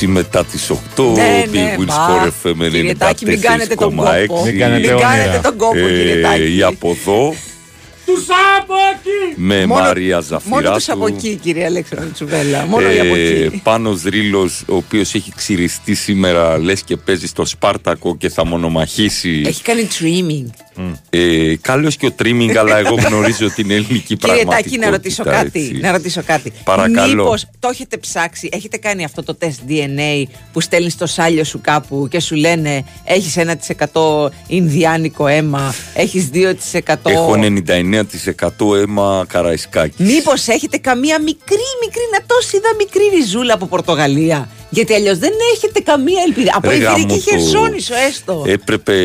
6 μετά τις 8 Ναι, Big ναι, Wins μπα. for FM Κύριε Τάκη, μην κάνετε τον κόπο. 94,6 Μην κάνετε Μην όνειρα. κάνετε τον κόπο, κύριε Ε, Τάκη. η από εδώ με Μόνο- Μαρία Μόνο Ζαφυράτου τους από εκεί, κύριε Αλέξανδρο Τσουβέλα. Μόνο οι από ε, εκεί. Πάνος Ρήλος ο οποίος έχει ξυριστεί σήμερα λες και παίζει στο Σπάρτακο και θα μονομαχήσει Έχει κάνει streaming. Ε, καλώς και ο τρίμινγκ αλλά εγώ γνωρίζω την ελληνική Κύριε πραγματικότητα Τάκη, να ρωτήσω κάτι. έτσι. Να ρωτήσω κάτι. Παρακαλώ. Μήπως το έχετε ψάξει, έχετε κάνει αυτό το τεστ DNA που στέλνεις το σάλιο σου κάπου και σου λένε έχεις 1% Ινδιάνικο αίμα, έχεις 2%. Έχω 99% αίμα καραϊσκάκι Μήπως έχετε καμία μικρή, μικρή, να τόση είδα μικρή ριζούλα από Πορτογαλία. Γιατί αλλιώς δεν έχετε καμία ελπίδα. Από Ρε Ιβηρική γάμο το- Χερσόνησο έστω. Έπρεπε,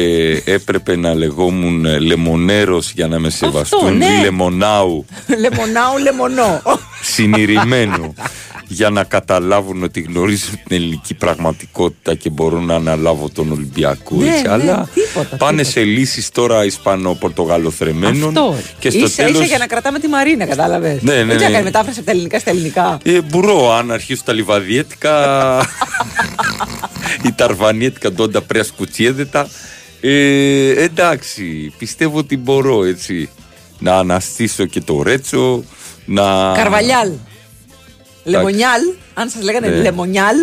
έπρεπε να λεγόμουν ε, λεμονέρος για να με σεβαστούν ναι. Λεμονάου Λεμονάου, λεμονό. συνηρημένο για να καταλάβουν ότι γνωρίζω την ελληνική πραγματικότητα και μπορώ να αναλάβω τον Ολυμπιακό Ναι, έτσι, ναι, αλλά τίποτα, πάνε τίποτα. σε λύσεις τώρα Ισπανο-Πορτογαλοθρεμένων Αυτό. και στο ίσα, τέλος ίσα για να κρατάμε τη Μαρίνα, κατάλαβες. Ναι, ναι, Δεν ναι. έκανε μετάφραση από τα ελληνικά στα ελληνικά. Ε, μπορώ, αν αρχίσουν τα λιβαδιέτικα ή τα αρβανιέτικα ντόντα πρέας σκουτσιέδετα. Ε, εντάξει, πιστεύω ότι μπορώ έτσι να αναστήσω και το ρέτσο, να... Καρβαλιάλ. Λεμονιάλ, αν σας λέγανε Ναι. λεμονιάλ,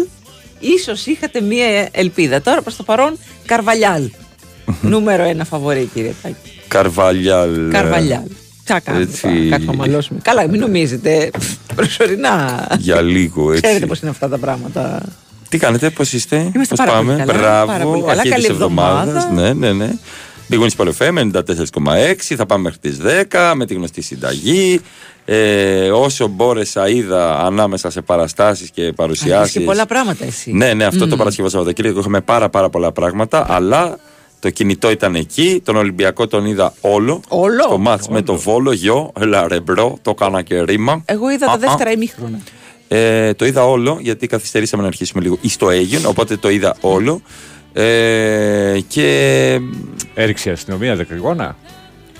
ίσως είχατε μία ελπίδα. Τώρα προς το παρόν, Καρβαλιάλ. Νούμερο ένα φαβορή, κύριε Τάκη. Καρβαλιάλ. Καρβαλιάλ. Τι θα κάνουμε, Έτσι. τώρα, κάτι θα μαλώσουμε. Καλά, μην νομίζετε. Προσωρινά. Για λίγο έτσι. Ξέρετε πώς είναι αυτά τα πράγματα. Τι κάνετε, πώς είστε, Είμαστε πώς πάρα πάμε. πολύ καλά, Μπράβο, πάρα πολύ καλά. αρχή Καλή της εβδομάδας. εβδομάδα. Ναι, ναι, ναι. Μπήγονι Παλαιοφέ με 94,6. Θα πάμε μέχρι τις 10 με τη γνωστή συνταγή. Ε, όσο μπόρεσα, είδα ανάμεσα σε παραστάσεις και Έχεις παρουσιάσει. και πολλά πράγματα εσύ. Ναι, ναι, αυτό το Παρασκευό Σαββατοκύριακο είχαμε πάρα, πάρα πολλά πράγματα. Αλλά το κινητό ήταν εκεί. Τον Ολυμπιακό τον είδα όλο. Όλο; Στο μάτς με το βόλο, γιο, λαρεμπρό, το έκανα και ρήμα. Εγώ είδα Α, τα α. δεύτερα ημίχρονα. Ε, το είδα όλο γιατί καθυστερήσαμε να αρχίσουμε λίγο στο Αίγιον, οπότε το είδα όλο. Ε, και Έριξε η αστυνομία δεκρυγόνα.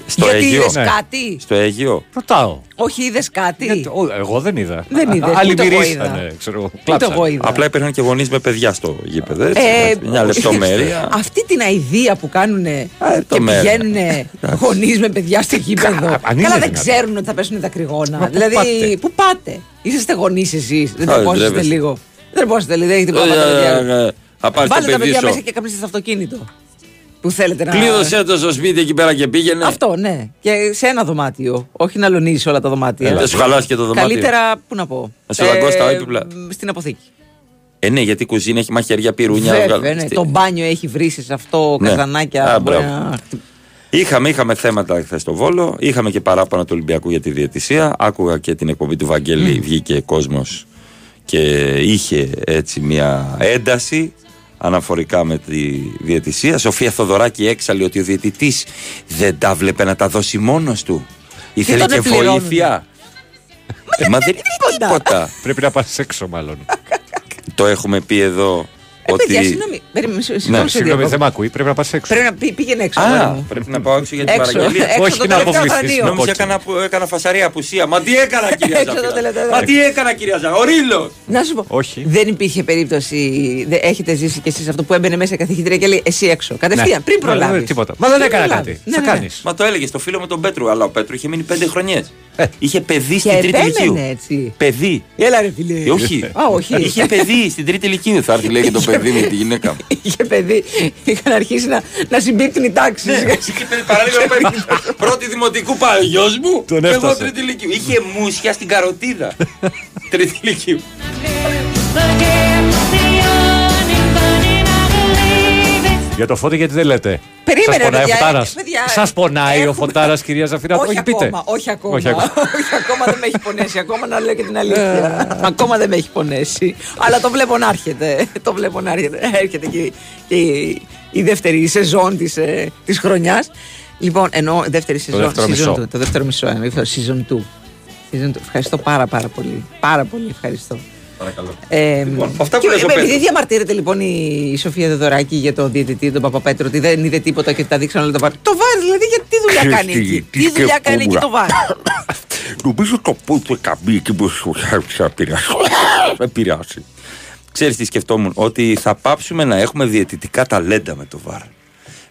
στο Γιατί Αίγιο. είδες Ναι. κάτι; Στο Αίγιο. Ρωτάω. Όχι, είδες κάτι; Γιατί- ο- εγώ δεν είδα. Δεν είδες, Άλλοι ούτε εγώ μυρίσανε, είδα. ξέρω εγώ. Ούτε Κλάψανε. εγώ είδα. Απλά υπήρχαν και γονείς με παιδιά στο γήπεδο. Έτσι, Ε, μια λεπτομέρεια. Αυτή την αηδία που κάνουν και λεπτομέρεια. πηγαίνουν γονείς με παιδιά στο γήπεδο. αν είναι Καλά, δεν δυνατόν. ξέρουν ότι θα πέσουν δακρυγόνα. Μα πού Δηλαδή, πάτε; πού πάτε; Είσαστε γονείς εσείς. Δεν Α, τρεπόσαστε ντρέπεστε. λίγο. Δεν τρεπόσαστε λίγο. Δεν έχετε πάμε τα παιδιά. Ε, ε, Θα πάρεις το Βάλτε τα παιδί παιδιά μέσα σου. και καπνίστε στο αυτοκίνητο. Που θέλετε να. Κλείδωσέ το στο σπίτι εκεί πέρα και πήγαινε. Αυτό, ναι. Και σε ένα δωμάτιο. Όχι να λονίζει όλα τα δωμάτια. Δεν σου χαλάσει και το δωμάτιο. Καλύτερα, πού να πω; Να σου δαγκώσει τα έπιπλα. Στην αποθήκη. Ε, ναι, γιατί η κουζίνα έχει μαχαιριά πυρούνια. Βέβαια, βγάλ- ναι. στη- Το μπάνιο έχει βρήσει αυτό, Ναι. καζανάκια. Α, μπορεί μπράβο. να- Είχαμε, είχαμε θέματα χθες στο Βόλο. Είχαμε και παράπονα του Ολυμπιακού για τη διαιτησία. Άκουγα και την εκπομπή του Βαγγέλη. Βγήκε κόσμος και είχε έτσι μια ένταση αναφορικά με τη διαιτησία. Σοφία Θοδωράκη έξαλλε ότι ο διαιτητής δεν τα βλέπε να τα δώσει μόνος του. Ήθελε τον και επληρώνουν. βοήθεια. Ε, Μα δεν είναι τίποτα. τίποτα. Πρέπει να πας έξω, μάλλον. Το έχουμε πει εδώ. Ε, ότι... παιδιά, συγγνώμη. Περίμενε, συγγνώμη, Ναι, σε Συγγνώμη, διακόπτω. δεν με ακούει. Πρέπει να πας έξω. Πρέπει να πή- πήγαινε έξω. αγόρι Α, μου. πρέπει να πάω έξω για την Έξω, παραγγελία. έξω Όχι το να τελευταίο αποκλειστείς, θρανείο. να Νόμιζα έκανα, που- έκανα φασαρία απουσία. Μα τι έκανα κυρία Έξω το Ζαφύρα. τελευταίο. Μα τι έκανα κυρία Ζαφύρα. Ο Ρήλος. Να σου πω. Όχι. Δεν υπήρχε περίπτωση. δε- έχετε ζήσει κι εσείς αυτό που έμπαινε μέσα η καθηγήτρια και λέει Εσύ έξω. Κατευθείαν, Ναι. πριν Ναι, προλάβεις. δεν- Τίποτα. Μα δεν έκανα κάτι. Τι θα κάνεις. Μα το έλεγε στο φίλο με τον Πέτρου, αλλά ο Πέτρου είχε μείνει πέντε χρονιές. Ε. Είχε παιδί Και στην τρίτη ηλικίου. επέμενε έτσι. Παιδί. Έλα ρε φίλε. Ε, όχι. Α, όχι. Είχε παιδί στην τρίτη ηλικίου. Θα έρθει λέει και το παιδί με τη γυναίκα μου. Είχε παιδί. Είχαν αρχίσει να, να συμπίπτουν οι τάξει. Είχε παιδί παράλληλο παιδί. Πρώτη δημοτικού πάει ο γιος μου. Τον και Εγώ έφτασε. τρίτη ηλικίου. Είχε μουσια στην καροτίδα. Τρίτη ηλικίου. Για το φώτι γιατί δεν λέτε. Περίμενε, Σας πονάει παιδιά, ο Φωτάρας. ε, παιδιά, Σας πονάει ο έχουμε- Φωτάρας, κυρία Ζαφυρά. όχι, Όχι, πείτε. ακόμα, όχι ακόμα. Όχι Όχι ακόμα. ακόμα. δεν με έχει πονέσει. Ακόμα να λέω και την αλήθεια. ακόμα δεν με έχει πονέσει. Αλλά το βλέπω να έρχεται. Το βλέπω να έρχεται. Έρχεται και, και η, η δεύτερη σεζόν της της χρονιάς. Λοιπόν, ενώ δεύτερη σεζόν. δεύτερο season μισό. two, το δεύτερο μισό. ε, όχι το season 2. Season two. Ευχαριστώ πάρα πάρα πολύ. Πάρα πολύ ευχαριστώ. Παρακαλώ. Ε, Λοιπόν, αυτά που και λες ο επειδή Πέτρος. διαμαρτύρεται λοιπόν η Σοφία Δεδωράκη για τον διαιτητή, τον Παπαπέτρο, ότι δεν είδε τίποτα και τα δείξαν όλα τα βάρ. Το βάρ, δηλαδή, γιατί τι δουλειά κάνει Ξέρεις τι- εκεί; τι Τι δουλειά κάνει εκεί σκεφτόμουν. το βάρ; Νομίζω το πούτο καμπί εκεί που σου θα επηρεάσει. Θα επηρεάσει. Ξέρεις τι σκεφτόμουν, ότι θα πάψουμε να έχουμε διαιτητικά ταλέντα με το βαρ.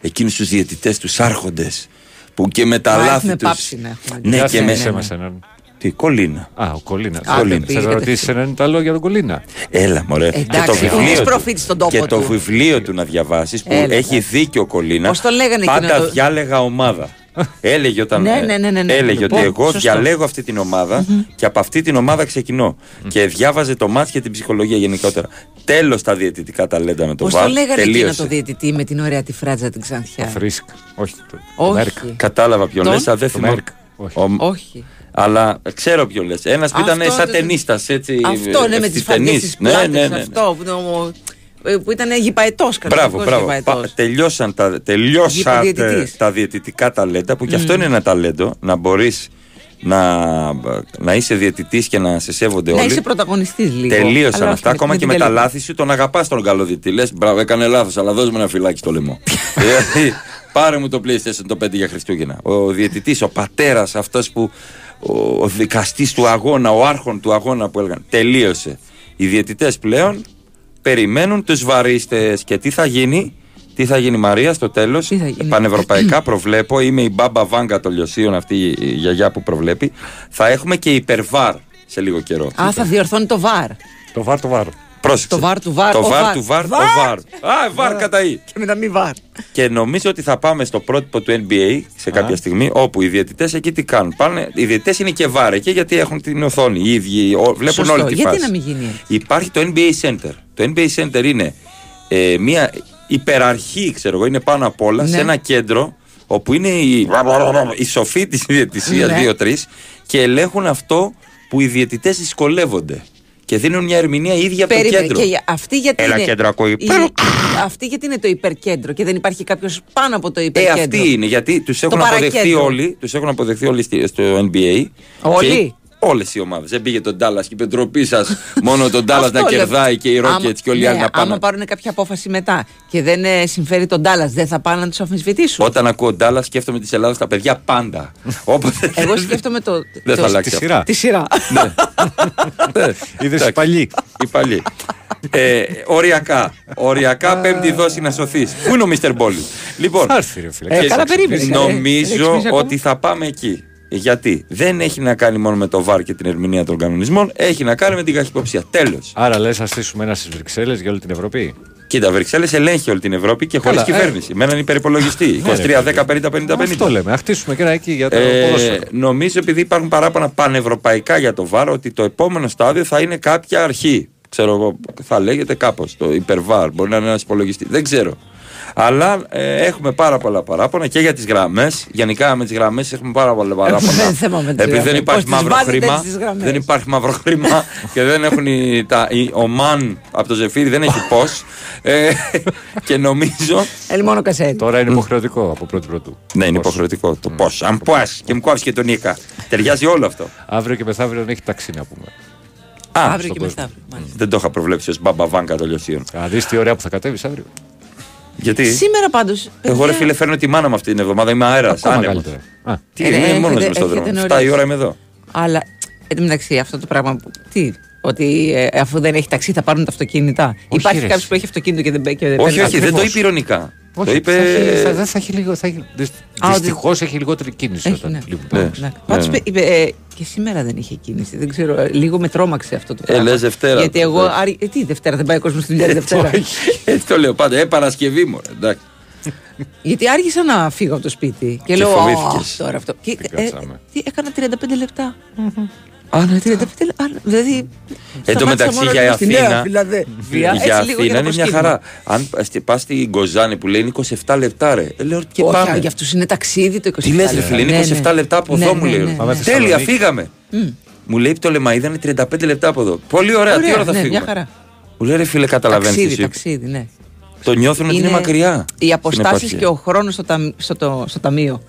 Εκείνους τους διαιτητές, τους άρχοντες, που και με τα Μα λάθη έχουμε τους... πάψει να έχουμε. Ναι, Για και θύμισε με... μας έναν. Τι, κολλήνα. Α, ο Κολίνα. Α, Κολίνα. δεν Θε να πήγε. ρωτήσει έναν Ιταλό για τον Κολίνα. Έλα, μωρέ. Εντάξει, και το έχεις βιβλίο, προφήτης στον τόπο και το του. βιβλίο του να διαβάσεις που Έλα, έχει εντάξει. δίκιο ο Κολίνα. Πώς το λέγανε Πάντα εκείνο το- διάλεγα ομάδα. Έλεγε όταν. Ναι, ναι, ναι, ναι, ναι. Έλεγε Λοιπόν, ότι εγώ σωστό. διαλέγω αυτή την ομάδα και από αυτή την ομάδα ξεκινώ. Και διάβαζε το μάτι και την ψυχολογία γενικότερα. Τέλος τα διαιτητικά ταλέντα με το Πώς βάρ. το λέγανε εκείνο τελείωσε. το διαιτητή με την ωραία τη φράτζα την ξανθιά; Φρίσκ. Όχι. Το, Όχι. Μέρκ. Κατάλαβα ποιον Τον; λες, αλλά δεν Το θυμάμαι. Μέρκ. Όχι. Ο- Όχι. Αλλά ξέρω ποιο λες. Ένας που ήταν Αυτό, σαν το- ταινίστα, έτσι. Αυτό ναι, με τις φαριέ ευθυτενής. της Ναι, πλάτη. ναι, ναι, ναι. Αυτό που, το- ε, που ήταν γηπαετό Μπράβο, μπράβο. Πα- τελειώσαν τα, τελειώσατε Γηπαδιαιτητής. τα διαιτητικά ταλέντα που και αυτό είναι ένα ταλέντο να μπορείς να, να είσαι διαιτητής και να σε σέβονται Να όλοι. είσαι πρωταγωνιστής λίγο. Τελείωσαν Αλλά αυτά. όχι, Ακόμα με και την με τα καλή- λάθη σου τον αγαπάς τον καλό διαιτητή. Λες, μπράβο, έκανε λάθος, αλλά δώσ' μου ένα φυλάκι στο λαιμό. Δηλαδή, πάρε μου το PlayStation το 5 για Χριστούγεννα. Ο διαιτητής, ο πατέρας, αυτός που. Ο, ο δικαστής του αγώνα, ο άρχον του αγώνα που έλεγαν. Τελείωσε. Οι διαιτητές πλέον περιμένουν τους βαρίστες. Και τι θα γίνει, τι θα γίνει Μαρία στο τέλος. Τι θα γίνει; Πανευρωπαϊκά προβλέπω, είμαι η μπάμπα βάγκα των λιωσίων, αυτή η γιαγιά που προβλέπει. Θα έχουμε και υπερβάρ σε λίγο καιρό. Α, θα διορθώνει το βαρ. Το βάρ, το βάρ. Πρόσεξε. Το βαρ του βαρ, Το ο βαρ βαρ. του βαρ, Βαρ. ο βαρ. Α, βαρ κατά ή. Και μετά μη βαρ. Και νομίζω ότι θα πάμε στο πρότυπο του NBA σε κάποια στιγμή, όπου οι διαιτητές εκεί τι κάνουν. Πάνε, οι διαιτητές είναι και βαρ εκεί γιατί έχουν την οθόνη. Οι ίδιοι ο- βλέπουν Σωστό. όλη τη Γιατί φάση. να μην γίνει έτσι; Υπάρχει το NBA Center. Το NBA Center είναι ε, μια υπεραρχή, ξέρω εγώ, είναι πάνω απ' όλα Ναι. σε ένα κέντρο όπου είναι η, η σοφή της διαιτησίας, Ναι. δύο-τρει, και ελέγχουν αυτό που οι διαιτητές δυσκολεύονται. Και δίνουν μια ερμηνεία ίδια από το Περίμενε. κέντρο. Και για- αυτή γιατί Έλα, είναι. κέντρο, ακούει. η- Αυτή γιατί είναι το υπερκέντρο και δεν υπάρχει κάποιος πάνω από το Ε, υπερκέντρο. αυτή είναι, γιατί τους έχουν αποδεχθεί παρακέντρο. όλοι, τους έχουν αποδεχθεί όλοι στη- στο NBA. Όλοι; Όλες οι ομάδες. Δεν πήγε τον Ντάλλα και είπε ντροπή σας μόνο τον Ντάλλα Αυτό να λέω. κερδάει και οι Άμα- Ρόκετ και όλοι οι ναι, άλλοι να πάνε. Άμα πάρουν κάποια απόφαση μετά και δεν ε, συμφέρει τον Ντάλλα, δεν θα πάνε να τους αμφισβητήσουν. Όταν ακούω Ντάλλα, σκέφτομαι τη Ελλάδα τα παιδιά πάντα. Όποτε. Εγώ σκέφτομαι το. Δεν το- θα αλλάξει. Τη αυτό. σειρά. Τη σειρά. Ναι. Είδες Εντάξει. παλιή. Οι παλιοί. Ε, οριακά. Οριακά πέμπτη δόση να σωθείς. Πού είναι ο Μίστερ Μπόλι; Λοιπόν, Θα έρθει, ρε φίλε. Ε, και καλά περίμενε, ε. Έχεις Νομίζω πει ακόμα; ότι θα πάμε εκεί. Γιατί δεν έχει να κάνει μόνο με το βάρ και την ερμηνεία των κανονισμών, έχει να κάνει με την καχυποψία. Τέλος. Άρα λες, να στήσουμε ένα στις Βρυξέλλες για όλη την Ευρωπή. Κοίτα, Βρυξέλλες ελέγχει όλη την Ευρώπη και χωρίς Καλά, ε. κυβέρνηση. Με έναν υπερυπολογιστή. 23, 10, 50, 50, 50. Αυτό λέμε. Να χτίσουμε και ένα εκεί για το Ε, ποδόσφαιρο. νομίζω επειδή υπάρχουν παράπονα πανευρωπαϊκά για το βάρο ότι το επόμενο στάδιο θα είναι κάποια αρχή. Ξέρω εγώ, θα λέγεται κάπως το υπερβάρ. Μπορεί να είναι ένας υπολογιστής. Δεν ξέρω. Αλλά ε, έχουμε πάρα πολλά παράπονα και για τις γραμμές. Γενικά με τις γραμμές έχουμε πάρα πολλά παράπονα. Δεν θέμα με τις Επειδή δεν γραμμές. υπάρχει Πώς τις μαύρο βάζετε χρήμα. έτσι τις γραμμές; Δεν υπάρχει μαύρο χρήμα και δεν έχουν οι, τα, οι- ο Μαν από το ζεφύρι δεν έχει πώς. Ε, και νομίζω. Έλει μόνο κασέτη. Τώρα είναι υποχρεωτικό από πρώτη πρωτού. Ναι, είναι Πώς; υποχρεωτικό. Το πώς. Αν πώ. Και μου κόψεις και τον Νίκα. Ταιριάζει όλο αυτό. Αύριο και μεθαύριο δεν έχει ταξί να πούμε. Α, Αύριο στον και κόσμο. μετά. μάλιστα. Δεν το είχα προβλέψει ως μπαμπα βάγκα των λιωσίων. Να δει τι ωραία που θα κατέβεις αύριο. Γιατί; Σήμερα πάντως. εγώ ρε φίλε φέρνω τη μάνα μου αυτή την εβδομάδα. Είμαι αέρας. Ακόμα Άνεμος. καλύτερα. Α, Τι Ε, είναι, έχετε- μόνο μες στον έχετε δρόμο. νωρίς. 7 η ώρα είμαι εδώ. Αλλά εν τω μεταξύ αυτό το πράγμα. που- Τι, ότι ε, αφού δεν έχει ταξί θα πάρουν τα αυτοκίνητα. Υπάρχει ρε, κάποιος εσύ. που έχει αυτοκίνητο και δεν μπαίνει. και δεν Όχι, παίρνει όχι, δεν το ακριβώς. είπε ηρωνικά. Το όχι, είπε. θα έχει, θα, δεν θα έχει λίγο. Θα έχει, ότι- Δυστυχώς έχει λιγότερη κίνηση Έχει, όταν ναι. λείπουν. Ναι. Ναι. Πάντως ναι. είπε, είπε, ε, και σήμερα δεν είχε κίνηση. Δεν ξέρω, ε, λίγο με τρόμαξε αυτό το Ε, πράγμα. λες Δευτέρα. Γιατί εγώ. Εντάξει. Άρη, ε, τι Δευτέρα, δεν πάει ο κόσμος στη δουλειά τη Δευτέρα. Έτσι το λέω πάντα. Ε, Παρασκευή μου. ρε, Εντάξει. Γιατί άργησα να φύγω από το σπίτι. Και, Και λέω, φοβήθηκες. «Α, τώρα αυτό. Και, Δεν ε, κάτσαμε. τι, έκανα 35 λεπτά. Α, ναι, 35 λεπτά. Δηλαδή. Εν τω σταμάτησα μεταξύ μόνο για λίγο στη Αθήνα. Νέα Φιλαδέλφια, Για έτσι λίγο Αθήνα το είναι μια προσκύνημα. χαρά. Αν πας στην Κοζάνη που λέει είναι 27 λεπτά, ρε. Ε, λέω και Όχι, πάμε. για αυτούς είναι ταξίδι το 27 Τι λες, ρε φίλε, είναι Ναι, 27 ναι. λεπτά από Ναι, εδώ, μου ναι, λέει. ναι, Πάμε ναι. στη Τέλεια, Θεσσαλονίκη. φύγαμε. Μου λέει το Λεμαίδα είναι 35 λεπτά από εδώ. Πολύ ωραία, τι Ωραία, ώρα θα ναι, φύγουμε. μια χαρά. Μου λέει ρε φίλε, καταλαβαίνεις τι Ταξίδι, σου είπε. ταξίδι, ναι. Το νιώθουν ότι είναι μακριά. Οι στην αποστάσεις επαρχία. και ο χρόνος στο, ταμ- στο, το- στο ταμείο.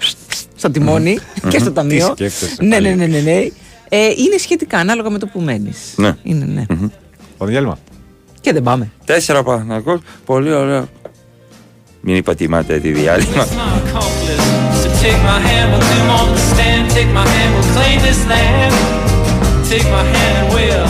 Στο τιμόνι και στο ταμείο. σκέφτεσαι Ναι, ναι, πάλι. ναι, ναι. Ναι. Ε, είναι σχετικά ανάλογα με το που μένεις. Ναι. Είναι, ναι. Πάμε διάλειμμα. Και δεν πάμε. Τέσσερα πανακό. Πολύ ωραία. Μην υπατιμάτε τη διάλειμμα. It's not accomplice. So take my hand, we'll do on the stand. Take my hand, we'll claim this land. Take my hand and we'll let the ride.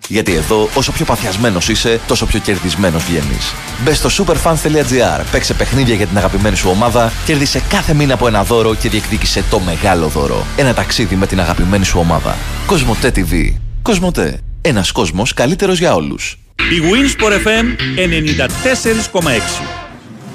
Γιατί εδώ, όσο πιο παθιασμένος είσαι, τόσο πιο κερδισμένος βγαίνεις. Μπες στο superfans.gr, παίξε παιχνίδια για την αγαπημένη σου ομάδα, κέρδισε κάθε μήνα από ένα δώρο και διεκδίκησε το μεγάλο δώρο. Ένα ταξίδι με την αγαπημένη σου ομάδα. Κοσμοτέ TV. Κοσμοτέ. Ένας κόσμος καλύτερος για όλους. Η Winsport FM 94,6.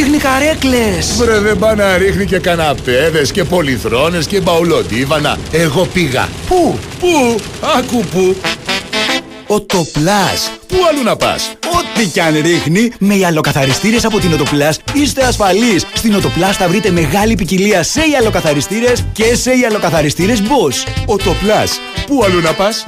Πού ρίχνει καρέκλες Βρε δεν πάει να ρίχνει και καναπέδες και πολυθρόνες και μπαουλοντίβανα. Εγώ πήγα. Πού; Πού, άκου πού; Οτοπλάς Πού αλλού να πας; Ό,τι κι αν ρίχνει, με υαλοκαθαριστήρες από την Οτοπλάς είστε ασφαλείς. Στην Οτοπλάς θα βρείτε μεγάλη ποικιλία σε υαλοκαθαριστήρες και σε υαλοκαθαριστήρες Bosch. Οτοπλάς. Πού αλλού να πας;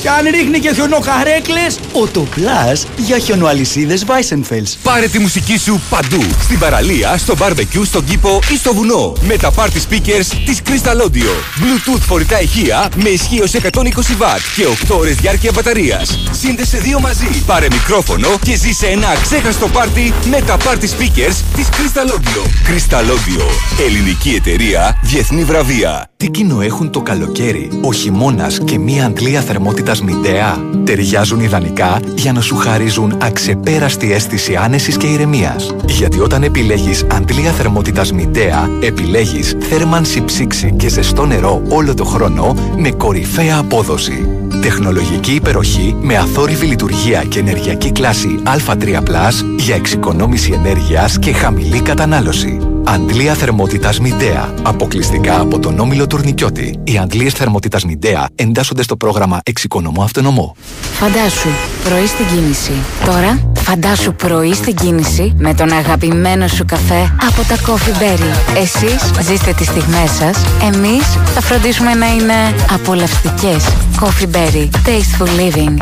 Κι αν ρίχνει και χιονοκαρέκλες, Οτοπλάς για χιονοαλυσίδες Weissenfels. Πάρε τη μουσική σου παντού. Στην παραλία, στο barbecue, στον κήπο ή στο βουνό. Με τα party speakers της Crystal Audio. Bluetooth φορητά ηχεία με ισχύω 120W και 8 ώρες διάρκεια μπαταρίας. Σύνδεσε δύο μαζί. Πάρε μικρόφωνο και ζήσε ένα αξέχαστο πάρτι με τα party speakers της Crystal Audio. Crystal Audio. Ελληνική εταιρεία, διεθνή βραβεία. Τι κοινό έχουν το καλοκαίρι, ο χειμώνα και μία αντλία θερμότητα μηντέα. Ταιριάζουν ιδανικά για να σου χαρίζουν αξεπέραστη αίσθηση άνεσης και ηρεμίας. Γιατί όταν επιλέγεις αντλία θερμότητας μηντέα, επιλέγεις θέρμανση ψήξη και ζεστό νερό όλο το χρόνο με κορυφαία απόδοση. Τεχνολογική υπεροχή με αθόρυβη λειτουργία και ενεργειακή κλάση Α3+, για εξοικονόμηση ενέργειας και χαμηλή κατανάλωση. Αντλία θερμότητας Μηντέα. Αποκλειστικά από τον Όμιλο Τουρνικιώτη. Οι αντλίες θερμότητας Μηντέα εντάσσονται στο πρόγραμμα Εξοικονομώ Αυτονομώ. Φαντάσου, πρωί στην κίνηση. Τώρα, φαντάσου πρωί στην κίνηση με τον αγαπημένο σου καφέ από τα Coffee Berry. Εσείς ζήστε τις στιγμές σας, εμείς θα φροντίσουμε να είναι απολαυστικές. Coffee Berry. Tasteful living.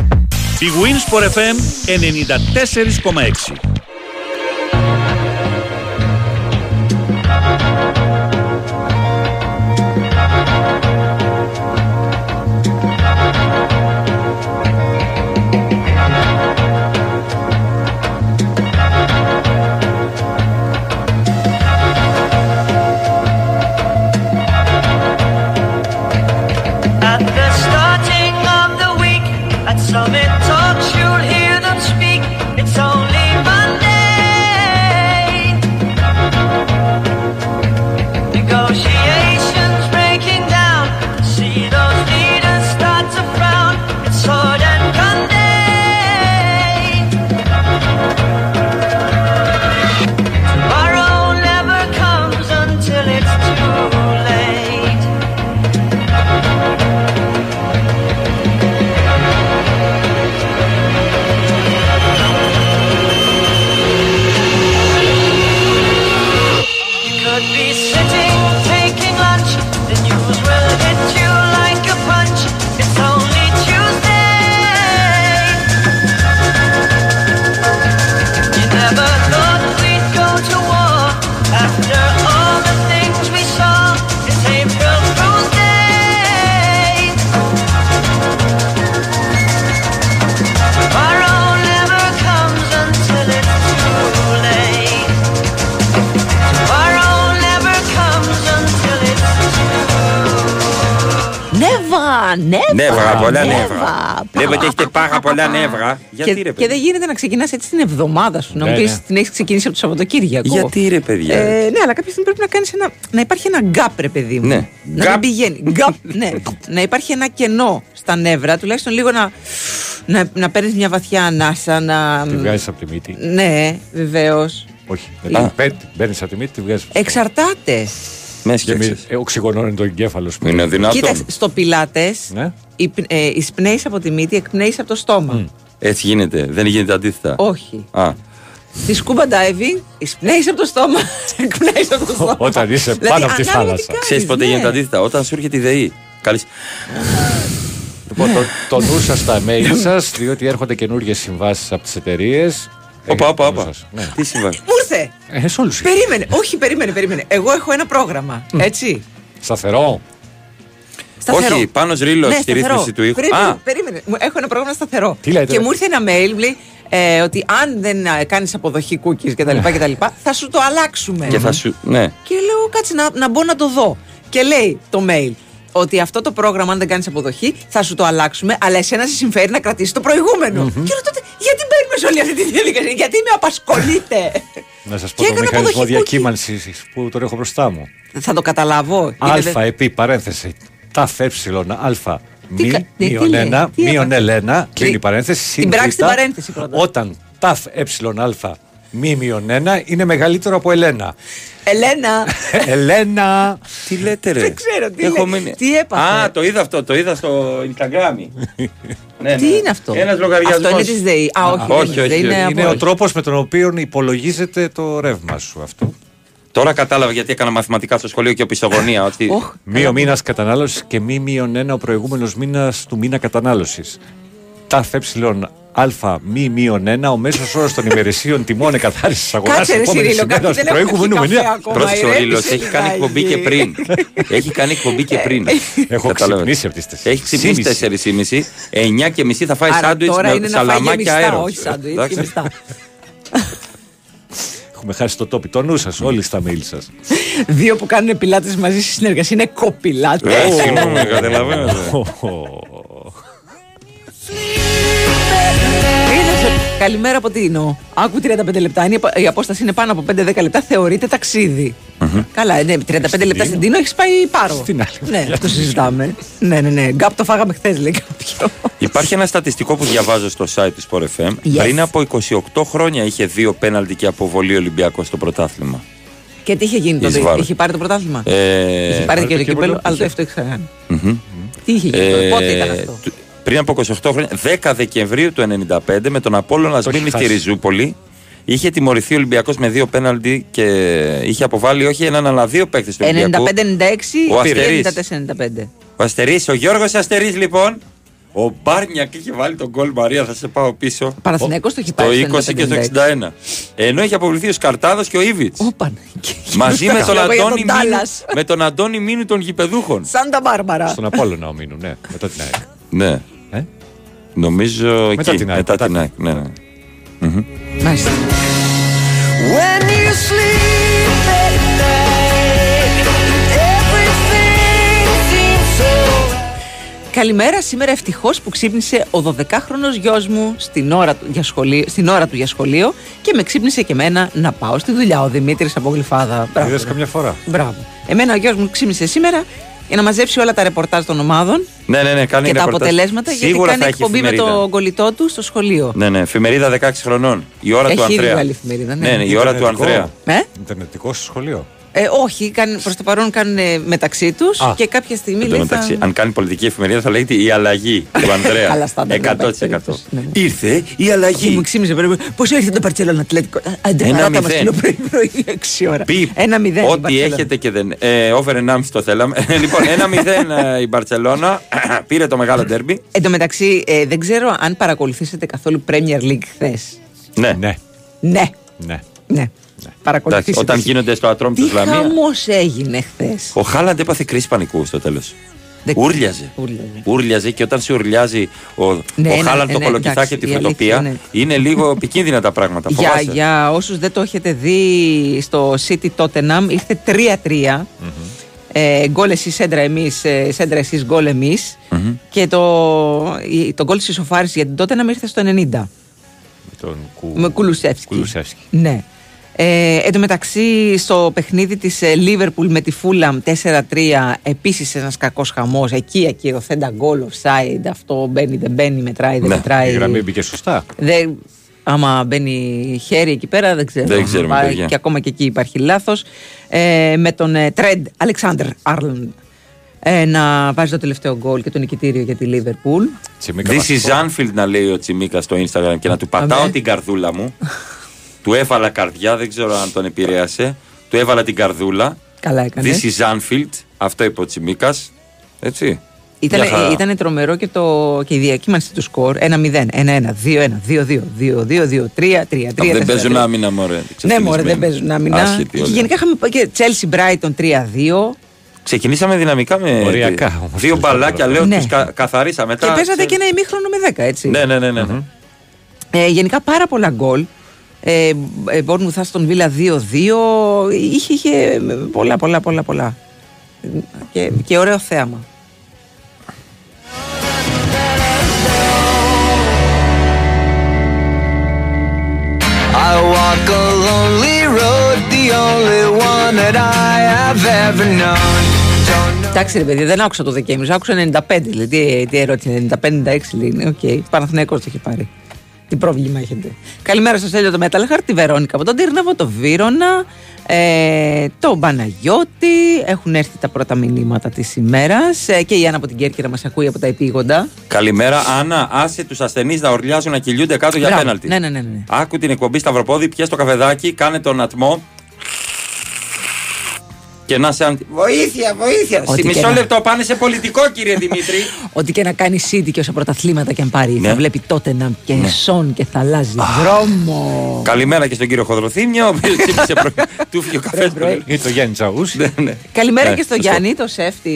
Η Winsport FM 94,6. Πολλά νεύρα. νεύρα. Βλέπω ότι έχετε πάρα πολλά νεύρα. Γιατί και, ρε και παιδιά. δεν γίνεται να ξεκινάς έτσι την εβδομάδα σου. Να μου Ναι, πεις ναι. την έχεις ξεκινήσει από το Σαββατοκύριακο. Γιατί ρε παιδιά; Ε, ναι, αλλά κάποια στιγμή πρέπει να, κάνεις ένα, να υπάρχει ένα γκάπ, ρε παιδί μου. Ναι. Να Γκάπ. μην πηγαίνει. Γκάπ, ναι. να υπάρχει ένα κενό στα νεύρα, τουλάχιστον λίγο να, να, να παίρνεις μια βαθιά ανάσα. Να... Τη βγάζεις από τη μύτη. Ναι, βεβαίως. Όχι. Α. Μπαίνει από τη μύτη, τη βγάζεις. Εξαρτάται. Μες Και σκέφτεσαι. μη- ε, οξυγονώνει το εγκέφαλο σου. Είναι δυνατόν. Κοίταξε, στο πιλάτες Ναι. ε, εισπνέει από τη μύτη, εκπνέεις από το στόμα. Έτσι γίνεται. Δεν γίνεται αντίθετα. Όχι. Α, Στη scuba diving εισπνέει από το στόμα, εκπνέεις από το στόμα. Όταν είσαι Δηλαδή, πάνω από τη ανάλογα τι θάλασσα. κάνεις, ξέρεις πότε ναι. γίνεται αντίθετα; Όταν σου έρχεται η ΔΕΗ. Καλή. Λοιπόν, το, το νου σας στα mail σας, διότι έρχονται καινούργιες συμβάσεις από τις εταιρείες. Όπα, όπα, όπα. Ναι. Τι συμβαίνει; Μου ήρθε. Ε, σε όλους. Περίμενε. Όχι, περίμενε, περίμενε. Εγώ έχω ένα πρόγραμμα. Έτσι. Σταθερό. Σταθερό. Όχι, πάνω ρίλος Ναι, στη σταθερό. ρύθμιση του ήχου. Περίμενε, Α, περίμενε. Μου- Έχω ένα πρόγραμμα σταθερό. Τι λέτε, και ρε; μου ήρθε ένα mail που λέει ε, ότι αν δεν κάνεις αποδοχή cookies κτλ. κτλ. θα σου το αλλάξουμε. και θα σου. Ναι. Και λέω, κάτσε να, να μπω να το δω. Και λέει το mail ότι αυτό το πρόγραμμα, αν δεν κάνεις αποδοχή, θα σου το αλλάξουμε, αλλά εσένα σε συμφέρει να κρατήσει το προηγούμενο. Και λέω τότε, γιατί μπαίνουμε σε όλη αυτή τη διαδικασία, γιατί με απασχολείτε; Να σας πω Και το έκανα μηχανισμό αποδοχή διακύμανσης που τον έχω μπροστά μου. θα το καταλάβω. Είναι Αλφα δε- επί παρένθεση. Ταφ ε αλφα. Τι Μη κα- τι- τι μείον λέει, ένα, τι μείον έπαθε; ελένα, κλείνει η παρένθεση. Την συν πράξη β, την παρένθεση πρώτα. Όταν ταφ ε αλφα μη μείον ένα είναι μεγαλύτερο από ελένα. Ελένα, Ελένα. Τι λέτε, ρε; δεν ξέρω τι, Έχω λέει. μείνει. τι έπαθε. Α, το είδα αυτό. Το είδα στο Instagram. ναι, Τι είναι αυτό; Ένας λογαριασμός. Αυτό είναι της ΔΕΗ. Α, όχι, δεν όχι, είναι. όχι, Δεν είναι όχι. από- Είναι ο τρόπος με τον οποίο υπολογίζεται το ρεύμα σου αυτό. Τώρα κατάλαβα γιατί έκανα μαθηματικά στο σχολείο και οπισθογωνία. ότι... Οχ, Μείο μήνας κατανάλωσης και μη μείον ένα ο προηγούμενος μήνας του μήνα κατανάλωσης. Ταφ ε αλφα μη μείον ένα ο μέσος όρος των ημερησίων τιμών εκαθάρισης αγοράς Κάτσε, ρε, Σιρήλο, κάτι του δεν έχουμε προηγούμενου πιει μήνα. καφέ ακόμα. Πρόσεξε ο ηρέμησε, Ρήλο, έχει κάνει εκπομπή και πριν. έχει κάνει εκπομπή και πριν. Έχω Κατάλαβες. ξυπνήσει από τις 4. Έχει ξυπνήσει 4.30, 9 και μισή θα φάει Άρα σάντουιτς τώρα είναι με να φάει σαλαμάκια γεμιστά, αέρος. όχι σάντουιτς, Εντάξει. γεμιστά. Έχουμε χάσει το τόπι. Το νου σας, όλοι στα mail σας. Δύο που κάνουν πιλάτες μαζί στη συνεργασία είναι κοπιλάτε. Ε, Καλημέρα από τι εννοώ. Άκου 35 λεπτά. Είναι, η απόσταση είναι πάνω από 5-10 λεπτά. Θεωρείται ταξίδι. Καλά, ναι, 35 λεπτά στην Τίνο έχεις πάει πάρο. Στην άλλη Ναι, το συζητάμε. ναι, ναι, ναι. Γκάπ το φάγαμε χθες, λέει κάποιος. Υπάρχει ένα στατιστικό που διαβάζω στο site του Sport FM. Yes. Πριν από 28 χρόνια είχε δύο πέναλτι και αποβολή Ολυμπιακό στο πρωτάθλημα. Και τι είχε γίνει τότε, Εις βάρος. είχε πάρει το πρωτάθλημα; Ε, είχε πάρει και το το κύπελο, κύπελλο, αλλά το είχε. αυτό έχει ξανακάνει. μμμ. Τι είχε γίνει τότε, Ε, πότε ήταν αυτό; Του- Πριν από 28 χρόνια, 10 Δεκεμβρίου του 1995, με τον Απόλλωνα Το έχει Σμύρνη στη χάσει. Ριζούπολη, είχε τιμωρηθεί ο Ολυμπιακός με δύο πέναλτι και είχε αποβάλει όχι έναν αλλά δύο παίκτες του Ολυμπιακού. 95-96 Ο και Αστερής. 94-95. Ο Αστερής, ο Γιώργος Αστερής λοιπόν. Ο Μπάρνιακ είχε βάλει τον γκολ Μαρία, θα σε πάω πίσω. Παναθηναίκος το έχει Το πάρει 20 στο και στο 95-96. 61. Ενώ είχε αποβληθεί ο Σκαρτάδος και ο Ήβιτ. Όπα. Μαζί με τον, Λόγω για Αντώνη τον Μίνου, Ντάλλας. με τον Αντώνη Μίνου των γηπεδούχων. Σάντα Μπάρμπαρα. Στον Απόλλωνα ο Μίνου, ναι, μετά την ΑΕΚ. Ναι. Ε; Νομίζω Μετά εκεί. την ΑΕΚ, Μετά μετά την ΑΕΚ. Ναι, ναι. Μμμ. Μάλιστα. When you sleep at night, everything seems so Καλημέρα, σήμερα ευτυχώς που ξύπνησε ο 12χρονο γιος μου στην ώρα, του για σχολείο, στην ώρα του για σχολείο και με ξύπνησε και εμένα να πάω στη δουλειά. Ο Δημήτρης από Γλυφάδα. Μπράβο. Είδες ρε. καμιά φορά. Μπράβο. Εμένα ο γιος μου ξύπνησε σήμερα για να μαζέψει όλα τα ρεπορτάζ των ομάδων Ναι, ναι, ναι, κάνει και τα ρεπορτάζ. αποτελέσματα γιατί Σίγουρα κάνει θα έχει εκπομπή με εφημερίδα. τον κολλητό του στο σχολείο. Ναι, ναι, εφημερίδα 16 χρονών. Η ώρα Έχει του ήδη Ανδρέα. βγάλει εφημερίδα, ναι. ναι, ναι, η ώρα του Ιντερνετικό. Ανδρέα. Ε; Ιντερνετικό στο σχολείο. Ε, όχι, προς το παρόν κάνουν μεταξύ τους Α. και κάποια στιγμή Εν τω λέει. μεταξύ, Θα... αν κάνει πολιτική εφημερίδα θα λέγεται η αλλαγή του Ανδρέα. Αλλά στάνταρ δεν 100%. υπάρχει περίπτωση, ναι. Ήρθε η Και μου αλλαγή. ξύμιζε περίπου. Πώς έρχεται το Παρσελόνα Ατλέτικο; Αντέ, Ένα παράτα μας μηδέν. πρωί πρωί 6 ώρα. Πει Ένα μηδέν. η Ό,τι Μπαρτσελόνα. έχετε και δεν. Ε, over 1,5 το θέλαμε. λοιπόν, 1-0 ε, η Μπαρσελόνα. Πήρε το μεγάλο ντέρμπι. Εν τω μεταξύ, ε, δεν ξέρω αν παρακολουθήσατε καθόλου Premier League χθες. Ναι. Ναι, Ναι, ναι. Ναι. Εντάξει, Παρακολουθήσατε. όταν γίνονται στο ατρόμ Τι του Λαμία. χαμός έγινε χθες. Ο Χάλαντ έπαθε κρίση πανικού στο τέλος. Ούρλιαζε. Ούρλιαζε και όταν σε ουρλιάζει ο, Ναι, ο ένα- Χάλαντ το ναι, κολοκυθάκι εντάξει, και τη η φωτοπία, αλήθεια, είναι λίγο επικίνδυνα τα πράγματα. Για, Φοβάσαι. για όσους δεν το έχετε δει στο City Tottenham ήρθε 3-3 ε, γκολ εσύ σέντρα εμείς ε, σέντρα εσείς γκολ εμείς και το, η- το γκολ της ισοφάρισης για την Tottenham ήρθε στο 90 Με τον Κου... με Κουλουσεύσκι Κουλουσεύσκι. ναι ε, εν τω μεταξύ στο παιχνίδι της ε, Liverpool με τη Fulham 4-3 επίσης ένας κακός χαμός εκεί ακυρωθέντα γκολ offside αυτό μπαίνει δεν μπαίνει μετράει δεν Ναι, μετράει η γραμμή μπήκε σωστά. δεν, Άμα μπαίνει χέρι εκεί πέρα, δεν ξέρω. Δεν ξέρουμε, Πάει παιδιά. Και ακόμα και εκεί υπάρχει λάθος. Ε, με τον ε, Τρέντ Αλεξάνδρ Άρλαντ ε, να βάζει το τελευταίο γκολ και το νικητήριο για τη Λίβερπουλ. This is Anfield να λέει ο Τσιμίκα στο Instagram και να του πατάω Αμέ. την καρδούλα μου. του έβαλα καρδιά, δεν ξέρω αν τον επηρέασε. Του έβαλα την καρδούλα. Καλά έκανες. This is Anfield. Αυτό είπε ο Τσιμίκας. Έτσι. Ήταν, Μια χαρά. ήταν τρομερό και, το, και η διακύμανση του σκορ 1-0, 1-1, 2-1, 2-2, 2-2, 2-3, 3-3. Α, δεν παίζουν άμυνα, μωρέ. Ναι, μωρέ, δεν παίζουν άμυνα. Άσχετοι Και όλοι. γενικά είχαμε πάει και Chelsea Brighton 3-2. Ξεκινήσαμε δυναμικά με Οριακά, όμως, δύο μπαλάκια, λέω, Ναι. τους κα, καθαρίσαμε. Και Μετά, παίζατε και ένα ημίχρονο με 10, έτσι. Ναι, ναι, ναι. ναι, ναι. Ε, γενικά πάρα πολλά γκολ. Ε, ε, Bournemouth Aston Villa 2-2. Είχε, είχε πολλά, πολλά, πολλά, πολλά. Και, και ωραίο θέαμα. I walk a lonely road, the only one that I have ever known. Εντάξει, ρε παιδί, δεν άκουσα το Δεκέμβριο, άκουσα 95. Δηλαδή, τι, τι ερώτηση είναι, 95-96 λέει. είναι, Ok, okay. Παναθηναϊκός το είχε πάρει. Τι πρόβλημα έχετε; Καλημέρα στο Στέλιο το Μέταλλαχαρ, τη Βερόνικα από τον Τύρναβο, το Βύρονα, ε, το Παναγιώτη. Έχουν έρθει τα πρώτα μηνύματα της ημέρας ε, και η Άννα από την Κέρκυρα μας ακούει από τα επείγοντα. Καλημέρα, Άννα. Άσε τους ασθενείς να ουρλιάζουν να κυλιούνται κάτω για Μπράβο. πέναλτι. Ναι, ναι, ναι, ναι. Άκου την εκπομπή σταυροπόδι, πιες το καφεδάκι, κάνε τον ατμό. Και να σε αν... Βοήθεια, βοήθεια. Ό,τι Στη και μισό να- λεπτό πάνε σε πολιτικό, κύριε Δημήτρη. Ότι και να κάνει City και όσα πρωταθλήματα και αν πάρει, Ναι. θα βλέπει τότε να και Ναι. σόν και θα αλλάζει δρόμο. Καλημέρα και στον κύριο Χοδροθύμιο, ο οποίος ξύπνησε πρωί. Του φύγει ο καφές πρωί. Ή το Γιάννη Τσαούση. Καλημέρα Ναι, και στον σωστό. Γιάννη, το σεφ, ε,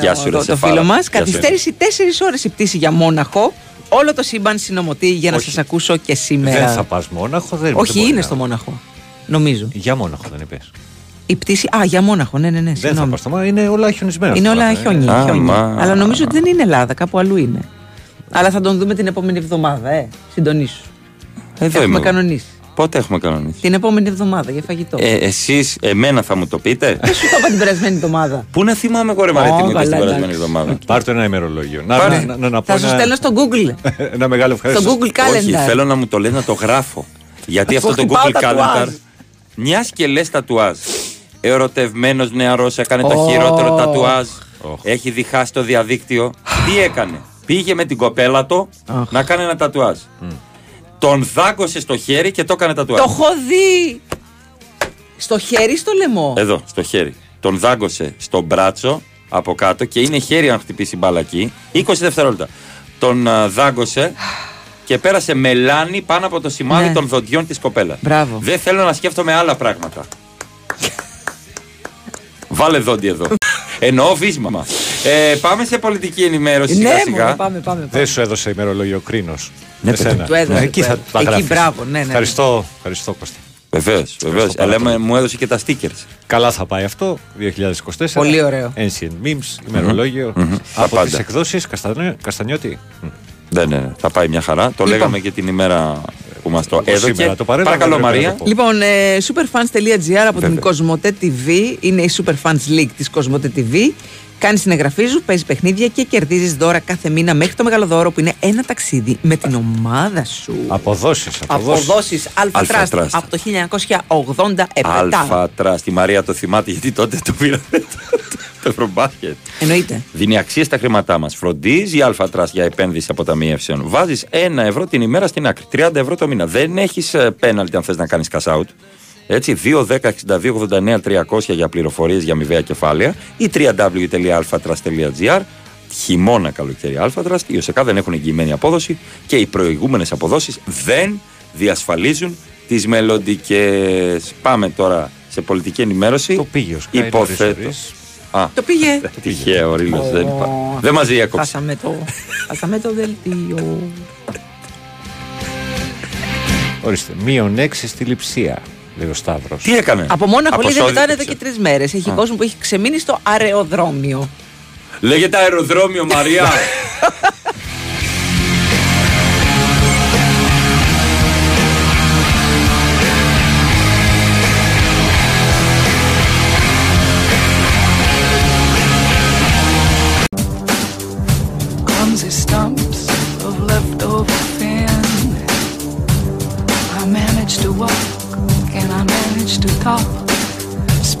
Γεια σου, ρε, το, το Σεφάρα. φίλο μας. Γεια σου, Καθυστέρησε 4 ώρες η πτήση για Μόναχο. Όλο το σύμπαν συνομωτεί για να Όχι. σας ακούσω και σήμερα. Δεν θα πας Μόναχο, δεν Όχι, δεν μπορεί είναι να- στο Μόναχο. Νομίζω. Για Μόναχο δεν είπες. Η πτήση. Α, για Μόναχο, ναι, ναι, ναι. Δεν θα συγγνώμη. πας στο Μόναχο, είναι όλα χιονισμένα. Είναι στο όλα Μόναχο, χιόνι. ε. χιόνι. Άμα. Αλλά νομίζω ότι δεν είναι Ελλάδα, κάπου αλλού είναι. Αλλά θα τον δούμε την επόμενη εβδομάδα, ε. Συντονίσου. Εδώ Έχουμε είμαι. εγώ. κανονίσει. Πότε έχουμε κανονίσει; Την επόμενη εβδομάδα για φαγητό. Ε, Εσείς, εμένα θα μου το πείτε. Δεν σου το είπα την περασμένη εβδομάδα. Πού να θυμάμαι, κορέ Μαρία, τι μου Ω, είπες την καλά, περασμένη εντάξει. εβδομάδα; Πάρ' το ένα ημερολόγιο. Να, Πάρε. να, να, να πω Θα σου ένα, στέλνω στο Google. ένα μεγάλο ευχαριστώ. Στο Google Όχι, Calendar. θέλω να μου το λες να το γράφω. Γιατί Να αυτό σου το χτυπάω Google τατουάζ. Calendar, μιας και λες τατουάζ. Ερωτευμένος νεαρός έκανε το Ω. χειρότερο τατουάζ. Έχει διχάσει το διαδίκτυο. Τι έκανε; Πήγε με την κοπέλα του Αχ. να κάνει ένα τατουάζ. Τον δάγκωσε στο χέρι και το έκανε τατουάζ. Το έχω δει. Στο χέρι ή στο λαιμό; Εδώ, στο χέρι. Τον δάγκωσε στο μπράτσο από κάτω και είναι χέρι αν χτυπήσει μπάλα εκεί. 20 δευτερόλεπτα. Τον α, δάγκωσε και πέρασε μελάνι πάνω από το σημάδι Ναι. των δοντιών της κοπέλας. Μπράβο. Δεν θέλω να σκέφτομαι άλλα πράγματα. Βάλε δόντι εδώ. Εννοώ βίσμα. Ε, πάμε σε πολιτική ενημέρωση σιγά Ναι, σιγά. μόνο, πάμε, πάμε. πάμε. Δεν σου έδωσε ημερολόγιο κρίνος. Ναι, Του έδωσε, Εκεί του θα έδωσε. τα Εκεί, γράφεις. μπράβο, ναι, ναι, ναι. Ευχαριστώ, ευχαριστώ Κώστα. Βεβαίως, βεβαίως. πάρα Αλλά πολύ. μου έδωσε και τα stickers. Καλά θα πάει αυτό, 2024. Πολύ ωραίο. Ancient Memes, ημερολόγιο. Μμμ. Τα Από πάντα. τις εκδόσεις Καστανιώτη. Ναι, ναι, ναι, θα πάει μια χαρά. Το λέγαμε και την ημέρα που μας το Όπως έδωκε. σήμερα το παρέλαβε, Παρακαλώ, πρέπει να Μαρία. το πω. Λοιπόν, ε, superfans.gr από την Βέβαια. Cosmote TV είναι η Superfans League της Cosmote TV. Κάνεις εγγραφή σου, παίζεις παιχνίδια και κερδίζεις δώρα κάθε μήνα μέχρι το μεγάλο δώρο που είναι ένα ταξίδι με την ομάδα σου. Αποδόσεις. Αποδόσεις. Αποδόσεις Αλφα Αλφα Trust Trust. από το 1987. Αλφα Trust. Τη Μαρία το θυμάται γιατί τότε το πήραμε το, το Ευρωμπάσκετ. Εννοείται. Δίνει αξία στα χρήματά μας. Φροντίζει η Αλφα Trust για επένδυση αποταμιεύσεων. Βάζεις ένα ευρώ την ημέρα στην άκρη. 30 ευρώ το μήνα. Δεν έχεις πέναλτι αν θες να κάνεις cash out. Έτσι, 2, 10, 62, 89, 300 για πληροφορίες για αμοιβαία κεφάλαια ή www.alphatrast.gr Χειμώνα καλοκαίρι Αλφατραστ, οι ΟΣΕΚΑ δεν έχουν εγγυημένη απόδοση και οι προηγούμενες αποδόσεις δεν διασφαλίζουν τις μελλοντικές. Πάμε τώρα σε πολιτική ενημέρωση. Το πήγε ο Sky Υποθέτω. Νωρίς, νωρίς. Α, Το πήγε. τυχαίο ο Ρήλος, δεν, υπά... Ω, δεν μας διέκοψε. Χάσαμε το, χάσαμε το δελτίο. Ορίστε. Μείον 6 στη λειψία, λέει ο Σταύρος. Τι έκανε; Από Μόναχο λέει δεν Αποσώθηκε, πετάνε εδώ και ξέρω. τρεις μέρες. Έχει Α. κόσμο που έχει ξεμείνει στο αεροδρόμιο. Λέγεται αεροδρόμιο Μαρία.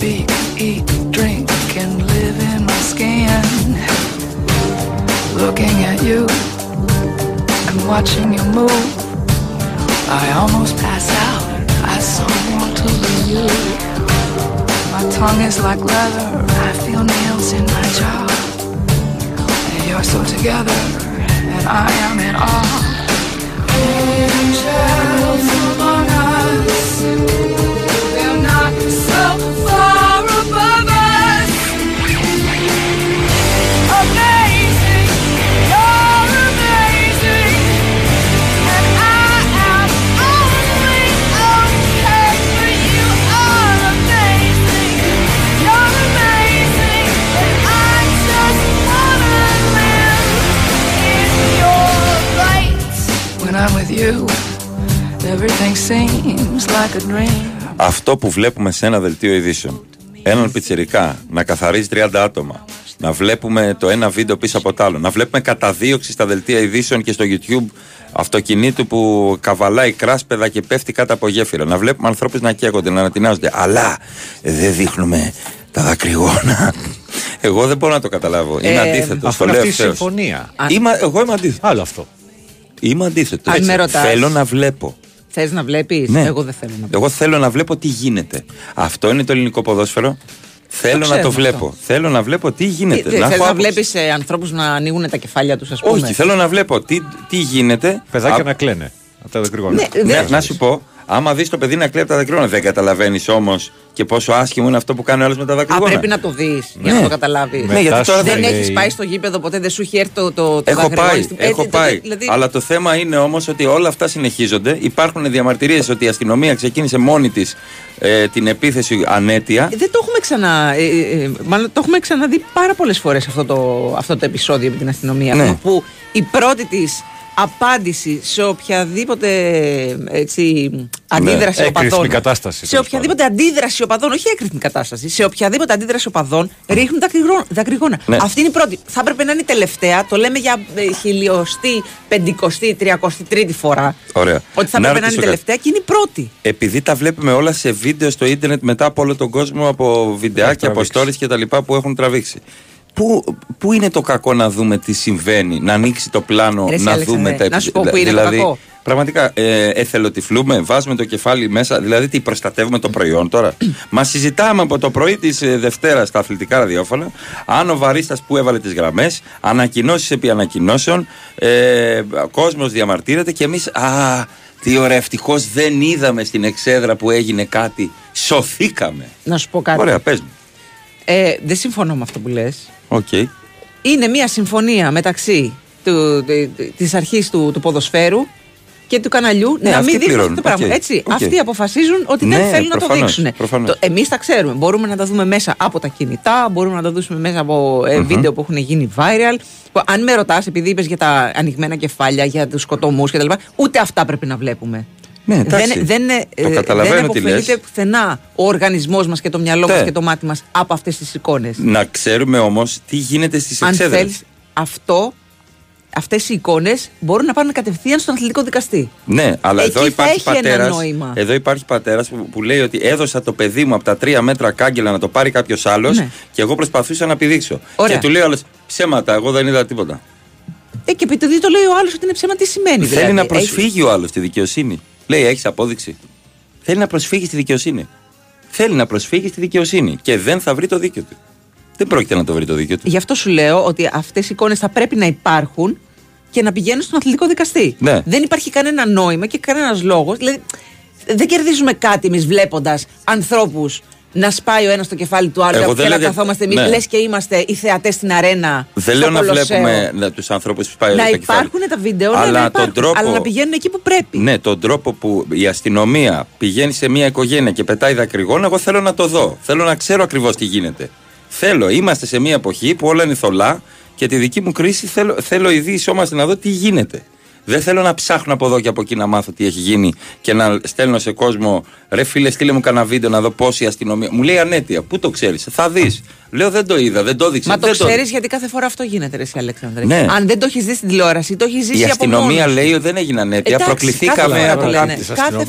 speak, eat, drink, and live in my skin. Looking at you and watching you move, I almost pass out. I so want to lose you. My tongue is like leather, I feel nails in my jaw. And you're so together, and I am in awe. Angels among us, I'm with you, everything seems like a dream. Αυτό που βλέπουμε σε ένα δελτίο ειδήσεων. Έναν πιτσιρικά να καθαρίζει 30 άτομα. Να βλέπουμε το ένα βίντεο πίσω από το άλλο. Να βλέπουμε καταδίωξη στα δελτία ειδήσεων και στο YouTube αυτοκινήτου που καβαλάει κράσπεδα και πέφτει κάτω από γέφυρα. Να βλέπουμε ανθρώπους να καίγονται, να ανατινάζονται. Αλλά δεν δείχνουμε τα δακρυγόνα. Εγώ δεν μπορώ να το καταλάβω. Είναι Ε, αντίθετο. αυτό Το είναι λέω αυτή η ευθέως. συμφωνία. Είμαι, εγώ είμαι αντίθετος. Άλλο αυτό. Είμαι αντίθετος. Αν έτσι. με ρωτάς. Θέλω να βλέπω. Θες να βλέπεις; Ναι. Εγώ δεν θέλω να βλέπω. Εγώ θέλω να βλέπω τι γίνεται. Αυτό είναι το ελληνικό ποδόσφαιρο. Θέλω να ξέρουμε το αυτό. βλέπω. Θέλω να βλέπω τι γίνεται. Θες έχω να άποψη. βλέπεις ανθρώπους να ανοίγουν τα κεφάλια τους, ας πούμε; Όχι, θέλω να βλέπω τι, τι γίνεται. Παιδάκια Α- να κλαίνε. Από τα δακρυγόνα. Ναι, Ναι, να σου πω, άμα δεις το παιδί να κλέβει τα δακρύωνα, δεν καταλαβαίνεις όμως και πόσο άσχημο είναι αυτό που κάνει ο άλλος με τα Α, δακρυγόνα. πρέπει να το δεις για Ναι. να το καταλάβεις. Ναι, γιατί τώρα δεν δεν έχεις λέει- πάει στο γήπεδο ποτέ, δεν σου έχει έρθει το, το, το Έχω δακρυγόνο πάει, στην- έχω Ε, το- πάει. δηλαδή- Αλλά το θέμα είναι όμως ότι όλα αυτά συνεχίζονται. Υπάρχουν διαμαρτυρίες ότι η αστυνομία ξεκίνησε μόνη της ε, την επίθεση ανέτεια. Ε, Δεν το έχουμε ξανα. Ε, ε, ε, μάλλον το έχουμε ξαναδεί πάρα πολλές φορές αυτό το, αυτό το επεισόδιο με την αστυνομία. Ναι. Που η πρώτη της απάντηση σε οποιαδήποτε έτσι, αντίδραση Ναι, οπαδών. έκρηθμη κατάσταση, Σε τέλος οποιαδήποτε αντίδραση οπαδών, όχι έκρηθμη κατάσταση, σε οποιαδήποτε αντίδραση οπαδών ρίχνουν δακρυγόνα. δακρυγόνα. Ναι. Αυτή είναι η πρώτη. Θα έπρεπε να είναι η τελευταία. Το λέμε για ε, χιλιοστή, πεντηκοστή, τριακοστή, τρίτη φορά. Ωραία. Ότι θα Να έπρεπε να είναι η ρωτήσω κάτι. τελευταία και είναι η πρώτη. Επειδή τα βλέπουμε όλα σε βίντεο στο ίντερνετ μετά από όλο τον κόσμο, από βιντεάκια, από stories και τα λοιπά που έχουν τραβήξει. Πού, πού είναι το κακό να δούμε τι συμβαίνει, να ανοίξει το πλάνο, Ρε εσύ, να Αλέξανδρε, δούμε τα να σου πω επει- πού είναι το δηλαδή, κακό. Πραγματικά, ε, εθελοτυφλούμε, βάζουμε το κεφάλι μέσα. Δηλαδή, τι προστατεύουμε το προϊόν τώρα. Μα συζητάμε από το πρωί της ε, Δευτέρας στα αθλητικά ραδιόφωνα. Αν ο βαρίστας που έβαλε τις γραμμές, ανακοινώσεις επί ανακοινώσεων, ε, κόσμος διαμαρτύρεται και εμείς. Α, τι ωραία, ευτυχώς δεν είδαμε στην εξέδρα που έγινε κάτι. Σωθήκαμε. Να σου πω κάτι. Ωραία, πες μου. Ε, δεν συμφωνώ με αυτό που λες. Οκ. Είναι μια συμφωνία μεταξύ του, τη- της αρχής του, του ποδοσφαίρου και του καναλιού Ναι, να αυτοί μην δείχνουν πληρώνουν. αυτό το πράγμα. Οκ, Έτσι, οκ. αυτοί αποφασίζουν ότι δεν Ναι, θέλουν να το προφανώς, δείξουν. προφανώς. Το, εμείς τα ξέρουμε. Μπορούμε να τα δούμε μέσα από τα κινητά, μπορούμε να τα δούμε μέσα από ε, Μμμ. βίντεο που έχουν γίνει viral. Που, αν με ρωτάς, επειδή είπες για τα ανοιγμένα κεφάλια, για τους σκοτωμούς κτλ., ούτε αυτά πρέπει να βλέπουμε. Ναι, εντάξει. δεν, δεν, ε, Το καταλαβαίνω δεν τι λες. αποφελείται πουθενά ο οργανισμός μας και το μυαλό μας Ναι. και το μάτι μας από αυτές τις εικόνες. Να ξέρουμε όμως τι γίνεται στις Αν εξέδρες. θέλεις αυτό, αυτές οι εικόνες μπορούν να πάνε κατευθείαν στον αθλητικό δικαστή. Ναι, αλλά Εκεί εδώ θα υπάρχει έχει ένα πατέρα. νόημα. Εδώ υπάρχει πατέρας που, που λέει ότι έδωσα το παιδί μου από τα τρία μέτρα κάγκελα να το πάρει κάποιος άλλος Ναι. και εγώ προσπαθούσα να πηδήξω. Ωραία. Και του λέει ο άλλος ψέματα, εγώ δεν είδα τίποτα. Ε, και επειδή το λέει ο άλλος ότι είναι ψέμα, τι σημαίνει. Θέλει δηλαδή; να Έχει- προσφύγει ο άλλος στη δικαιοσύνη. Λέει, έχεις απόδειξη. Θέλει να προσφύγει στη δικαιοσύνη. Θέλει να προσφύγει στη δικαιοσύνη και δεν θα βρει το δίκιο του. Δεν πρόκειται να το βρει το δίκιο του. Γι' αυτό σου λέω ότι αυτές οι εικόνες θα πρέπει να υπάρχουν και να πηγαίνουν στον αθλητικό δικαστή. Ναι. Δεν υπάρχει κανένα νόημα και κανένας λόγος. Δηλαδή, δεν κερδίζουμε κάτι εμείς βλέποντας ανθρώπους να σπάει ο ένας το κεφάλι του άλλου Εγώ και δεν να λέω για- καθόμαστε εμείς, ναι. λες και είμαστε οι θεατές στην αρένα. Δεν στο λέω να Κολοσσέο. βλέπουμε τους ανθρώπους που σπάει Να το κεφάλι. υπάρχουν τα βίντεο, ναι, Αλλά να τον υπάρχουν, τρόπο- αλλά να πηγαίνουν εκεί που πρέπει. Ναι, τον τρόπο που η αστυνομία πηγαίνει σε μια οικογένεια και πετάει δακρυγόνα, εγώ θέλω να το δω. Θέλω να ξέρω ακριβώς τι γίνεται. Θέλω, είμαστε σε μια εποχή που όλα είναι θολά και τη δική μου κρίση θέλω, θέλω η διεισόμαστε να δω τι γίνεται. Δεν θέλω να ψάχνω από εδώ και από εκεί να μάθω τι έχει γίνει και να στέλνω σε κόσμο ρε φίλε, στείλε μου κανένα βίντεο να δω πώ η αστυνομία. Μου λέει ανέτεια, πού το ξέρεις, θα δεις. Λέω δεν το είδα, δεν το έδειξε. Μα το δεν ξέρεις γιατί κάθε φορά αυτό γίνεται, ρε, εσύ, Αλέξανδρε. Ναι. Αν δεν το έχεις δει στην τηλεόραση, το έχεις ζήσει Η από αστυνομία μόνος σου. λέει ότι δεν έγινε ανέτεια. Εντάξει, κάθε προκληθήκαμε φορά από το λένε. κάτι. Κάθε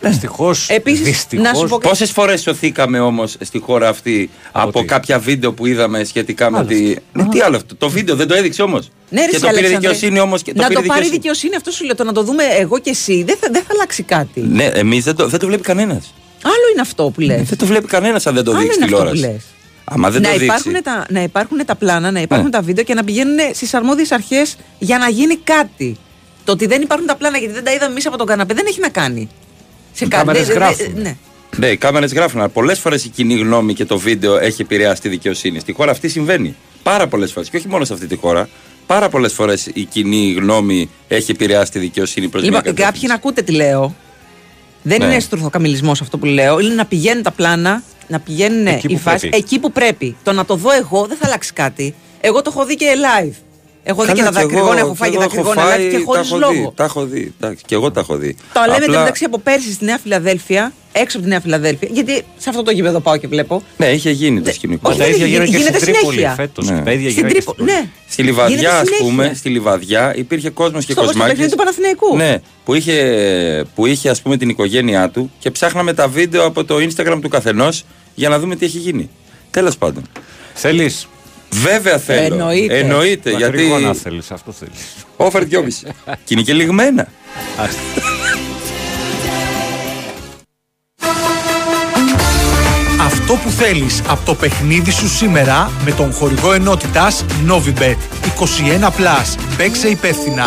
φορά το λέει αυτό. ενώσεις Δυστυχώς. Επίσης, να σου πω Πόσες φορές σωθήκαμε όμως στη χώρα αυτή από, κάποια βίντεο που είδαμε σχετικά με Άλλο τη. Ναι, τι άλλο αυτό. Το βίντεο δεν το έδειξε όμως; Ναι, ρε, και εσύ, το πήρε Αλέξανδρε. δικαιοσύνη όμως. Το να πήρε το πάρει δικαιοσύνη. δικαιοσύνη, αυτό σου λέω. Το να το δούμε εγώ και εσύ δεν θα, δεν θα αλλάξει κάτι. Ναι, εμείς δεν το, δεν το βλέπει κανένας. Άλλο είναι αυτό που λες. Δεν το βλέπει κανένας αν δεν το Άλλο δείξει είναι αυτό που τηλεόραση. λες. Άμα δεν να, το δείξει. υπάρχουν τα, να υπάρχουν τα πλάνα, να υπάρχουν Ναι. τα βίντεο και να πηγαίνουν στις αρμόδιες αρχές για να γίνει κάτι. Το ότι δεν υπάρχουν τα πλάνα γιατί δεν τα είδαμε εμείς από τον καναπέ δεν έχει να κάνει. Σε Οι κάτι. κάμερες δεν- δεν- γράφουν. ναι. Ναι, οι κάμερες γράφουν, αλλά πολλές φορές η κοινή γνώμη και το βίντεο έχει επηρεάσει τη δικαιοσύνη. Στη χώρα αυτή συμβαίνει. Πάρα πολλές φορές. Και όχι μόνο σε αυτή τη χώρα. Πάρα πολλές φορές η κοινή γνώμη έχει επηρεάσει τη δικαιοσύνη προς Λοιπόν, μια κατεύθυνση. κάποιοι να ακούτε τι λέω. Δεν Ναι. είναι στουρθοκαμιλισμός αυτό που λέω. Είναι να πηγαίνουν τα πλάνα, να πηγαίνουν Εκεί οι που φάσεις πρέπει. εκεί που πρέπει. Το να το δω εγώ δεν θα αλλάξει κάτι. Εγώ το έχω δει και live. Έχω δει Καλά, και τα κι εγώ- δακρυγόνα, έχω κι φάει και εγώ έχω δακρυγόνα φάει, live και τα χωρίς έχω λόγο. δει, Τα έχω δει. Εντάξει, και εγώ τα έχω δει. Το λέμε Απλά- μεταξύ από πέρσι στη Νέα Φιλαδέλφια, έξω από τη Νέα Φιλαδέλφια, γιατί σε αυτό το γήπεδο πάω και βλέπω. Ναι, είχε γίνει το σκηνικό. όχι, Τα ίδια δεν γίνανε και γίνεται στην Τρίπολη συνέχεια. φέτος, Ναι. τα ίδια Στην γίνανε και Τρίπολη. Ναι. Στη Λιβαδιά, Γίνεται ας συνέχεια. πούμε, στη Λιβαδιά υπήρχε κόσμος και Στο- στο κοσμάκι. παιχνίδι του Παναθηναϊκού. Ναι, που είχε, που είχε ας πούμε την οικογένειά του και ψάχναμε τα βίντεο από το Instagram του καθενός για να δούμε τι έχει γίνει. Τέλος πάντων. Θέλεις. Βέβαια θέλω. Εννοείται. Εννοείται γιατί. Δακρυγόνα θέλεις, αυτό θέλεις. Όφερ 2,5. και είναι και λιγμένα. Αυτό που θέλεις από το παιχνίδι σου σήμερα με τον χορηγό ενότητας Novibet 21+. Παίξε υπεύθυνα.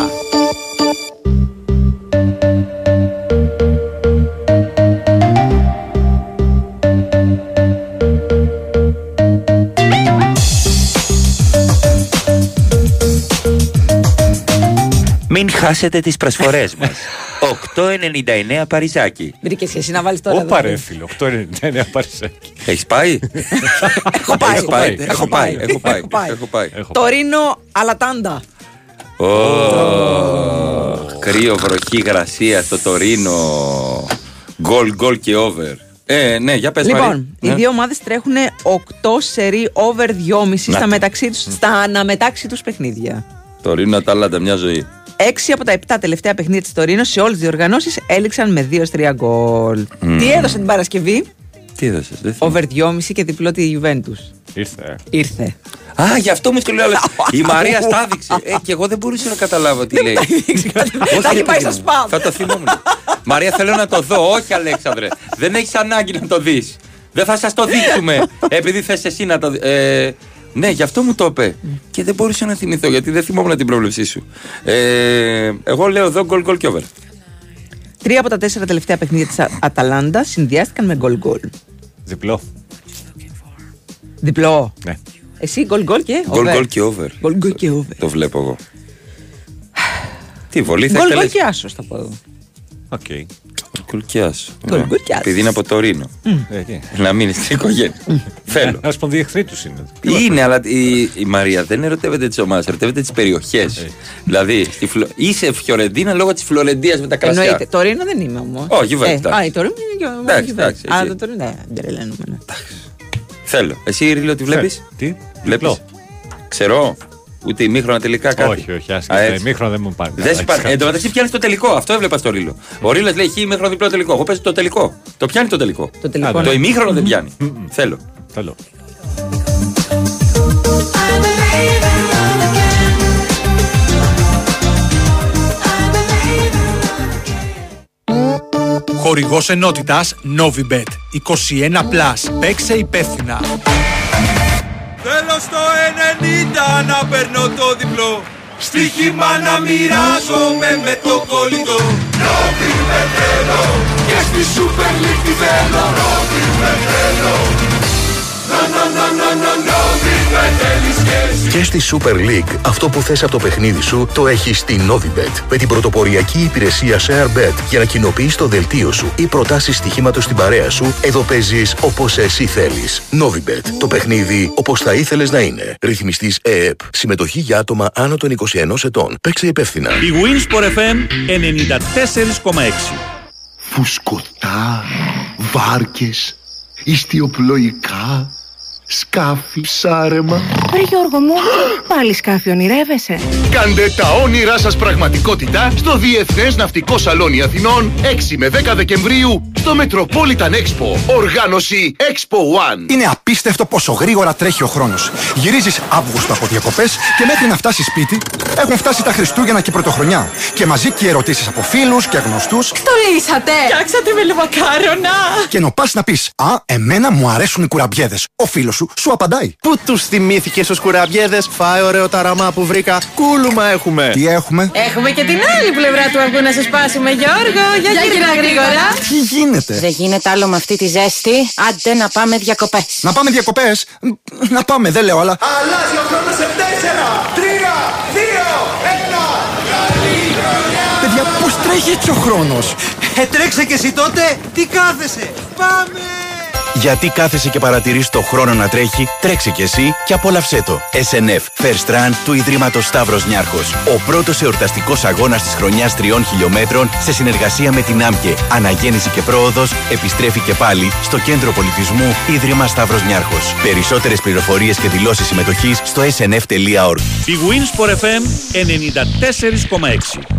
Χάσετε τις προσφορές μας. 8,99 Παριζάκι. Βρήκε και εσύ να βάλεις τώρα. Ωπα δηλαδή. ρε φίλο, 8,99 παρισάκι. Έχεις πάει; Έχω πάει. Έχεις πάει. Έχω πάει. Έχω πάει. Έχω πάει. Έχω πάει. Το Ρήνο Αλατάντα. Ω, Κρύο, βροχή, γρασία στο Τωρίνο. Γκολ, γκολ και over. Ε, ναι, για πες Λοιπόν, Μαρή. οι Ναι. δύο ομάδες τρέχουν 8 σερί over 2,5 στα, το. μεταξύ τους, στα αναμετάξι τους παιχνίδια. Τωρίνο, Αταλάντα, μια ζωή. 6 από τα 7 τελευταία παιχνίδια της Τωρίνος σε όλες τις διοργανώσεις έληξαν με 2-3 γκολ. Μμμ. Τι έδωσε την Παρασκευή, Τι έδωσε, δεν θυμάμαι. over 2,5 και διπλό τη Juventus. Ήρθε. Ήρθε. Α, γι' αυτό μου το λέω. αλλά Η Μαρία στάδειξε. Ε, και εγώ δεν μπορούσα να καταλάβω τι λέει. Όχι, Τα έχει ρε πάει παιδί στο μου. σπαμ. Θα το θυμόμουν. Μαρία, θέλω να το δω. Όχι, Αλέξανδρε. Δεν έχεις ανάγκη να το δεις. Δεν θα σας το δείξουμε. Επειδή θες εσύ να το δει. Ε, ναι, γι' αυτό μου το είπε. Και δεν μπορούσα να θυμηθώ γιατί δεν θυμόμουν την πρόβλεψή σου. Ε, εγώ λέω εδώ γκολ γκολ και over. Τρία από τα τέσσερα τελευταία παιχνίδια της Αταλάντα συνδυάστηκαν με γκολ γκολ. Διπλό. Διπλό. Ναι. Εσύ γκολ γκολ και Γκολ over. γκολ και over. Γκολ γκολ και over. Το βλέπω εγώ. Τι βολή θα Γκολ γκολ εκτελέσει. και άσος θα πω εγώ. Οκ. Γκολ και άσο. Γκολ γκολ και άσο. Επειδή είναι από το Ρήνο. Ε, τι. Να μείνει στην οικογένεια. Θέλω. Να σου πω διεχθροί τους είναι. Είναι, αλλά η, η Μαρία δεν ερωτεύεται τις ομάδες, ερωτεύεται τις περιοχές. δηλαδή, στη Φλο... είσαι Φιωρεντίνα λόγω της Φλωρεντίας με τα κρασιά. Εννοείται. Το Ρήνο δεν είμαι όμως. Όχι, βέβαια, εντάξει. Α, η Τωρίνο είναι και ο Εντάξει, Juventus. εντάξει, Α, εκεί. το Τωρίνο, ναι, δεν τρελαίνουμε. ναι. Θέλω. Εσύ, Ρίλο, τι βλέπεις; Τι; Βλέπεις; Διπλό. Ξέρω. Ούτε ημίχρονα τελικά κάτι. Όχι, όχι, Α, άσχετα. έτσι. Μήχρονα δεν μου πάρει. Δεν σου πάρει. Εν τω μεταξύ πιάνεις το τελικό. Αυτό έβλεπα στο Ρίλο. Ο Ρίλος λέει χ ημίχρονο διπλό τελικό. Εγώ παίζω το τελικό. Το πιάνει το τελικό. Το τελικό. Το ναι. ημίχρονο δεν πιάνει. Θέλω. Θέλω. Χορηγός ενότητας Novibet 21+. Παίξε υπεύθυνα. Θέλω στο 90 να παίρνω το διπλό. Στοίχημα να μοιράζομαι με το κολλητό. Νόβι με θέλω. Και στη Super League τη θέλω. Νόβι με θέλω και εσύ Και στη Super League, αυτό που θες από το παιχνίδι σου το έχεις στη Novibet. Με την πρωτοποριακή υπηρεσία ShareBet για να κοινοποιείς το δελτίο σου ή προτάσεις στοιχήματος στην παρέα σου, εδώ παίζεις όπως εσύ θέλεις. Novibet. Το παιχνίδι όπως θα ήθελες να είναι. Ρυθμιστής ΕΕΠ. Συμμετοχή για άτομα άνω των 21 ετών. Παίξε υπεύθυνα. Η Winsport FM 94,6. Φουσκωτά, βάρκες, ιστιοπλοϊκά, Σκάφη, ψάρεμα. Ρε Γιώργο μου, πάλι σκάφη ονειρεύεσαι. Κάντε τα όνειρά σας πραγματικότητα στο Διεθνές Ναυτικό Σαλόνι Αθηνών 6 με 10 Δεκεμβρίου στο Metropolitan Expo. Οργάνωση Expo One. Είναι απίστευτο πόσο γρήγορα τρέχει ο χρόνος. Γυρίζεις Αύγουστο από διακοπές και μέχρι να φτάσεις σπίτι έχουν φτάσει τα Χριστούγεννα και Πρωτοχρονιά. Και μαζί και ερωτήσεις από φίλους και γνωστούς. Το λύσατε! Φτιάξατε με λεβακάρονα! Και ενώ πας να πεις Α, εμένα μου αρέσουν οι κουραμπιέδες. Ο φίλος σου σου απαντάει. Πού τους θυμήθηκε στους κουραμπιέδες, φάε ωραίο ταραμά που βρήκα. Κούλουμα έχουμε. Τι έχουμε; Έχουμε και την άλλη πλευρά του αυγού να σε σπάσουμε, Γιώργο! Για, Για γύρνα γύρνα γρήγορα! Τι γίνεται; Δεν γίνεται άλλο με αυτή τη ζέστη. Άντε να πάμε διακοπές. Να πάμε διακοπές. Να πάμε, δεν λέω, αλλά. Αλλάζει ο χρόνος σε 4, 3, 2, 1. Παιδιά, πώς τρέχει έτσι ο χρόνος; Ε, τρέξε και εσύ τότε, τι κάθεσαι. Πάμε! Γιατί κάθεσαι και παρατηρείς το χρόνο να τρέχει, τρέξε κι εσύ και απόλαυσέ το. SNF First Run του Ιδρύματος Σταύρος Νιάρχος. Ο πρώτος εορταστικός αγώνας της χρονιάς τριών χιλιόμετρων σε συνεργασία με την ΆΜΚΕ. Αναγέννηση και πρόοδος επιστρέφει και πάλι στο Κέντρο Πολιτισμού Ίδρυμα Σταύρος Νιάρχος. Περισσότερες πληροφορίες και δηλώσεις συμμετοχής στο snf.org. Η Winsport FM 94,6.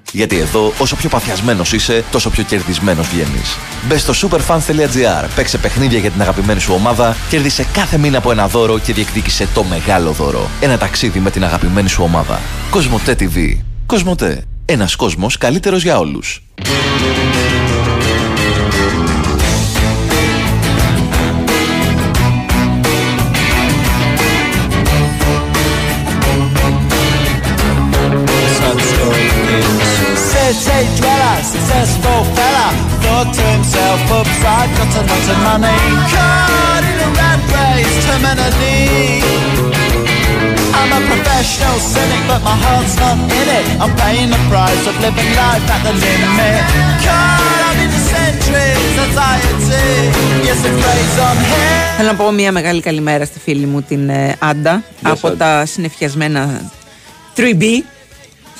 Γιατί εδώ, όσο πιο παθιασμένος είσαι, τόσο πιο κερδισμένος βγαίνεις. Μπες στο superfans.gr, παίξε παιχνίδια για την αγαπημένη σου ομάδα, κέρδισε κάθε μήνα από ένα δώρο και διεκδίκησε το μεγάλο δώρο. Ένα ταξίδι με την αγαπημένη σου ομάδα. Κοσμοτέ TV. Κοσμοτέ. Ένας κόσμος καλύτερος για όλους. Himself, oops, I got a lot of money Caught in a rat race, terminally I'm a professional cynic, but my heart's not in it I'm paying the price of living life at the limit Caught up in the centuries, anxiety Yes, it plays on here Θέλω να πω μια μεγάλη καλημέρα στη φίλη μου την ε, Άντα από Άντα. τα συνεφιασμένα 3B.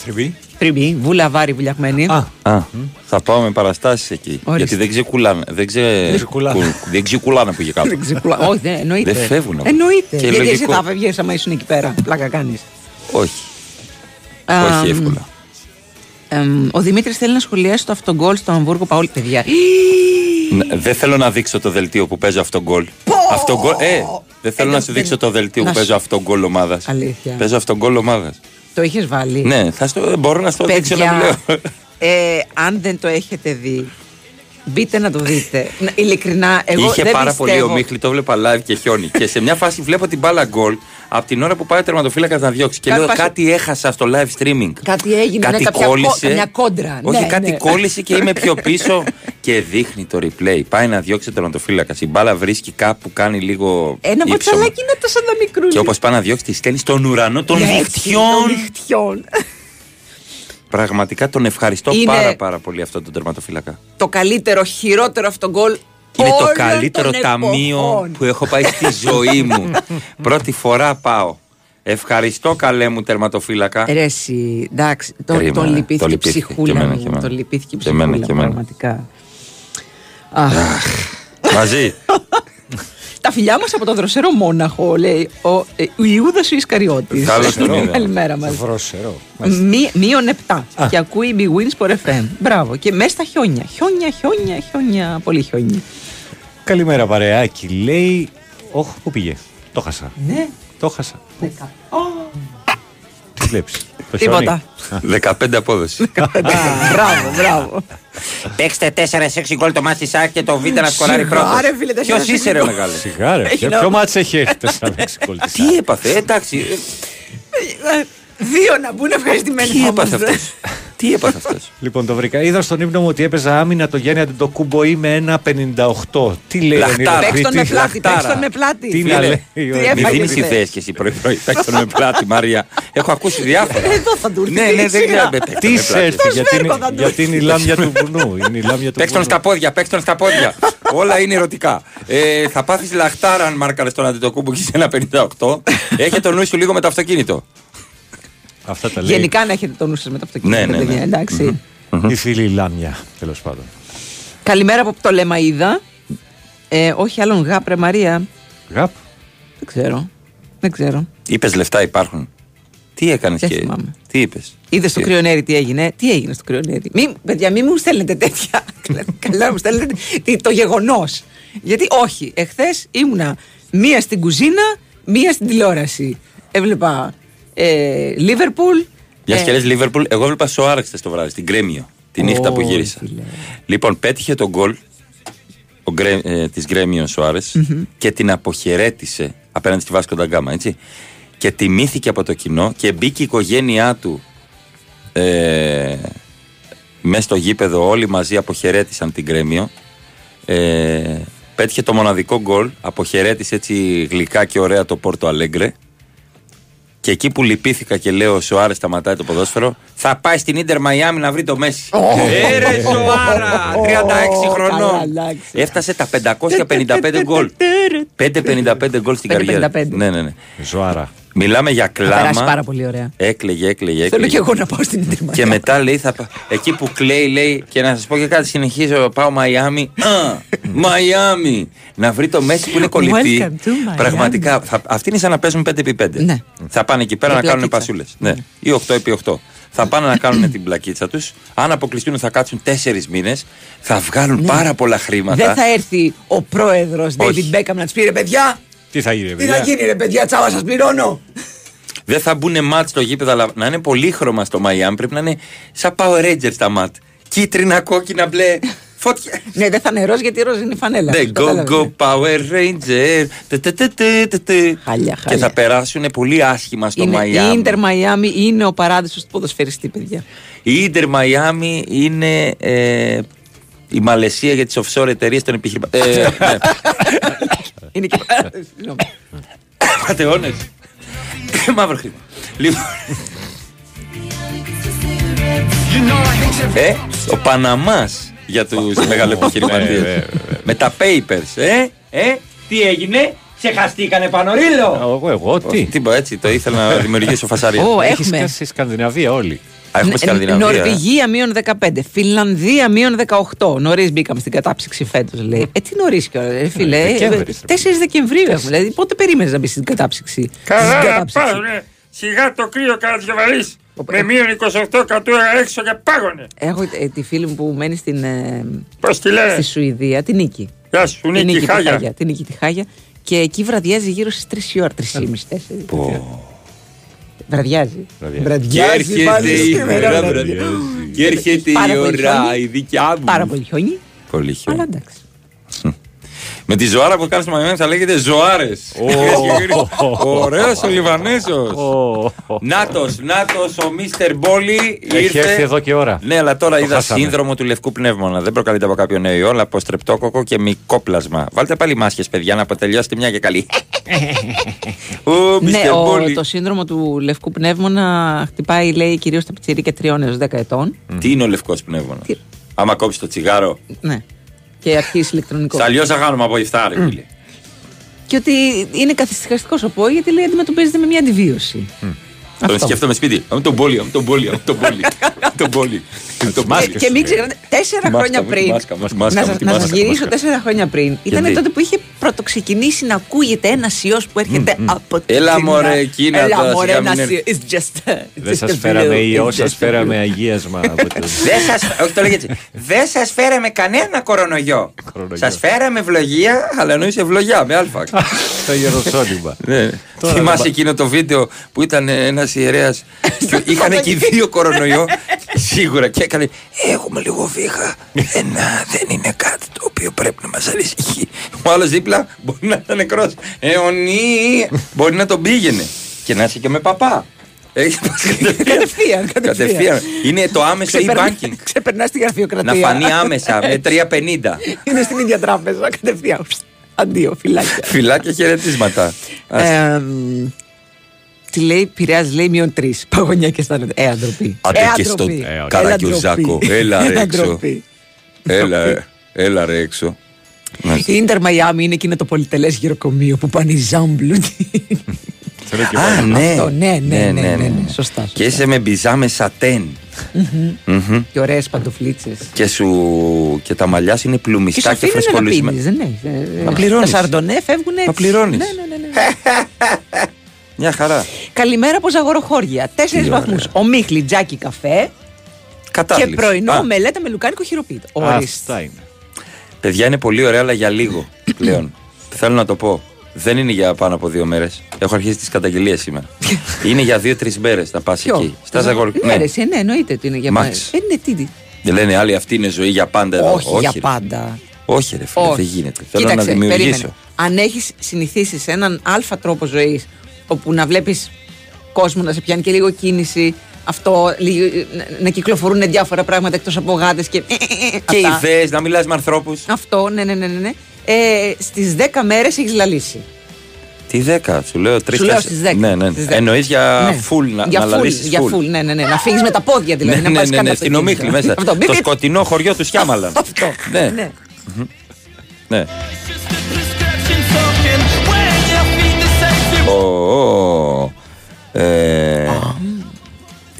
3B. 3B, βούλα βάρη βουλιαγμένη. Α, θα πάω με παραστάσεις εκεί. Ορίστε. Γιατί δεν ξεκουλάνε. Δεν, ξε... Δεν ξεκουλάνε. κου- δεν ξεκουλάνε που είχε κάτω. Δεν ξεκουλά- Όχι, δεν εννοείται. Δεν φεύγουν από- Εννοείται. Και Γιατί εσύ λογικό. θα φεύγει άμα ήσουν εκεί πέρα. Πλάκα κάνεις. Όχι. Όχι εύκολα. ο Δημήτρης θέλει να σχολιάσει το αυτογκολ στο Αμβούργο Παόλ. Παιδιά. Ναι, Δεν θέλω να δείξω το δελτίο που παίζω αυτό γκολ. Αυτό γκολ. Ε, δεν θέλω Ε, να δεν- σου δείξω το δελτίο να που σου- παίζω αυτό γκολ ομάδας. Αλήθεια. Παίζω αυτό γκολ ομάδας. Το είχε βάλει; Ναι, θα στο, μπορώ να στο δείξω να Παιδιά, μην λέω. ε, αν δεν το έχετε δει, μπείτε να το δείτε. Να- Ειλικρινά, εγώ Είχε δεν πάρα πιστεύω. πολύ ο Μίχλη, το βλέπα live και χιόνι. και σε μια φάση βλέπω την μπάλα γκολ από την ώρα που πάει ο τερματοφύλακας να διώξει. Και Κάτι λέω πας- κάτι έχασα στο live streaming. Κάτι έγινε, Κάτι ναι, κάποια κο- κόλλησε. καμιά κόντρα. Όχι, ναι, κάτι ναι. κόλλησε και είμαι πιο πίσω και δείχνει το replay. Πάει να διώξει ο τερματοφύλακας. Η μπάλα βρίσκει κάπου, κάνει λίγο. Ένα ύψωμα. μποτσαλάκι είναι τόσο να μικρούλι. Και όπως πάει να διώξει, της στέλνει στον ουρανό των Ναι, έτσι, δικτυών. των δικτυών. Πραγματικά τον ευχαριστώ Είναι- πάρα πάρα πολύ αυτόν τον τερματοφύλακα. το καλύτερο, χειρότερο αυτογκολ Είναι το όλων καλύτερο των ταμείο εποχών. που έχω πάει στη ζωή μου. Πρώτη φορά πάω. Ευχαριστώ καλέ μου τερματοφύλακα. Ρε εσύ, εντάξει, το, Κρίμα, τον το λυπήθηκε η λυπήθηκε. ψυχούλα Και εμένα, μου. και εμένα. Τον λυπήθηκε η Και εμένα, ψυχούλα και μου, εμένα. πραγματικά. Αχ. Μαζί. Τα φιλιά μας από το δροσερό Μόναχο, λέει ο, ε, ο Ιούδα ο Ισκαριώτης. Καλώς τον είδα. Καλημέρα μας. Βρόσερο. Μείον 7 και ακούει Big Wins for FM. Μπράβο. Και μέσα στα χιόνια. Χιόνια, χιόνια, χιόνια. Πολύ χιόνια. Καλημέρα παρεάκι. Λέει. Όχι, πού πήγε; Το χάσα. Ναι. Το χάσα. Τι βλέπεις; Τίποτα. 15 απόδοση. μπράβο, μπράβο. Παίξτε 4-6 γκολ το μάτι ΣΑΚ και το Β να σκοράρει Σιγά, πρώτος. ρε, φίλε, Ποιος 4-6 είσαι, ρε γκολ. μεγάλε; Σιγά ρε. Έχει Ποιο- να- Ποιο μάτς έχει έρθει 4-6 γκολ της Τι έπαθε, εντάξει. ε, Ε, Δύο να μπουν ευχαριστημένοι. Τι θα έπαθε είμαστε. αυτός; Τι έπαθε αυτός; Λοιπόν, το βρήκα. Είδα στον ύπνο μου ότι έπαιζα άμυνα το Γιάννη Αντιτοκούμπο ή με ένα 58. Τι λέει ο Λαχτάρα. Νίλος; Παίξ τον με Κρήτης; πλάτη, παίξ Λαχτάρα. τον με πλάτη. Τι Φίλε, να λέει ο τι Νίλος; Μην έφαγες, δίνει ε. ιδέε κι εσύ πρωί-πρωί. Παίξτε με πλάτη, Μαρία. Έχω ακούσει διάφορα. Εδώ θα του έρθει Ναι, και ναι, η δεν σειρά. ξέρω. Παίξτε Τι με σε πλάτη. έρθει, γιατί σφαίρω είναι- θα του γιατί είναι η λάμια του βουνού. Είναι η λάμια του Παίξτε τον βουνού. στα πόδια, παίξτε τον στα πόδια. Όλα είναι ερωτικά. Ε, θα πάθεις λαχτάρα αν μάρκαρες τον Αντιτοκούμπο και σε ένα 58. Έχε το νου σου λίγο με το αυτοκίνητο. Αυτά τα λέει Γενικά να έχετε το νου σας με το αυτοκίνητο, Ναι, ναι, παιδιά, ναι. εντάξει. η φίλη λάμια, τέλος πάντων. Καλημέρα από το Λεμαίδα. Ε, όχι άλλον γάπρε Μαρία. Γαπ. Δεν ξέρω. Δεν ξέρω. Είπες λεφτά υπάρχουν. Τι έκανες Δεν και. θυμάμαι. Τι είπες. Είδες στο κρυονέρι τι έγινε; Τι έγινε στο κρυονέρι; Μη, παιδιά, μην μου στέλνετε τέτοια. Καλά, να μου στέλνετε τι- το γεγονός. Γιατί όχι. Εχθές ήμουνα μία στην κουζίνα, μία στην τηλεόραση. Έβλεπα ε, Λίβερπουλ. Μια ε, και λες Λίβερπουλ, εγώ έβλεπα Σοάρεξ χθες το βράδυ στην Γκρέμιο. Τη νύχτα που Ω, γύρισα. φίλε. Λοιπόν, πέτυχε τον γκολ ο Γκρέ, ε, της Γκρέμιο Σοάρες Μμμ. και την αποχαιρέτησε απέναντι στη Βάσκο Νταγκάμα, έτσι. Και τιμήθηκε από το κοινό και μπήκε η οικογένειά του ε, μέσα στο γήπεδο. Όλοι μαζί αποχαιρέτησαν την Γκρέμιο. Ε, πέτυχε το μοναδικό γκολ, αποχαιρέτησε έτσι γλυκά και ωραία το Πόρτο Αλέγκρε. Και εκεί που λυπήθηκα και λέω ο Σοάρε σταματάει το ποδόσφαιρο, θα πάει στην Ιντερ Μαϊάμι να βρει το Μέση. Ε, ρε Σοάρα! 36 χρονών. καλά, εντάξει. Έφτασε τα 555 γκολ. 555 γκολ στην 555. καριέρα. Ναι, ναι, ναι. Ζωάρα. Μιλάμε για Θα περάσει κλάμα. πάρα πολύ ωραία. Έκλαιγε, έκλαιγε, Θέλω έκλαιγε. και εγώ να πάω στην Ιντερ Και μετά λέει, θα, πα- εκεί που κλαίει, λέει, και να σας πω και κάτι, συνεχίζω, πάω Μαϊάμι. Α, Μαϊάμι! Να βρει το Μέση που είναι κολλητή. Welcome to Miami. Πραγματικά, θα, αυτοί είναι σαν να παίζουν 5x5. Ναι. Θα πάνε εκεί πέρα Με να κάνουν πλακίτσα. πασούλες. Ναι. Ή 8x8. Θα πάνε να κάνουν την πλακίτσα τους. Αν αποκλειστούν, θα κάτσουν 4 μήνες. Θα βγάλουν πάρα πολλά χρήματα. Ναι. Δεν θα έρθει ο πρόεδρος Όχι. David Beckham να τους πει ρε παιδιά. Τι θα γίνει, Τι παιδιά; θα γίνει ρε παιδιά, τσάβα σας πληρώνω. Δεν θα μπουν μάτς στο γήπεδο, αλλά να είναι πολύχρωμα στο Μαϊάμι. Πρέπει να είναι σαν Power Rangers τα μάτς. Κίτρινα, κόκκινα, μπλε. Φώτια. Ναι, δεν θα είναι ροζ γιατί ροζ είναι η φανέλα. Ναι, go, Κατάλαβες, go, ναι. Power Ranger. Τε, τε, τε, τε, τε, τε. Χάλια, Και χάλια. θα περάσουν πολύ άσχημα στο Είναι, η Μαϊάμι. Ιντερ Μαϊάμι είναι ο παράδεισος του ποδοσφαιριστή, παιδιά. Η Ιντερ Μαϊάμι είναι ε, η Μαλαισία για τις offshore εταιρείες των επιχειρηματών. Ε, ναι. είναι και. Συγγνώμη. Πατεώνες. Μαύρο χρήμα. Λοιπόν. Ε, ο Παναμάς για τους μεγαλοεπιχειρηματίες. Με τα papers, ε, ε, τι έγινε, ξεχαστήκανε πανορίλο. Εγώ, εγώ, τι; Τι πω έτσι, το ήθελα να δημιουργήσω φασαρία. Ω, Έχεις έχουμε. σκάσει Σκανδιναβία όλοι. Α, έχουμε Ν- Σκανδιναβία. ε. Νορβηγία μείον 15. Φιλανδία μείον 18. Νωρίς μπήκαμε στην κατάψυξη φέτος, λέει. Ε, τι νωρίς κιόλας, ρε φίλε. Ε, Ε, Δεκέμβρης, ρε 4 Δεκεμβρίου έχουμε. Δηλαδή, πότε περίμενες να μπεις στην κατάψυξη; Στην κατάψυξη. Σιγά το κρύο καρδιοβαρής. Με μείον 28 κατούρα έξω και πάγωνε. Έχω ε, τη φίλη μου που μένει στην, ε, Πώς τη λένε. στη Σουηδία, την Νίκη. Γεια σου, Την Νίκη τη Χάγια. Την Νίκη τη Χάγια. Και εκεί βραδιάζει γύρω στις 3 η ώρα, 3,5 4. Βραδιάζει. Και έρχεται η σήμερα, ώρα, βραδιάζει. βραδιά. Και έρχεται Πάρα η πολύ ώρα, χιόνι. η δικιά μου. Πάρα πολύ χιόνι. Πολύ χιόνι. Αλλά εντάξει. Με τη ζωάρα που κάνει στο Μαϊάμι θα λέγεται ζωάρες. Ωραίος ο Λιβανέζος. Νάτος, Νάτος, ο Μίστερ Μπόλι Έχει ήρθε. έρθει εδώ και ώρα. Ναι, αλλά τώρα Το είδα χάσαμε. σύνδρομο του λευκού πνεύμονα. Δεν προκαλείται από κάποιο νέο ιό, αλλά από στρεπτόκοκο και μικόπλασμα. Βάλτε πάλι μάσχε, παιδιά, να αποτελειώσετε μια και καλή. Ο Ναι, Μίστερ ο, Μπόλι. το σύνδρομο του λευκού πνεύμονα χτυπάει, λέει, κυρίως τα πιτσιρίκια 3 έως 10 ετών. Τι είναι ο λευκός πνεύμονα; Άμα κόψεις το τσιγάρο. Ναι. Και αρχίσει ηλεκτρονικός. Σ' αλλιώς θα κάνουμε από υφτάρι, φίλε. Και ότι είναι καθιστικαστικό ο ΠΟΗ γιατί λέει αντιμετωπίζεται με μια αντιβίωση. Τον σκέφτομαι σπίτι. Αμ τον πόλη, αμ τον πόλη, αμ τον πόλη. Αμ τον πόλη. Και, και μην ξεχνάτε, τέσσερα Τη μάσκα χρόνια μου, τη πριν. μάσκα μου, τη μάσκα να μου, σας- τη να σας μάσκα, γυρίσω μάσκα. τέσσερα χρόνια πριν. Ήταν Γιατί; τότε που είχε πρωτοξεκινήσει να ακούγεται ένας ιός που έρχεται από την Έλα, Κίνα. μωρέ, Κίνα Έλα, τώρα, μωρέ, σιγά ένας μην έρθει. ιός. It's just. Δεν it's σας just a φέραμε flu. ιό, It's σας just a φέραμε flu. αγίασμα. από το- Δεν σας, όχι το λέγεται έτσι. Δεν σας φέραμε κανένα κορονοϊό. Σας φέραμε ευλογία, αλλά εννοούσε ευλογιά με αλφα. Τα Ιεροσόλυμα. Ναι. Τώρα Θυμάσαι δεν πα- εκείνο το βίντεο που ήταν ένας ιερέας. Είχαν και οι δύο κορονοϊό. Σίγουρα και έκανε. Έχουμε λίγο βήχα. Ένα δεν είναι κάτι το οποίο πρέπει να μας ανησυχεί. Ο άλλος δίπλα μπορεί να ήταν νεκρός. Αιωνί! Μπορεί να τον πήγαινε. Και να είσαι και με παπά. Έχει πας Κατευθείαν, κατευθείαν. Κατευθείαν. Είναι το άμεσο Ξεπερνά- e-banking. Ξεπερνάς τη γραφειοκρατία. Να φανεί άμεσα με 3,50. Είναι στην ίδια τράπεζα, κατευθείαν. Αντίο, φυλάκια. Φυλάκια χαιρετίσματα. Ας- Ε, μ, τι λέει, Πειραιάς λέει μείον τρεις. Παγωνιά και αισθάνεται. Ε, αντροπή. Άντε ε, και στο αντροπή. Καρακιουζάκο. ντροπή. Έλα ρε Ε, έξω. ντροπή. Έλα, ε, έλα ρε έξω. Να- Η Ιντερ Μαϊάμι είναι εκείνο το πολυτελές γυροκομείο που πάνε οι ζάμπλουτοι. Α, ναι. Αυτό, ναι, ναι, ναι, ναι, ναι, σωστά. Και είσαι με μπιζάμε σατέν. Μμμ. Και ωραίες παντοφλίτσες. Και, σου... και τα μαλλιά σου είναι Και σου πλουμιστά και αφήνουν να φρεσκολισμένα. πίνεις, δεν έχει. ε, ε, Μα πληρώνεις. Τα σαρντονέ φεύγουν έτσι. Μα πληρώνεις. Ναι, ναι, ναι, ναι. Μια χαρά. Καλημέρα από Ζαγοροχώρια. Τέσσερις Τι βαθμούς. Ο Μίχλι, τζάκι καφέ. Κατάληξη. Και πρωινό Α. μελέτα με λουκάνικο χειροποίητο. Ορίστε. Αυτά είναι. Παιδιά είναι πολύ ωραία, αλλά για λίγο πλέον. Θέλω να το πω. Δεν είναι για πάνω από δύο μέρες. Έχω αρχίσει τις καταγγελίες σήμερα. είναι για δύο-τρεις μέρες να πας Ποιο; εκεί. Στα Ζαγορ... Ναι, ρε, εσύ, ναι, εννοείται ότι είναι για Μάξ. πάντα. Ε, ναι, τι, τι. Δεν λένε άλλοι αυτή είναι ζωή για πάντα εδώ. Όχι, για ρε. πάντα. Όχι, ρε φίλε, Όχι. δεν γίνεται. Θέλω Κοίταξε, να δημιουργήσω. περίμενε. Αν έχεις συνηθίσει σε έναν αλφα τρόπο ζωής, όπου να βλέπεις κόσμο να σε πιάνει και λίγο κίνηση, αυτό, λίγο, να, να κυκλοφορούν διάφορα πράγματα εκτός από γάτες και. Και αυτά. ιδέες, να μιλάς με ανθρώπους. Αυτό, ναι, ναι, ναι. ναι, ναι. Ε, Στις 10 μέρες έχεις λαλήσει. Τι δέκα, σου λέω τρεις. Σου λέω στις 10. Ναι, ναι. Στις 10. Εννοείς για Ναι. full να, για να full, λαλήσεις για full. full, ναι, ναι, ναι. Να φύγεις με τα πόδια δηλαδή. ναι, να ναι, πάρεις ναι, κάτω ναι, από στην αυτοκίνητο. ομίχλη μέσα. Αυτό, μπιπ, Το μπιπ. σκοτεινό χωριό του Σιάμαλαν. Αυτό. Ναι. ναι. Ω, ω, ε,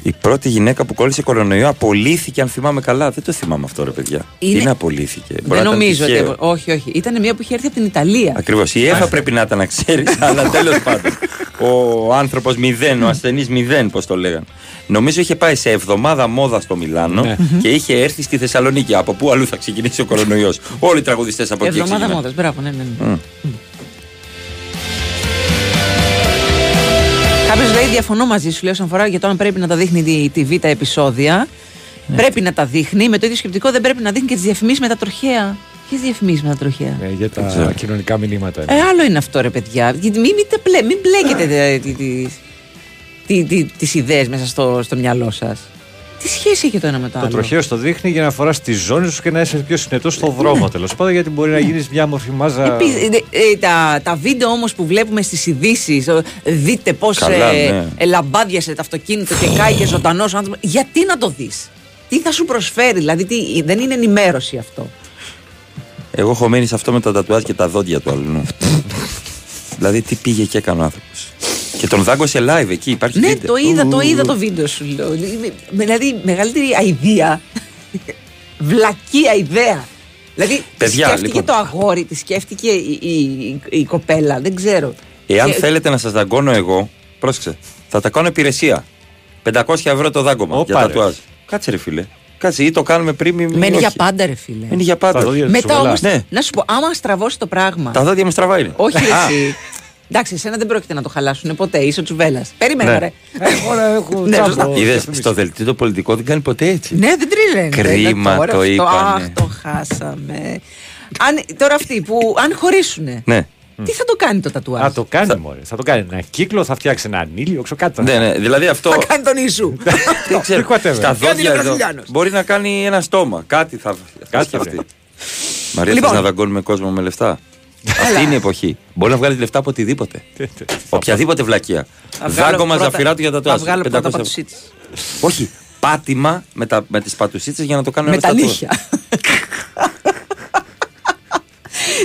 Η πρώτη γυναίκα που κόλλησε κορονοϊό απολύθηκε, αν θυμάμαι καλά. Δεν το θυμάμαι αυτό, ρε παιδιά. Είναι- Είναι απολύθηκε. Μπορεί Δεν να ήταν νομίζω ότι. τυχαίο. Όχι, όχι. Ήταν μια που είχε έρθει από την Ιταλία. Ακριβώς. Η Εύα πρέπει να ήταν, να ξέρει, αλλά τέλος πάντων. Ο άνθρωπος μηδέν, ο ασθενής μηδέν, πώς το λέγανε. Νομίζω είχε πάει σε εβδομάδα μόδα στο Μιλάνο Ναι. και είχε έρθει στη Θεσσαλονίκη. Από πού αλλού θα ξεκινήσει ο κορονοϊός. Όλοι οι τραγουδιστές από εκεί Εβδομάδα ξεκινάνε. μόδας. Μπράβο, ναι, ναι. ναι. Μμ. Λέει: Διαφωνώ μαζί σου, λέει, όσον αφορά για το αν πρέπει να τα δείχνει η TV τα επεισόδια. Ναι. Πρέπει να τα δείχνει. Με το ίδιο σκεπτικό δεν πρέπει να δείχνει και τις διαφημίσεις με τα τροχαία. Ποιες διαφημίσεις με τα τροχαία. Ε, για Δεν ξέρω. τα κοινωνικά μηνύματα. Ε, άλλο είναι αυτό, ρε παιδιά. Γιατί Μην, μην, τα πλέ- μην μπλέκετε ε, τι- τι- τι- τι- τις ιδέες μέσα στο, στο μυαλό σας. Τι σχέση έχει το ένα με το Το άλλο; τροχαίο στο δείχνει για να φοράς τη ζώνη σου και να είσαι πιο συνετός στο δρόμο τέλος πάντων, γιατί μπορεί να γίνεις μια μορφή μάζα. Επίσης, ε, ε, τα, τα βίντεο όμως που βλέπουμε στις ειδήσει, δείτε πώς Καλά, ε, ναι. ελαμπάδιασε το αυτοκίνητο και κάηκε ζωντανός άνθρωπος. Γιατί να το δεις; Τι θα σου προσφέρει, δηλαδή τι, δεν είναι ενημέρωση αυτό. Εγώ έχω μείνει σε αυτό με τα τατουάζ και τα δόντια του αλλού. δηλαδή τι πήγε και έκανε ο άνθρωπος. Και τον δάγκωσε live εκεί, υπάρχει Ναι, βίντεο. το είδα, το Ου, είδα το βίντεο σου. λέω. Δηλαδή, μεγαλύτερη αηδία. Βλακία ιδέα. Δηλαδή, τη Παιδιά, σκέφτηκε λοιπόν. το αγόρι, της σκέφτηκε η, η- η κοπέλα, δεν ξέρω. Εάν Και- θέλετε να σας δαγκώνω εγώ, πρόσεξε, θα τα κάνω υπηρεσία. 500 ευρώ το δάγκωμα Όπα, για ρε. τατουάζ. Κάτσε ρε φίλε. Κάτσε ή το κάνουμε πριν μη Μένει όχι. για πάντα, ρε φίλε. Μένει για πάντα. Τα δόντια της Μετά Σουβελά. όμως, Ναι. να σου πω, άμα στραβώσει το πράγμα. Τα δόντια μου στραβά είναι. Όχι, ρε, Α, εσύ. Εντάξει, εσένα δεν πρόκειται να το χαλάσουν ποτέ. Είσαι ο Τσουβέλλα. Περίμενε, Ναι. ρε. Τώρα έχω Ναι, τσάμπο. σωστά. Είδες, στο δελτίο το πολιτικό δεν κάνει ποτέ έτσι; Ναι, δεν τρίλαινε. Κρίμα Τώρα το αυτό, είπανε. Αχ, το χάσαμε. Αν, τώρα αυτοί που αν χωρίσουνε, Ναι. τι θα το κάνει το τατουάζ; Α, το κάνει μωρέ. Θα το κάνει ένα κύκλο, θα φτιάξει ένα ανήλιο, ξέρω κάτι. θα Ναι, κάνει. ναι, δηλαδή αυτό. Θα κάνει τον Ιησού. Δεν ξέρω. Whatever. Στα Κάνει δόντια ο εδώ. Βραζιλιάνος. Μπορεί να κάνει ένα στόμα. Κάτι θα, θα Κάτι σκεφτεί. θα Μαρία, Λοιπόν. θες να δαγκώνουμε κόσμο με λεφτά; Αυτή είναι η εποχή. Μπορεί να βγάλει λεφτά από οτιδήποτε. Οποιαδήποτε βλακεία. Θα βγάλω Δάγκωμα πρώτα- ζαφυρά του για τα Θα τουάζ. βγάλω 500 πρώτα ευρώ. πατουσίτης. Όχι. Πάτημα με, τα, με τις πατουσίτσες για να το κάνω Με ένα τα τατουάζ. νύχια.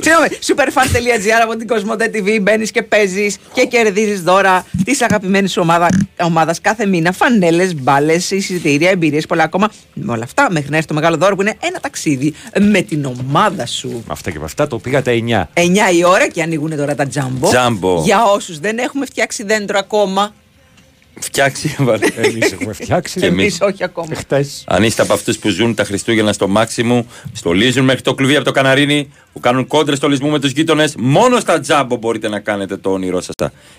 Συγγνώμη, superfan.gr από την Κοσμοτέ TV μπαίνεις και παίζεις και κερδίζεις δώρα της αγαπημένης σου ομάδα ομάδας κάθε μήνα. Φανέλες, μπάλες, εισιτήρια, εμπειρίες, πολλά ακόμα. Με όλα αυτά, μέχρι να έρθει το μεγάλο δώρο που είναι ένα ταξίδι με την ομάδα σου. Με αυτά και με αυτά το πήγα τα 9. 9 η ώρα και ανοίγουν τώρα τα τζάμπο. Τζάμπο. Για όσους δεν έχουμε φτιάξει δέντρο ακόμα. Φτιάξει. βάλε. Εμεί έχουμε φτιάξει. Και Εμείς εμείς. όχι ακόμα. Χτε. Αν είστε από αυτούς που ζουν τα Χριστούγεννα στο μάξιμου, στολίζουν μέχρι το κλουβί από το καναρίνι, που κάνουν κόντρες στολισμού με τους γείτονες, μόνο στα τζάμπο μπορείτε να κάνετε το όνειρό σας.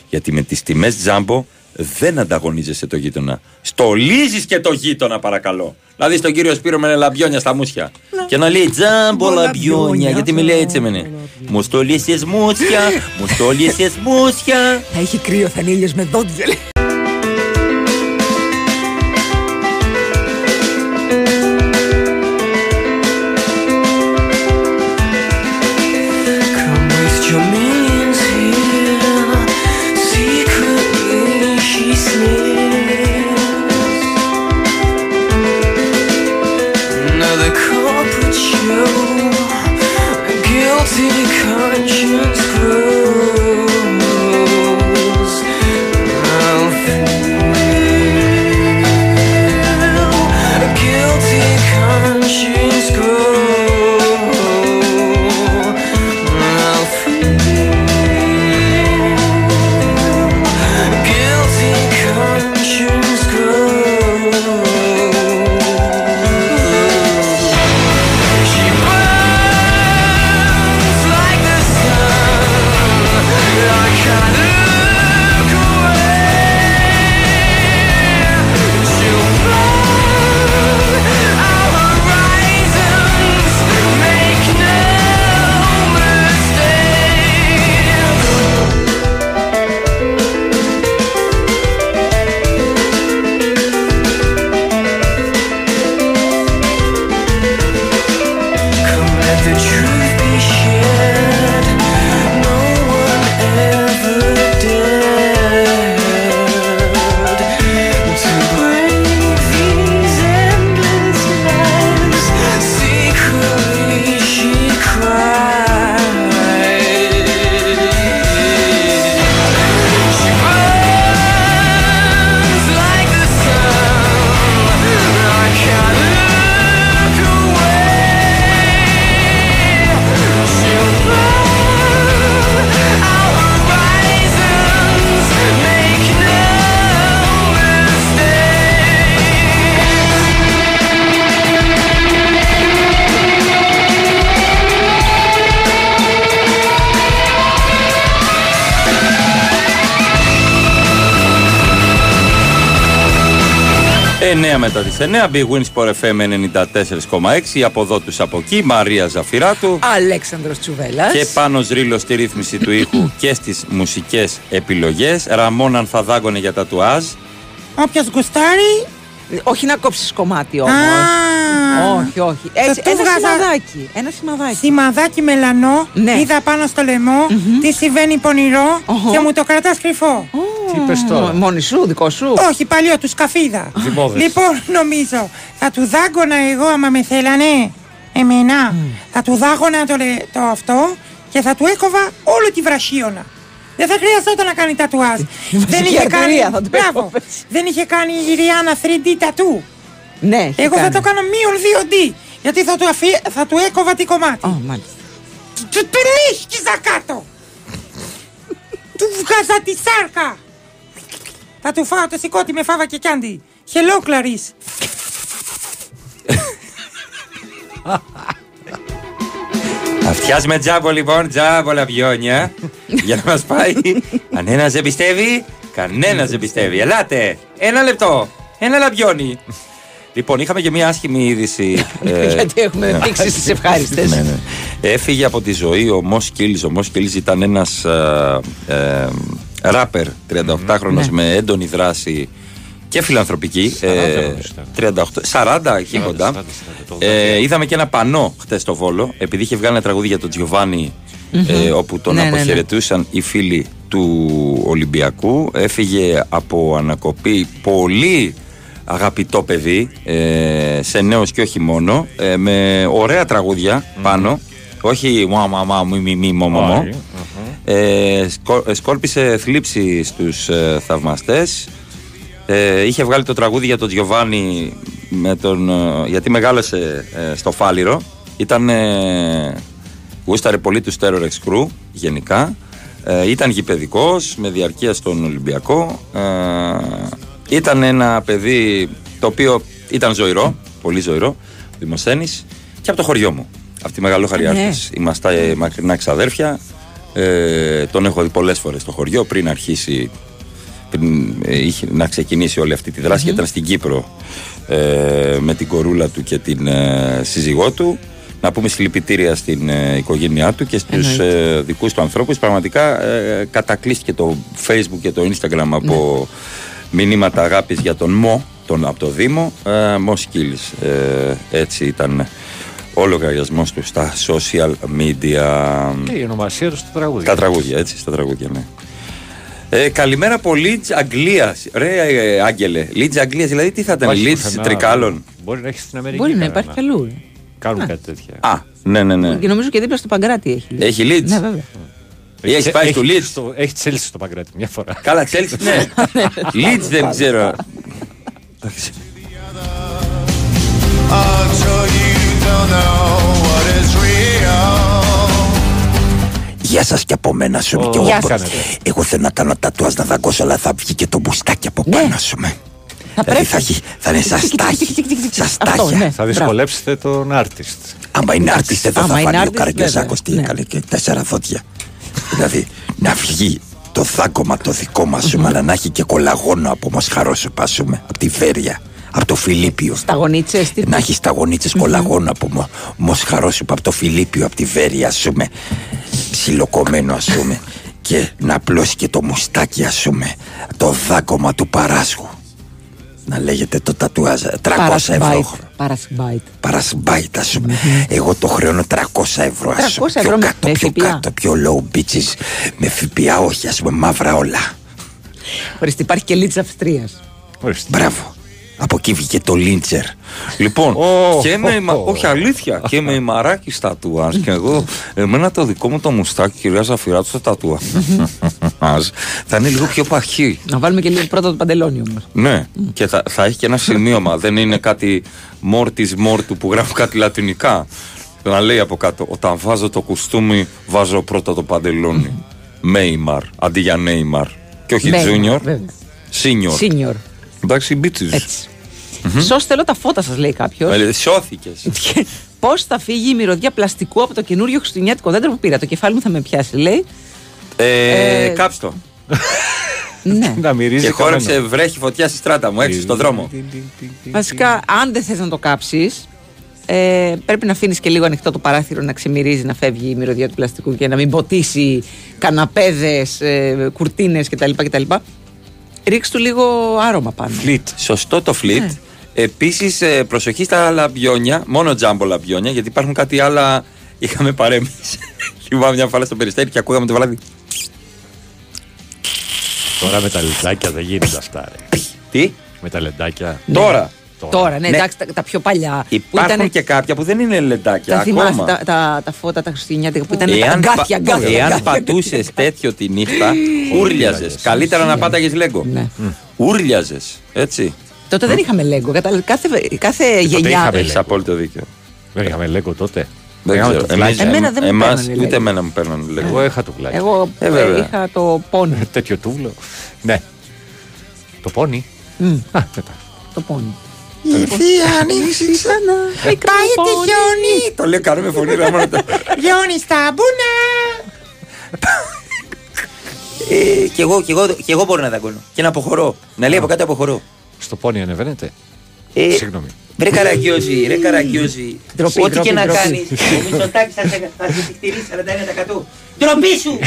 Γιατί με τις τιμές τζάμπο δεν ανταγωνίζεσαι το γείτονα. Στολίζεις και το γείτονα, παρακαλώ. Δηλαδή στον κύριο Σπύρο με λαμπιόνια στα μουσια. Και να λέει τζάμπο λαμπιόνια, γιατί με λέει έτσι εμένα. Μου στολίσει μουσια, μου στολίσει μουσια. Θα έχει κρύο, θα είναι ήλιος με δόντια. 9 μετά τις 9, Big Win Sport FM 94,6. Από εδώ τους από εκεί, Μαρία Ζαφυράτου. Αλέξανδρος Τσουβέλλας. Και πάνω Ρήλο στη ρύθμιση του ήχου και στις μουσικές επιλογές. Ραμόν αν θα δάγκωνε για τατουάζ. Όποιο γουστάρει. Όχι να κόψεις κομμάτι όμως. Όχι, όχι. Έτσι, το ένα βγάζα- σημαδάκι. Ένα σημαδάκι. Σημαδάκι μελανό, Ναι. είδα πάνω στο λαιμό, τι συμβαίνει πονηρό και μου το κρατάς κρυφό. Τι είπες τώρα. Μόνη σου, δικό σου. Όχι, παλιό, του σκαφίδα. Δημόδες. Λοιπόν, νομίζω, θα του δάγκωνα εγώ άμα με θέλανε, εμένα, θα του δάγωνα το, λε- το αυτό και θα του έκοβα όλη τη βρασίωνα. Δεν θα χρειαζόταν να κάνει τατουάζ. Δεν είχε κάνει. αρτηρία θα του Μπράβο. έκοβες. Δεν είχε κάνει η Ριάννα 3D τατού. Ναι, έχει Εγώ θα κάνει. το κάνω μείον 2D. Γιατί θα του, αφή- θα του έκοβα τη κομμάτι. Ω, μάλιστα. Του του λύσκιζα κάτω. του βγάζα τη σάρκα. Θα του φάω το σηκώτη με φάβα και κιάντι. Hello, Clarice. Αυτιά με τζάμπο λοιπόν, τζάμπο λαβιόνια. για να μας πάει. Κανένας δεν πιστεύει, κανένας δεν πιστεύει. Ελάτε, ένα λεπτό, ένα λαμπιόνι. Λοιπόν, είχαμε και μια άσχημη είδηση. ε, Γιατί έχουμε ναι. δείξει στις ευχάριστες. Ναι, ναι. Έφυγε από τη ζωή ο Μος Κίλης. Ο Μος Κίλης ήταν ένας ε, ε, ράπερ 38χρονος Ναι. με έντονη δράση και φιλανθρωπική. ε, 38, 40 εκεί κοντά. 40, το Ε, είδαμε και ένα πανό χτες στο Βόλο, επειδή είχε βγάλει ένα τραγούδι για τον Τζιοβάνι, ε, όπου τον Ναι, ναι, ναι. αποχαιρετούσαν οι φίλοι του Ολυμπιακού. Έφυγε από ανακοπή πολύ αγαπητό παιδί, ε, σε νέος και όχι μόνο, ε, με ωραία τραγούδια πάνω. Όχι μα μα μα μη μη μη μο μο μο. Όχι, Ε, σκο- ε, σκόρπισε θλίψη στους ε, θαυμαστές. Ε, είχε βγάλει το τραγούδι για τον Τζιοβάνι με τον, ε, γιατί μεγάλωσε ε, στο Φάληρο. Ήταν ε, γούσταρε πολύ τους Terror X Crew γενικά. Ε, ήταν γηπαιδικός με διαρκεία στον Ολυμπιακό. Ε, ήταν ένα παιδί το οποίο ήταν ζωηρό πολύ ζωηρό Δημοσθένης. Και από το χωριό μου από τη Μεγαλοχαριάρτης είμαστε ε, μακρινά ξαδέρφια ε, τον έχω δει πολλές φορές στο χωριό πριν αρχίσει πριν ε, είχε, να ξεκινήσει όλη αυτή τη δραση και ήταν στην Κύπρο ε, με την κορούλα του και την ε, σύζυγό του. Να πούμε συλληπιτήρια στην ε, οικογένειά του και στους ε, δικούς του ανθρώπους. Πραγματικά ε, κατακλείστηκε το facebook και το instagram από μηνύματα αγάπης για τον Μο τον, από το Δήμο. Ε, Μο Σκύλης ε, έτσι ήταν ο λογαριασμό του στα social media Και η ονομασία του στο τραγούδι. τα τραγούδια, έτσι, στα τραγούδια, ναι. Ε, καλημέρα από Leeds Αγγλίας. Ρε, ε, Άγγελε. Leeds Αγγλίας, δηλαδή τι θα ήταν, Υπάρχει Leeds πουθενά. Τρικάλων; Μπορεί να έχεις στην Αμερική. Μπορεί να κανένα. υπάρχει αλλού. Κάνουν κάτι τέτοια. Α, ναι, ναι, ναι. Και νομίζω και δίπλα στο Παγκράτη έχει. Έχει Leeds. Ναι, βέβαια. Ή έχει πάει στο Leeds. στο- Έχει Chelsea στο Παγκράτη μια φορά. Καλά, Chelsea, ναι. Leeds δεν ξέρω. Until you don't know what is real. Γεια σας και από μένα σου. Ω, και εγώ, γεια σας. εγώ θέλω να κάνω τατουάζ να δαγκώσω, αλλά θα βγει και το μπουστάκι από πάνω σου. Με. Δηλαδή θα, γι- θα είναι σαν στάχη. Σαν Αυτό, στάχια. ναι. Θα δυσκολέψετε τον artist. Άμα είναι άρτης εδώ Άμα θα είναι φανεί ο artist, Καραγκιόζάκος τι βέβαια. έκανε και τέσσερα δόντια. δηλαδή να βγει το δάγκωμα το δικό μας σου, αλλά να έχει και κολαγόνο από μοσχαρό σου πάσουμε, από τη Βέρεια, από το Φιλίππιο. Σταγονίτσες, τι Να έχει σταγονίτσες κολαγόνο από μο, μοσχαρό σου, από το Φιλίππιο, από τη Βέρεια, ας πούμε, ψιλοκομμένο ας πούμε, και να απλώσει και το μουστάκι ας πούμε, το δάκωμα του Παράσχου. Να λέγεται το τατουάζ 300 ευρώ. Παρασμπάιτ. Παρασμπάιτ, ας πούμε. Εγώ το χρεώνω 300 ευρώ, ας 300 πούμε. ευρώ Πιο με- κάτω, με πιο ΦΠΑ. κάτω, πιο low bitches. Με ΦΠΑ, όχι, ας πούμε, μαύρα όλα. Ορίστε, υπάρχει και Λίτσα Αυστρίας. Μπράβο. Από εκεί βγήκε το Λίντσερ. Λοιπόν, Ω, και με, ω, η μα- ω. όχι αλήθεια, και με η μαράκι στα τατουάζ και εγώ, εμένα το δικό μου το μουστάκι, κυρία Ζαφυράτου, στο τατουάζ, θα είναι λίγο πιο παχύ. Να βάλουμε και λίγο πρώτα το παντελόνι όμως. Ναι, και θα, θα έχει και ένα σημείωμα. Δεν είναι κάτι μόρτη μόρτου που γράφει κάτι λατινικά. Να λέει από κάτω, όταν βάζω το κουστούμι, βάζω πρώτα το παντελόνι. Μέιμαρ, αντί για Νέιμαρ. Και όχι Μέιμαρ, Junior, βέβαια. Senior. Senior. Εντάξει, μπίτσις. Έτσι. Σώστε λέω τα φώτα σας λέει κάποιος. Ε, Σώθηκες. Πώς θα φύγει η μυρωδιά πλαστικού από το καινούριο χριστουγεννιάτικο δέντρο που πήρα. Το κεφάλι μου θα με πιάσει, λέει. Ε, Ε, κάψτε το. Ναι. Να μυρίζει Και χόρεψε, καμένο. βρέχει φωτιά στη στράτα μου έξω στον δρόμο. Βασικά, αν δεν θες να το κάψεις, ε, πρέπει να αφήνεις και λίγο ανοιχτό το παράθυρο να ξεμυρίζει, να φεύγει η μυρωδιά του πλαστικού και να μην ποτίσει καναπέδες, ε, κουρτίνες κτλ. κτλ. Ρίξ του λίγο άρωμα πάνω. Φλιτ. Σωστό το φλιτ. Ναι. Επίσης, προσοχή στα λαμπιόνια, μόνο τζάμπο λαμπιόνια, γιατί υπάρχουν κάτι άλλα. Είχαμε παρέμβει. Θυμάμαι μια φορά στο περιστέρι και ακούγαμε το βράδυ. Τώρα με τα λεντάκια δεν γίνονται αυτά. Ρε. Τι; Με τα λεντάκια. Τώρα. Τώρα, ναι, Ναι. εντάξει, τα, τα πιο παλιά. που Υπάρχουν ήτανε- και κάποια που δεν είναι λεντάκια. Τα θυμάσαι ακόμα. τα, τα, τα φώτα τα χριστουγεννιάτικα που ήταν τα Εάν, γκάθια, πα- γκάθια. εάν γκάθια. πατούσες τέτοιο τη νύχτα, ούρλιαζες. Καλύτερα να πάταγες λέγκο. Ναι. Ούρλιαζες. Έτσι. Τότε δεν είχαμε λέγκο. κατάλαβες, Κάθε, κάθε γενιά. είχαμε Έχεις απόλυτο δίκιο. Δεν είχαμε λέγκο τότε. Δεν Είχαμε ξέρω. το Εμείς- φλάκι. Εμένα δεν μου εμάς- παίρνανε Ούτε λέγκο. εμένα μου παίρνανε λέγκο. Εγώ είχα το φλάκι. Εγώ Ε, ε, βέβαια. είχα το πόνι. Τέτοιο τούβλο. Ναι. Το πόνι. Μμ, Α, μετά. το πόνι. Η θεία ανοίξει ξανά. Πάει τη χιόνι. Το λέω κάνω με φωνή ρε, μόνο το- Χιόνι στα μπουνά. Ε, Κι εγώ, κι εγώ, κι εγώ μπορώ να δαγκώνω. Και να αποχωρώ. Να λέει από κάτω αποχωρώ. Στο πόνι ανεβαίνετε. Ε, Συγγνώμη. Ρε καραγκιόζη, ρε καραγκιόζη. Ντροπή, Ό,τι ντροπή, και να ντροπή. κάνεις, ο Μητσοτάκης θα σε θα σε συκτηρήσει 41%. Ντροπή σου!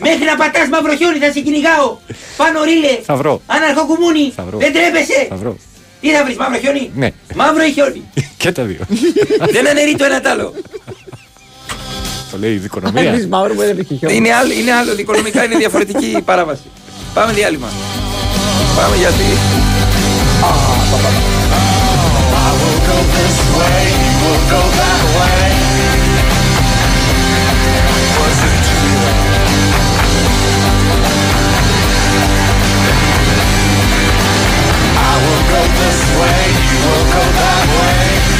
Μέχρι να πατάς μαύρο χιόνι θα σε κυνηγάω. Πάνω ρίλε. Θα βρω. Αναρχοκουμούνι. Θα βρω. Δεν τρέπεσαι. Θα βρω. Τι θα βρεις, μαύρο χιόνι; Ναι. Μαύρο ή χιόνι; Και τα δύο. Δεν αναιρεί το ένα τ' άλλο. Το λέει η Εμείς δικονομία. μαύρο μου δεν είχε χιόνι. Είναι άλλο, είναι άλλο, οικονομικά είναι διαφορετική η παράβαση. Πάμε διάλειμμα. Πάμε γιατί. will go this way, you will go that way.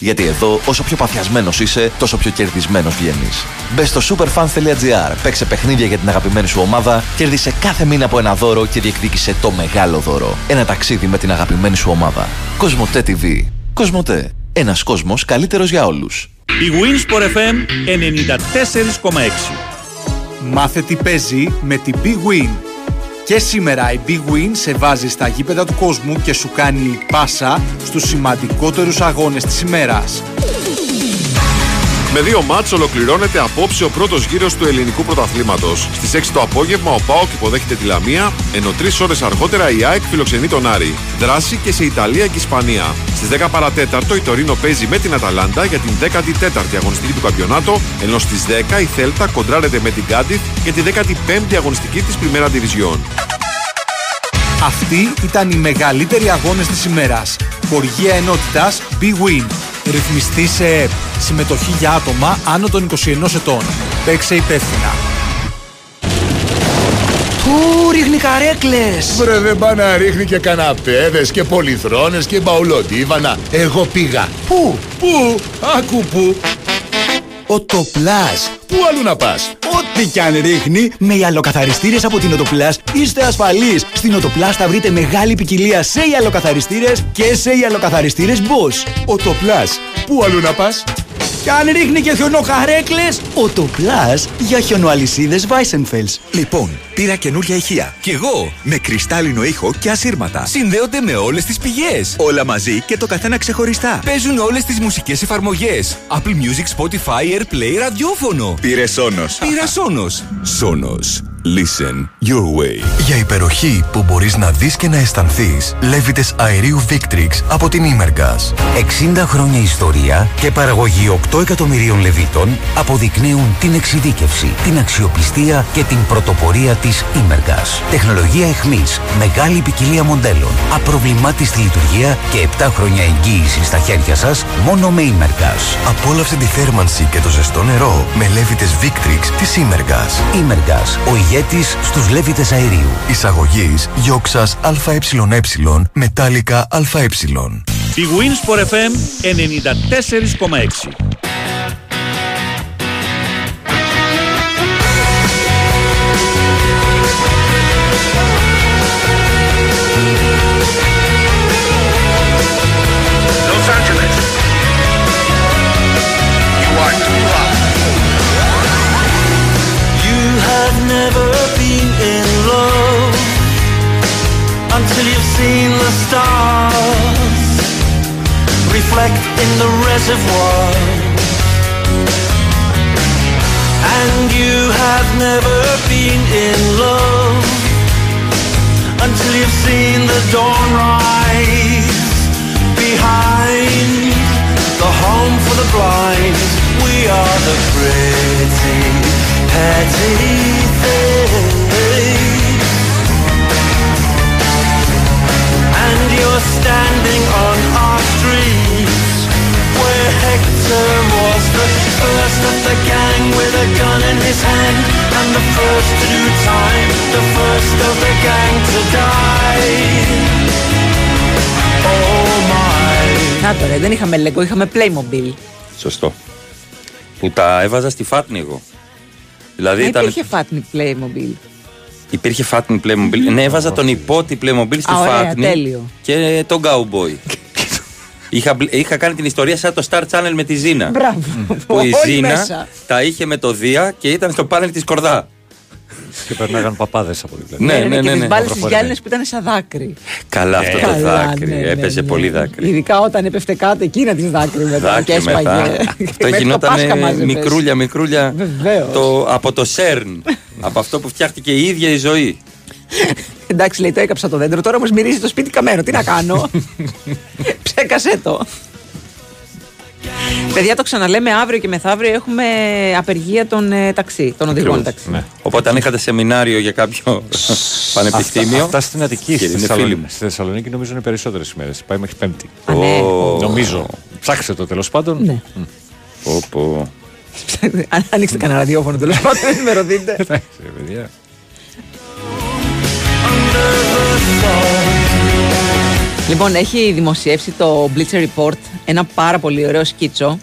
Γιατί εδώ, όσο πιο παθιασμένος είσαι, τόσο πιο κερδισμένος βγαίνεις. Μπες στο superfans.gr, παίξε παιχνίδια για την αγαπημένη σου ομάδα, κέρδισε κάθε μήνα από ένα δώρο και διεκδίκησε το μεγάλο δώρο. Ένα ταξίδι με την αγαπημένη σου ομάδα. Κοσμοτέ TV. Κοσμοτέ. Ένας κόσμος καλύτερος για όλους. Η Winsport FM 94,6. Μάθε τι παίζει με την Big Win. Και σήμερα η Big Win σε βάζει στα γήπεδα του κόσμου και σου κάνει πάσα στους σημαντικότερους αγώνες της ημέρας. Με δύο μάτς ολοκληρώνεται απόψε ο πρώτος γύρος του ελληνικού πρωταθλήματος. Στις 6 το απόγευμα ο ΠΑΟΚ υποδέχεται τη Λαμία, ενώ 3 ώρες αργότερα η ΑΕΚ φιλοξενεί τον Άρη. Δράση και σε Ιταλία και Ισπανία. Στις 10 παρατέταρτο η Τωρίνο παίζει με την Αταλάντα για την 14η αγωνιστική του καμπιονάτο, ενώ στις 10 η Θέλτα κοντράρεται με την Κάντιθ για τη 15η αγωνιστική της Πριμέρα Division. Αυτοί ήταν οι μεγαλύτεροι αγώνες της ημέρας. Χοργία ενότητας Big Win. Ρυθμιστή σε ΕΠ. Συμμετοχή για άτομα άνω των 21 ετών. Παίξε υπεύθυνα. Πού ρίχνει καρέκλες; Βρε δεν πάει να ρίχνει και καναπέδες και πολυθρόνες και μπαουλοντίβανα. Εγώ πήγα. Πού, πού, άκου πού. Οτοπλάς. Πού αλλού να πας; Ό,τι κι αν ρίχνει, με υαλοκαθαριστήρες από την Οτοπλάς είστε ασφαλείς. Στην Οτοπλάς θα βρείτε μεγάλη ποικιλία σε υαλοκαθαριστήρες και σε υαλοκαθαριστήρες Bosch. Οτοπλάς. Πού αλλού να πας; Κι αν ρίχνει και χιονοκαρέκλες, Οτοπλάς για χιονοαλυσίδες Weissenfels. Λοιπόν, πήρα καινούρια ηχεία. Κι εγώ, με κρυστάλλινο ήχο και ασύρματα. Συνδέονται με όλες τις πηγές. Όλα μαζί και το καθένα ξεχωριστά. Παίζουν όλες τις μουσικές εφαρμογές. Apple Music, Spotify, Airplay, ραδιόφωνο. Πήρε Sonos. Πήρα Sonos. Sonos. Listen your way. Για υπεροχή που μπορείς να δεις και να αισθανθείς, λέβητες αερίου Victrix από την Imergas. 60 χρόνια ιστορία και παραγωγή 8 εκατομμυρίων λεβίτων αποδεικνύουν την εξειδίκευση, την αξιοπιστία και την πρωτοπορία της Imergas. Τεχνολογία εχμής, μεγάλη ποικιλία μοντέλων, απροβλημάτιστη λειτουργία και 7 χρόνια εγγύηση στα χέρια σας μόνο με Imergas. Απόλαυσε τη θέρμανση και το ζεστό νερό με λέβητες Victrix της Imergas. Imergas, ο ηγέτης στους λέβητες αερίου. Εισαγωγής Γιόξας ΑΕ Μετάλλικα ΑΕ. Η Winsport FM 94,6. Stars reflect in the reservoir. And you have never been in love until you've seen the dawn rise behind the home for the blind. We are the pretty, petty things. Standing on our streets where Hector was the first of the gang with a gun in his hand and the first to do time, the first of the gang to die. Oh my. Να τώρα, δεν είχαμε Lego, είχαμε Playmobil. Σωστό. Που τα έβαζα στη Φάτνη εγώ. Δηλαδή Δεν ήταν. υπήρχε Φάτνη Playmobil. Υπήρχε Φάτνη Playmobil. Ναι, έβαζα τον υπότι Playmobil στη Α, ωραία, Φάτνη. τέλειο. Και τον Cowboy. είχα, μπλ- είχα κάνει την ιστορία σαν το Star Channel με τη Ζήνα. Μπράβο. Που η Όλοι Ζήνα μέσα. τα είχε με το Δία και ήταν στο πάνελ της Κορδά. Και περνάγαν παπάδες από δίπλα. Ναι, ναι, και ναι. τις ναι. μπάλες στις γυάλινες που ήταν σαν δάκρυ. Καλά αυτό το Καλά, δάκρυ. ναι, ναι, Έπαιζε ναι. πολύ δάκρυ. Ειδικά όταν έπεφτε κάτω εκείνα της δάκρυ μετά Δάκρυ και έσπαγε. μετά. Και Αυτό μέχρι το Πάσχα γινόταν μάζευες. μικρούλια, μικρούλια. Βεβαίως. Το, από το ΣΕΡΝ. από αυτό που φτιάχτηκε η ίδια η ζωή. Εντάξει, λέει, το έκαψα το δέντρο. Τώρα όμως μυρίζει το σπίτι καμένο. Τι να κάνω; Ψέκασέ το. Παιδιά, το ξαναλέμε αύριο και μεθαύριο έχουμε απεργία των ε, ταξί, των οδηγών Ακριβώς. ταξί. Ναι. Οπότε αν είχατε σεμινάριο για κάποιο πανεπιστήμιο. Αυτά, αυτά στην Αττική. και Στη είναι φίλοι Θεσσαλονίκη, μου. στη Θεσσαλονίκη νομίζω είναι περισσότερες ημέρες. Πάει μέχρι Πέμπτη. Α, ναι. Ω. Νομίζω. Ψάξτε το τέλος πάντων. Ναι. Πω, πω. Αν ανοίξετε κανένα ραδιόφωνο τέλος πάντων, ενημερωθείτε. Εντάξει, παιδιά. Λοιπόν, έχει δημοσιεύσει το Bleacher Report ένα πάρα πολύ ωραίο σκίτσο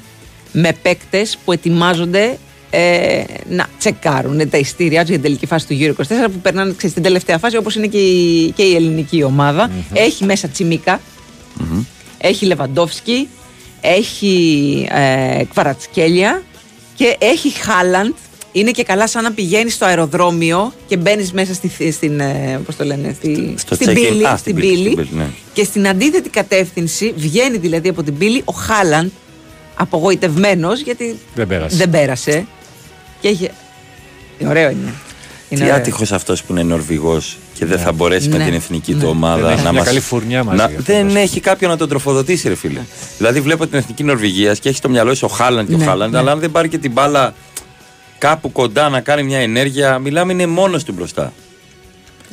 με παίκτες που ετοιμάζονται ε, να τσεκάρουν τα ειστήριά τους για την τελική φάση του Euro 24 που περνάνε ξέρεις, στην τελευταία φάση όπως είναι και η, και η ελληνική ομάδα. Έχει μέσα Τσιμίκα, έχει Λεβαντόφσκι, έχει ε, Κβαρατσκέλια και έχει Χάλαντ. Είναι και καλά σαν να πηγαίνεις στο αεροδρόμιο και μπαίνεις μέσα στη, στην, ε, πώς το λένε, στη, Στο στην check-in. πύλη, Α, στην στην πύλη, πύλη. στην πύλη, ναι. Και στην αντίθετη κατεύθυνση βγαίνει δηλαδή από την πύλη ο Χάλαντ απογοητευμένος γιατί Δεν πέρασε. δεν πέρασε. Και έχει. Είναι ωραίο είναι. είναι Τι ωραίο. άτυχος αυτός που είναι Νορβηγός και δεν θα μπορέσει με Ναι. την εθνική Ναι. του ομάδα Δεν έχει να μια μας- καλή φουρνιά μαζί να- αυτό, Δεν βασικά. έχει κάποιον να τον τροφοδοτήσει, ρε φίλε. Δηλαδή, βλέπω την εθνική Νορβηγίας και έχει στο μυαλό σου ο Χάλαντ και Ναι, ο Χάλαντ, ναι. αλλά αν δεν πάρει και την μπάλα κάπου κοντά να κάνει μια ενέργεια, μιλάμε είναι μόνος του μπροστά.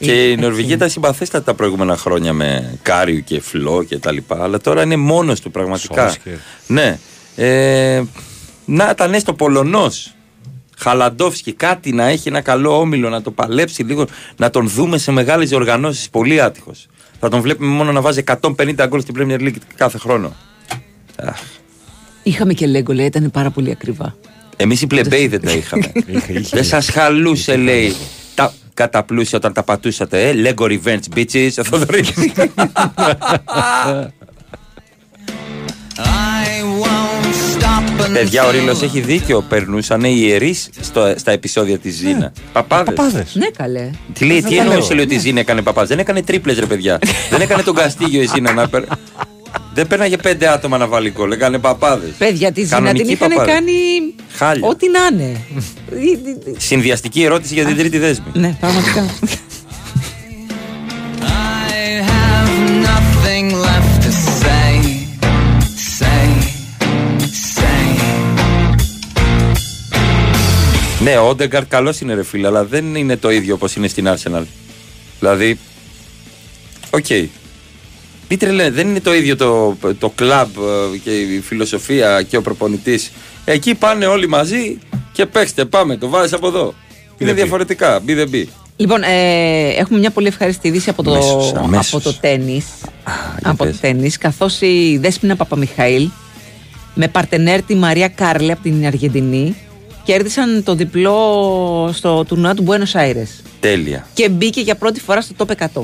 Και η Νορβηγία ήταν συμπαθέστατη τα προηγούμενα χρόνια με Κάριου και Φλό και τα λοιπά. Αλλά τώρα είναι μόνος του πραγματικά. Σόλσκερ. Ναι. Ε, να ήταν έστω Πολωνός. Χαλαντόφσκι, κάτι να έχει ένα καλό όμιλο, να το παλέψει λίγο, να τον δούμε σε μεγάλες διοργανώσεις. Πολύ άτυχος. Θα τον βλέπουμε μόνο να βάζει 150 γκολ στην Premier League κάθε χρόνο. Είχαμε και Λέγκο, λέει, ήταν πάρα πολύ ακριβά. Εμείς οι πλεμπέοι δεν τα είχαμε. δεν σας χαλούσε, λέει. Τα καταπλούσια όταν τα πατούσατε, ε; Lego Revenge Bitches. ο Θοδωρής. Παιδιά, ο Ρίλος έχει δίκιο. Περνούσαν οι ιερείς στα επεισόδια της Ζήνα. Παπάδες. Ναι, καλέ. Τι λέει, Θα τι τα εννοούσε λέω. λέει ότι η Ζήνα έκανε παπάδες. Δεν έκανε τρίπλες, ρε παιδιά. Δεν έκανε τον Καστίγιο η Ζήνα να περ... Δεν πέρναγε πέντε άτομα να βάλει γκολ. Έκανε παπάδες. Παιδιά, τη Ζήνα την είχαν κάνει Χάλια. Ό,τι να είναι. Συνδυαστική ερώτηση για την τρίτη δέσμη. Ναι, πραγματικά. I have nothing left to say. Say, say. Ναι, ο Όντεγκαρτ καλός είναι ρε φίλε, αλλά δεν είναι το ίδιο όπως είναι στην Arsenal. Δηλαδή. Οκ. Μην τρελαίνεστε, δεν είναι το ίδιο το, το κλαμπ ε, και η φιλοσοφία και ο προπονητής. Εκεί πάνε όλοι μαζί και παίξτε, πάμε, το βάζεις από εδώ. Είναι διαφορετικά. Μπει δεν μπει. Λοιπόν, ε, έχουμε μια πολύ ευχάριστη είδηση από το, Αμέσως, αμέσως. από το τέννις. από το τέννις, καθώς η Δέσποινα Παπαμιχαήλ με παρτενέρ τη Μαρία Κάρλε από την Αργεντινή κέρδισαν το διπλό στο τουρνουά του Buenos Aires Τέλεια. και μπήκε για πρώτη φορά στο top 100.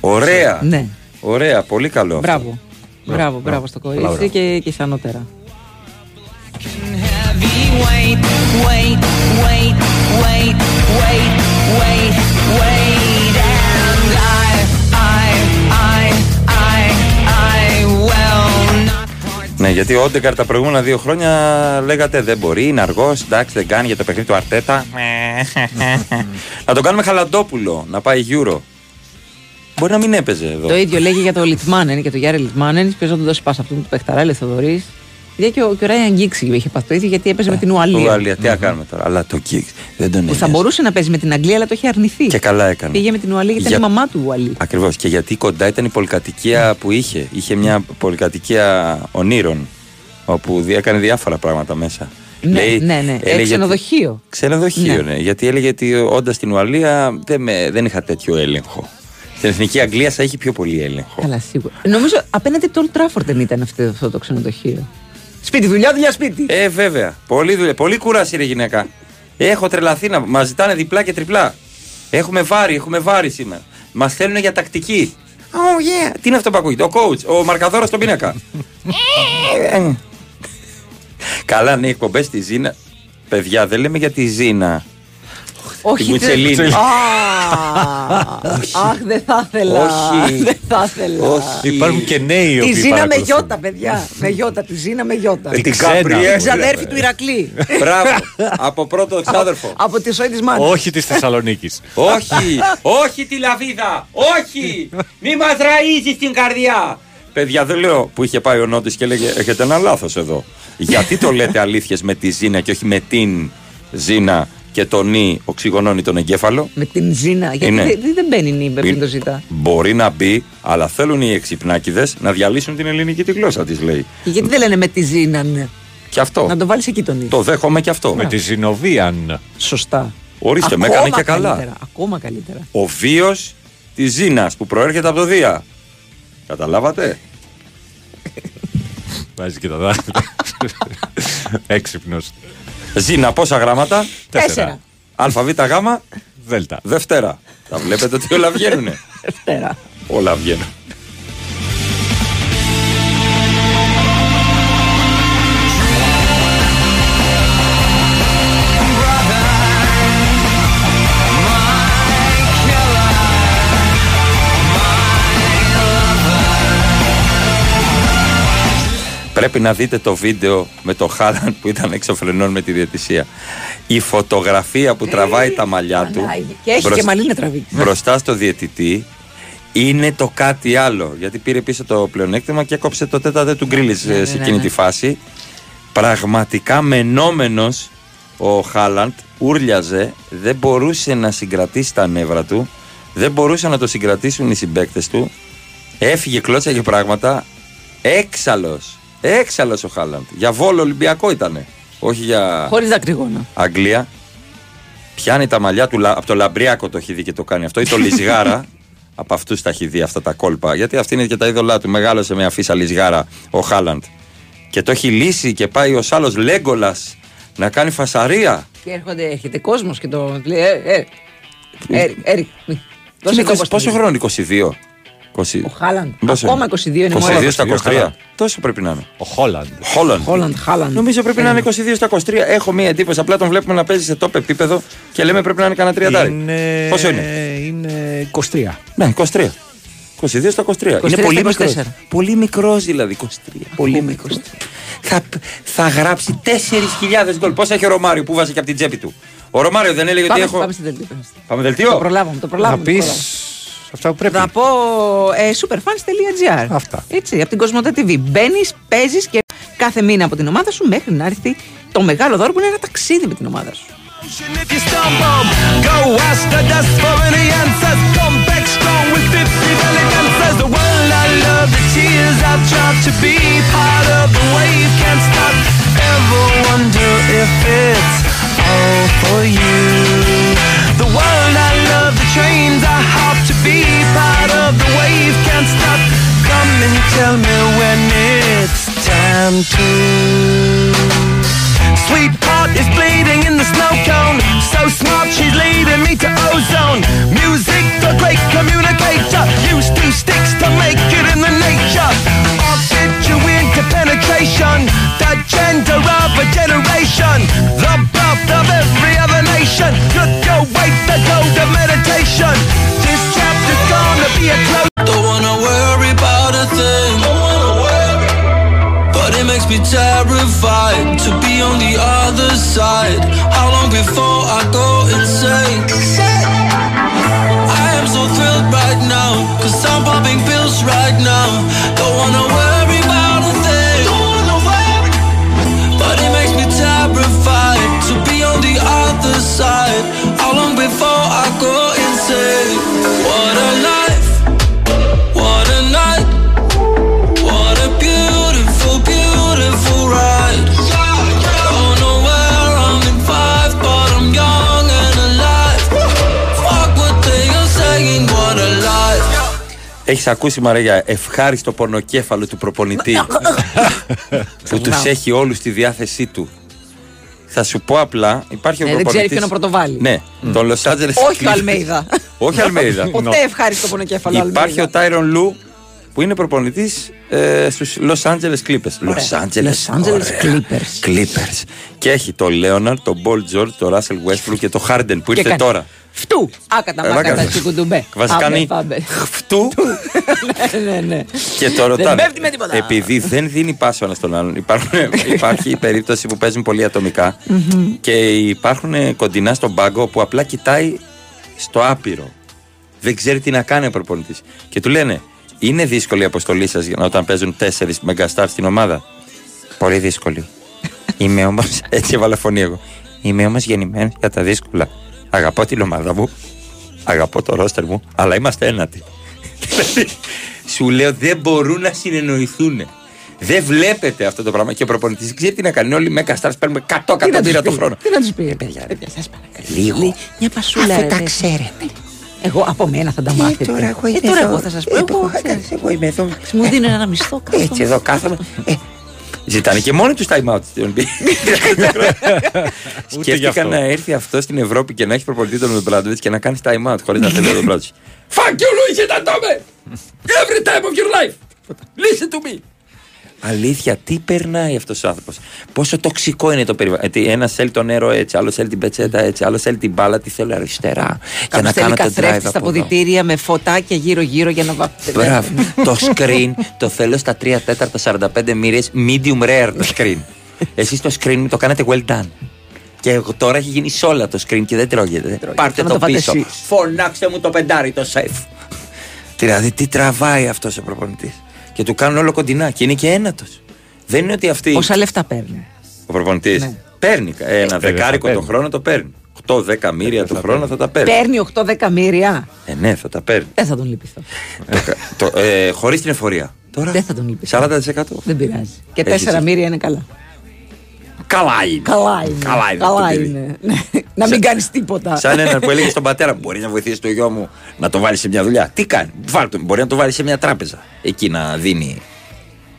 Ωραία. Ναι. Ωραία, πολύ καλό. αυτό. Μπράβο. Μπράβο, μπράβο στο κορίτσι Μπράβο. και, και στα ανώτερα. Wait, wait, wait, wait, wait, wait, wait, and I, I, I, I, I will not. Ναι, γιατί ο Όντεγκαρτ τα προηγούμενα δύο χρόνια λέγατε δεν μπορεί, είναι αργός, εντάξει, δεν κάνει για το παιχνίδι του Αρτέτα. να τον κάνουμε χαλαντόπουλο, να πάει Euro. Μπορεί να μην έπαιζε εδώ. Το ίδιο λέγει για το Λιτμάνεν και το Γιάρη Λιτμάνεν. Ποιος να τον δώσει πάσα αυτού του παιχταρά, λέει Θοδωρής. Γιατί και ο, και ο Ράιαν Γκίξι είχε πάθει το ίδιο γιατί έπαιζε με την Ουαλία. Ουαλία, τι να κάνουμε τώρα. Αλλά το Kicks δεν τον Που θα ένοιαζε. μπορούσε να παίζει με την Αγγλία, αλλά το είχε αρνηθεί. Και καλά έκανε. Πήγε με την Ουαλία γιατί Για- ήταν η μαμά του Ουαλή. Ακριβώς. Και γιατί κοντά ήταν η πολυκατοικία που είχε. Είχε μια πολυκατοικία ονείρων. Όπου δι- έκανε διάφορα πράγματα μέσα. Ναι, ναι, ναι. Ε, έλεγε ξενοδοχείο. Ξενοδοχείο, Ναι. ναι. Γιατί έλεγε ότι όντας στην Ουαλία δεν, με, δεν είχα τέτοιο έλεγχο. Στην εθνική Αγγλία θα έχει πιο πολύ έλεγχο. Καλά, σίγουρα. Νομίζω απέναντι από το Old Trafford δεν ήταν αυτό, αυτό το ξενοδοχείο. Σπίτι, δουλειά, δουλειά, σπίτι. Ε, βέβαια. Πολύ, δουλειά. πολύ κουράση, ρε γυναίκα. Έχω τρελαθεί να μας ζητάνε διπλά και τριπλά. Έχουμε βάρη, έχουμε βάρη σήμερα. Μας θέλουν για τακτική. Oh yeah. Τι είναι αυτό που ακούγεται; Ο coach, ο μαρκαδόρο στον πίνακα. Ε, Καλά, ναι, εκπομπές στη Ζήνα. Παιδιά, δεν λέμε για τη Ζήνα. Όχι, Τη Μουτσελίνη. δεν- Α, Αχ, δεν θα ήθελα. Όχι. Δεν θα ήθελα. Όχι. Υπάρχουν και νέοι οι Τη οποίοι Ζήνα με παρακολουθούν. γιώτα, παιδιά. Με γιώτα, τη Ζήνα με γιώτα. Ε, την Κάπρι, Την ε, ξαδέρφη ρε. του Ηρακλή. Μπράβο. Από πρώτο ξάδερφο. Από τη σόη της μάνας. Όχι της Θεσσαλονίκης. όχι, όχι τη λαβίδα. Όχι. Μη μας ραΐζει την καρδιά. Παιδιά, δεν λέω που είχε πάει ο Νότης και έλεγε: Έχετε ένα λάθος εδώ. Γιατί το λέτε αλήθειες με τη Ζήνα και όχι με την Ζήνα και τον νι οξυγονώνει τον εγκέφαλο. Με την Ζήνα. Γιατί Είναι. δεν, δεν μπαίνει νύμπε πριν Είναι. το ζητά. Μπορεί να μπει, αλλά θέλουν οι εξυπνάκιδε να διαλύσουν την ελληνική τη γλώσσα της, λέει. Και γιατί δεν λένε με τη Ζήνα, ναι. Και αυτό. Να το βάλεις εκεί τον νι. Το δέχομαι και αυτό. Με τη Ζηνοβίαν. Σωστά. Ορίστε, με Ακόμα έκανε και καλά. καλύτερα, Ακόμα καλύτερα. Ο βίος της Ζήνας που προέρχεται από το Δία. Καταλάβατε; Βάζει και τα δάχτυλα. Έξυπνος. Ζήνα, πόσα γράμματα; Τέσσερα. ΑΒ γάμα. Δέλτα. Δευτέρα. Τα βλέπετε ότι όλα βγαίνουνε. Δευτέρα. όλα βγαίνουν. Πρέπει να δείτε το βίντεο με το Χάλαν που ήταν εξωφρενών με τη διαιτησία. Η φωτογραφία που τραβάει τα μαλλιά του Και έχει μπροσ- και μαλλί να τραβήξει. μπροστά στο διαιτητή είναι το κάτι άλλο. Γιατί πήρε πίσω το πλεονέκτημα και έκοψε το τέταρτε του γκρίλις σε ναι, σε ναι, εκείνη ναι. τη φάση. Πραγματικά μενόμενος ο Χάλαντ ούρλιαζε, δεν μπορούσε να συγκρατήσει τα νεύρα του, δεν μπορούσε να το συγκρατήσουν οι συμπαίκτες του. Έφυγε, κλώτσαγε πράγματα. Έξαλλος. Έξαλλος ο Χάλαντ. Για βόλο Ολυμπιακό ήτανε. Όχι για Χωρί δακρυγόνα. Αγγλία. Πιάνει τα μαλλιά του λα- από το Λαμπριάκο το έχει δει και το κάνει αυτό ή το Λισγάρα. από αυτού τα έχει δει αυτά τα κόλπα. Γιατί αυτή είναι και τα είδωλά του. Μεγάλωσε με αφίσα Λισγάρα ο Χάλαντ. Και το έχει λύσει και πάει ο άλλο Λέγκολα να κάνει φασαρία. Και έρχονται, έρχεται κόσμο και το λέει. Ε, ε, Έρικ, Έρικ. μη. Δώσε Είναι το 20 όπως πόσο το χρόνο, 22. 20. Ο Χάλαντ. Πόσο Ακόμα 22 είναι 22 μόνο. στα 23. Χάλαντ. Τόσο πρέπει να είναι. Ο Χόλαντ. Χόλαντ. Χόλαντ, Χάλαντ. Νομίζω πρέπει να είναι 22 στα 23. Έχω μία εντύπωση. Απλά τον βλέπουμε να παίζει σε top επίπεδο και λέμε πρέπει να είναι κανένα τριαντάρι. Είναι... Πόσο είναι; Είναι 23. Ναι, 23. 22 στα 23. 23 είναι πολύ στα μικρός. 24. Πολύ μικρός δηλαδή. 23. Πολύ μικρός. θα, θα γράψει 4.000 γκολ. Πώς έχει ο Ρωμάριο που βάζει και από την τσέπη του; Ο Ρωμάριο δεν έλεγε Πάμε, ότι έχω. πάμε στην δελτίο. Πάμε δελτίο. Το προλάβαμε, το προλάβαμε. Να το πει προλάβαμε. Θα πω superfans.gr. Αυτά. Έτσι. Από την ΚοσμονταTV. Μπαίνει, παίζει και κάθε μήνα από την ομάδα σου μέχρι να έρθει το μεγάλο δόρκο να είναι ένα ταξίδι με την ομάδα σου. Be part of the wave can't stop. Come and tell me when it's time to. Sweetheart is bleeding in the snow cone. So smart, she's leading me to ozone. Music, the great communicator. Use two sticks to make it in the nature. Fit you into penetration. The gender of a generation. The birth of every other nation. Look your the code of meditation. This gonna be a close. Don't wanna worry about a thing. Don't wanna worry. But it makes me terrified to be on the other side. How long before I go insane? I am so thrilled right now, cause I'm popping pills right now. Don't wanna worry Έχεις ακούσει Μαρία ευχάριστο πονοκέφαλο του προπονητή; Που τους έχει όλους στη διάθεσή του. Θα σου πω απλά, υπάρχει ο Ε, δεν ξέρει προπονητής- ποιον να πρωτοβάλει. Ναι, τον Los Angeles Όχι ο Clippers. Αλμέιδα. Όχι Αλμέιδα. Ποτέ ευχάριστο πονοκέφαλο Υπάρχει Αλμέιδα. ο Τάιρον Λου που είναι προπονητής ε, στους Los Angeles Clippers. Los Angeles, Los Angeles ωραία. Clippers. Clippers. Και έχει το Λέοναρ, τον Πολ Τζορτζ, τον Russell Westbrook και τον Harden που Και ήρθε κάνει τώρα. Φτού! Άκατα Ε, μάκατα μάκατα. τσικουντουμπέ. Βασικά Πάμε, κάνει πάμε. Φτού Ναι, ναι, ναι. και το ρωτάνε. πέφτει με τίποτα. Επειδή δεν δίνει πάσο ένας στον άλλον, υπάρχουν, υπάρχει η περίπτωση που παίζουν πολύ ατομικά Μμμ. και υπάρχουν κοντινά στον πάγκο που απλά κοιτάει στο άπειρο. Δεν ξέρει τι να κάνει ο προπονητής. Και του λένε, Είναι δύσκολη η αποστολή σας όταν παίζουν τέσσερις μεγαστάρ στην ομάδα; Πολύ δύσκολη. Είμαι όμω. Έτσι έβαλα φωνή εγώ. Είμαι όμως γεννημένος για τα δύσκολα. Αγαπώ την ομάδα μου. Αγαπώ το ρόστερ μου. Αλλά είμαστε ένατοι. Δηλαδή, Σου λέω δεν μπορούν να συνεννοηθούν. Δεν βλέπετε αυτό το πράγμα. Και ο προπονητής δεν ξέρει τι να κάνει. Όλοι οι Μέγα Stars παίρνουμε 100 Τι να τους εκατομμύρια το πει, χρόνο. Τι να τους πει, παιδιά, παιδιά, σας παρακαλώ. Λίγο. Μια πασούλα. Αφού ρε, τα παιδιά. ξέρετε. Εγώ από μένα θα τα μάθετε. τώρα εγώ ε, είμαι τώρα εδώ. εγώ θα σας πω. Ε, Εγώ, εγώ, ξέρεις, εγώ είμαι εδώ. Μου δίνουν ένα μισθό κάτω. Έτσι εδώ κάθομαι. Ε, Ζητάνε και μόνοι τους time out στην NBA. Σκέφτηκαν να έρθει αυτός στην Ευρώπη και να έχει προπονητή τον Μπράντοβιτς και να κάνει time out χωρίς να θέλει τον Μπράντοβιτς. Fuck you, Luis Ιταντόμε! Every time of your life! Listen to me! Αλήθεια, τι περνάει αυτός ο άνθρωπος; Πόσο τοξικό είναι το περιβάλλον. Ένα θέλει το νερό έτσι, άλλο θέλει την πετσέτα έτσι, άλλο θέλει την μπάλα, τη θέλει αριστερά. Για Κάποιος να θέλει κάνω το drive καθρέφτη στα από εδώ. ποδητήρια με φωτάκια γύρω-γύρω για να βάφετε. Μπράβο. το screen το θέλω στα 3 τέταρτα 45 μοίρες medium rare το screen. Εσείς το screen μου το κάνετε well done. Και εγώ τώρα έχει γίνει σε όλα το screen και δεν τρώγεται. Πάρτε Να το, το πάτε πίσω. εσείς. Φωνάξτε μου το πεντάρι, το σεφ. Δηλαδή τι τραβάει αυτός ο προπονητής; Και του κάνουν όλο κοντινά και είναι και ένατος. Δεν είναι ότι αυτή. Πόσα λεφτά παίρνει; Ο προπονητής Ναι. παίρνει ένα βέβαια, δεκάρικο παίρνει. το χρόνο το παίρνει. 8-10 μοίρια το χρόνο θα τα παίρνει. Παίρνει 8 δεκαμύρια. Ε, ναι, θα τα παίρνει. Δεν θα τον λυπηθώ. το, ε, Χωρίς την εφορία. Τώρα Δεν θα τον λυπηθώ. 40%. Δεν πειράζει. Και Έχεις 4 δίκιο. μύρια είναι καλά. Καλά είναι. Καλά είναι. Καλά είναι. Καλά το παιδί. είναι. Ναι. Να μην κάνεις τίποτα. Σαν έναν που έλεγε στον πατέρα μου: Μπορεί να βοηθήσει το γιο μου να το βάλει σε μια δουλειά. Τι κάνει, βάλ το, μπορεί να το βάλει σε μια τράπεζα. Εκεί να δίνει.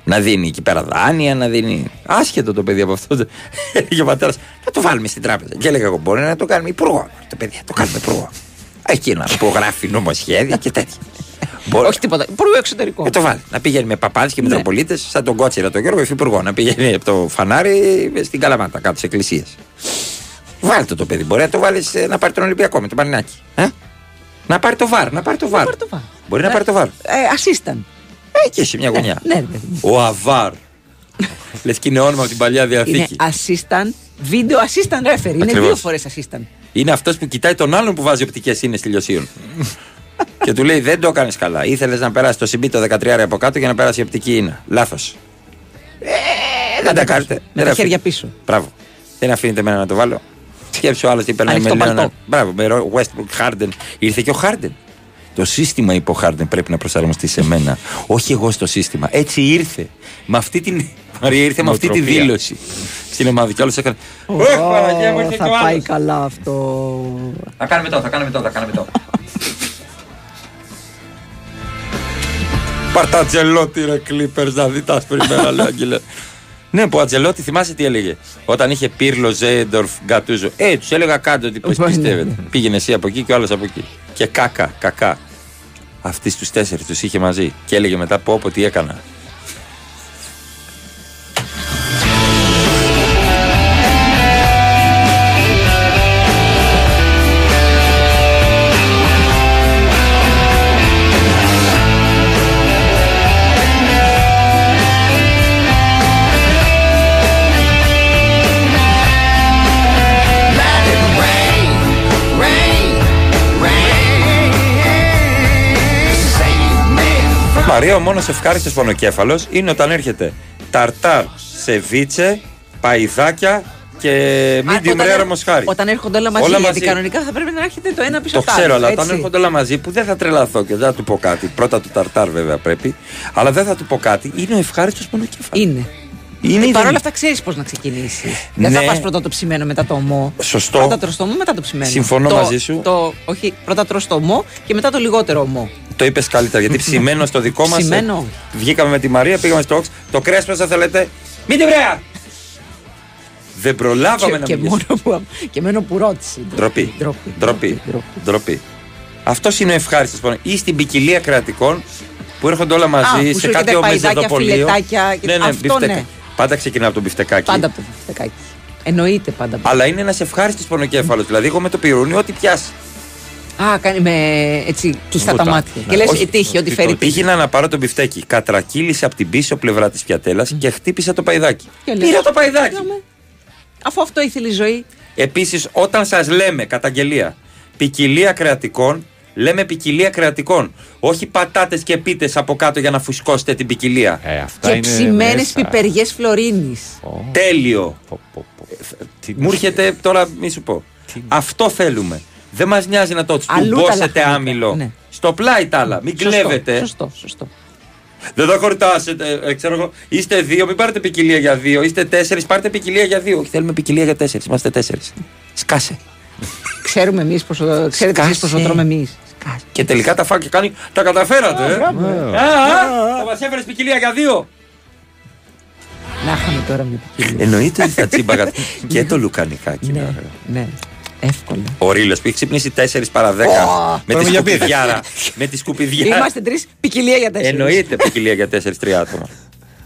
Να δίνει εκεί πέρα δάνεια, να δίνει. Άσχετο το παιδί από αυτό. Έλεγε ο πατέρας: Να το βάλουμε στην τράπεζα. Και έλεγα εγώ: Μπορεί να το κάνουμε υπουργό. Το παιδί, να το κάνουμε υπουργό. Εκεί να υπογράφει νομοσχέδια και τέτοια. Μπορεί... Όχι τίποτα. Υπουργό εξωτερικό. Να το βάλει. Να πηγαίνει με παπάδε και Ναι. μητροπολίτες, σαν τον Κότσιρα τον Γιώργο Υφυπουργό. Να πηγαίνει από το φανάρι στην Καλαμάτα, κάτω στις εκκλησίες. Βάλτε το, το παιδί. Μπορεί να το βάλεις να πάρει τον Ολυμπιακό με τον Πανινάκη. Ε; Να πάρει το βαρ, να πάρει το βαρ. Μπορεί να πάρει το βαρ. Ε, assistant. Εκεί σε μια γωνιά. Ναι, ρε παιδί μου. Ο Αβάρ. Λες και είναι όνομα από την παλιά Είναι διαθήκη. assistant, video assistant referee. Είναι Ακριβώς. δύο φορές assistant. Είναι αυτός που κοιτάει τον άλλον που βάζει οπτικές ίνε τηλειοσίων. Και του λέει: Δεν το έκανε καλά. Ήθελες να περάσει το συμπί το 13 από κάτω για να περάσει η οπτική ίνα. Λάθος. δεν τα κάνετε. Με Ρε, τα χέρια αφή- πίσω. Μπράβο. Δεν αφήνετε εμένα να το βάλω. Σκέψου άλλος τι περνάει με Ανοιχτό Λέωνα. παλτό. Μπράβο, με Ρο- Westbrook Harden. Ήρθε και ο Harden. Το σύστημα είπε ο Harden πρέπει να προσαρμοστεί σε μένα. Όχι εγώ στο σύστημα. Έτσι ήρθε. Με αυτή την. Μαρία ήρθε με αυτή τη Νοοτροπία. δήλωση στην ομάδα και όλος έκανε. Ω, «Ωχ, Παναγία μου, ήρθε και θα ο πάει άλλος». καλά αυτό. Θα κάνουμε τώρα, θα κάνουμε τώρα, θα κάνουμε τώρα. Πάρτα Ατζελότη ρε Clippers να δει τα άσπρημένα λέει ο Αγγελέ. Ναι, που ο Ατζελότη θυμάσαι τι έλεγε; Όταν είχε Πύρλο, Ζέιντορφ, Γκατούζο. Ε, τους έλεγα κάτω ότι πώς Ναι. πιστεύετε. Πήγαινε εσύ από εκεί και ο άλλος από εκεί. Και κάκα, κακά. Αυτοί του τέσσερις τους είχε μαζί. Και έλεγε μετά πω πω τι έκανα. Ο μόνος ευχάριστος πονοκέφαλος είναι όταν έρχεται ταρτάρ, σεβίτσε, παϊδάκια και medium όταν- rare μοσχάρι. Όταν έρχονται όλα μαζί, Όλα γιατί μαζί. κανονικά θα πρέπει να έρχεται το ένα πίσω Το από το άλλο. ξέρω, αλλά έτσι. όταν έρχονται όλα μαζί που δεν θα τρελαθώ και δεν θα του πω κάτι. Πρώτα του ταρτάρ βέβαια πρέπει, αλλά δεν θα του πω κάτι. Είναι ο ευχάριστος πονοκέφαλος. Είναι. Είναι Παρ' δεν- όλα αυτά ξέρεις πώς να ξεκινήσεις. Δεν Ναι. θα πας πρώτα το ψημένο μετά το ομό. Σωστό. Πρώτα τρως το ομό, μετά το ψημένο. Συμφωνώ το, μαζί σου. Το, όχι, πρώτα τρως το ομό και μετά το λιγότερο ομό. Το είπες καλύτερα γιατί ψημένο στο δικό μας. Ψημένο. Βγήκαμε με τη Μαρία, πήγαμε στο Ox. Το κρέα πώ θα θέλετε. Μην την βρέα! Δεν προλάβαμε Και, να και, μιλήσουμε. μόνο που, και μένο που ρώτησε. Ντροπή. Ντροπή. Ντροπή. Ντροπή. Αυτός είναι ο ευχάριστος πόνο. Ή στην ποικιλία κρατικών που έρχονται όλα μαζί Α, που σε σου έρχεται κάποιο παϊδάκια, μεζεδοπολείο. φιλετάκια και- Ναι, ναι, αυτό μπιφτεκα. ναι. Πάντα ξεκινά από το μπιφτεκάκι. Πάντα από το φτεκάκι. Εννοείται πάντα. από το- Αλλά είναι ένας ευχάριστος πονοκέφαλος. Δηλαδή, εγώ με το πυρούνι, ό,τι πιάσει. Α, κάνει με έτσι κλειστά τα Βουτά. μάτια. Ναι. Και λες, Όχι, τύχη, ό,τι φέρει τύχη. Πήγαινα να πάρω το μπιφτέκι. Κατρακύλησε από την πίσω πλευρά της πιατέλας και χτύπησε το παϊδάκι. Και λες, Πήρα το παϊδάκι. «Κάμε». Αφού αυτό ήθελε η ζωή. Επίσης, όταν σας λέμε καταγγελία ποικιλία κρεατικών, λέμε ποικιλία κρεατικών. Όχι πατάτες και πίτες από κάτω για να φουσκώσετε την ποικιλία. Ε, αυτά Και ψημένες πιπεριές φλωρίνης. Τέλειο. Μου έρχεται τώρα, μη σου πω. Αυτό θέλουμε. Δεν μας νοιάζει να το Αλλού τα τσουμπώσετε λαχανικά, άμυλο. ναι. Στο πλάι τα άλλα. Μην Σωστό, κλέβετε. Σωστό, σωστό. Δεν το χορτάσετε. Ε, ξέρω εγώ. Είστε δύο, μην πάρετε ποικιλία για δύο. Είστε τέσσερις, πάρτε ποικιλία για δύο. Όχι, θέλουμε ποικιλία για τέσσερις. Είμαστε τέσσερις. Σκάσε. Ξέρουμε εμείς πόσο. Ξέρετε εσείς πόσο Σκάσε. τρώμε εμείς. Και τελικά τα φάκια κάνει. Τα καταφέρατε. ε. μπράβο. Α, α, Θα μας έφερες ποικιλία για δύο. Να είχαμε τώρα μια ποικιλία. Εννοείται ότι θα τσίμπαγα και το λουκανικάκι. Ναι, ναι. Εύκολα. Ο Ρίλος που έχει ξυπνήσει 4 παρα 10 Ω, με Πάμε τη για πίδες. σκουπιδιάρα. με τη σκουπιδιάρα. Είμαστε τρεις ποικιλία για τέσσερις. Εννοείται ποικιλία για 4-3 άτομα.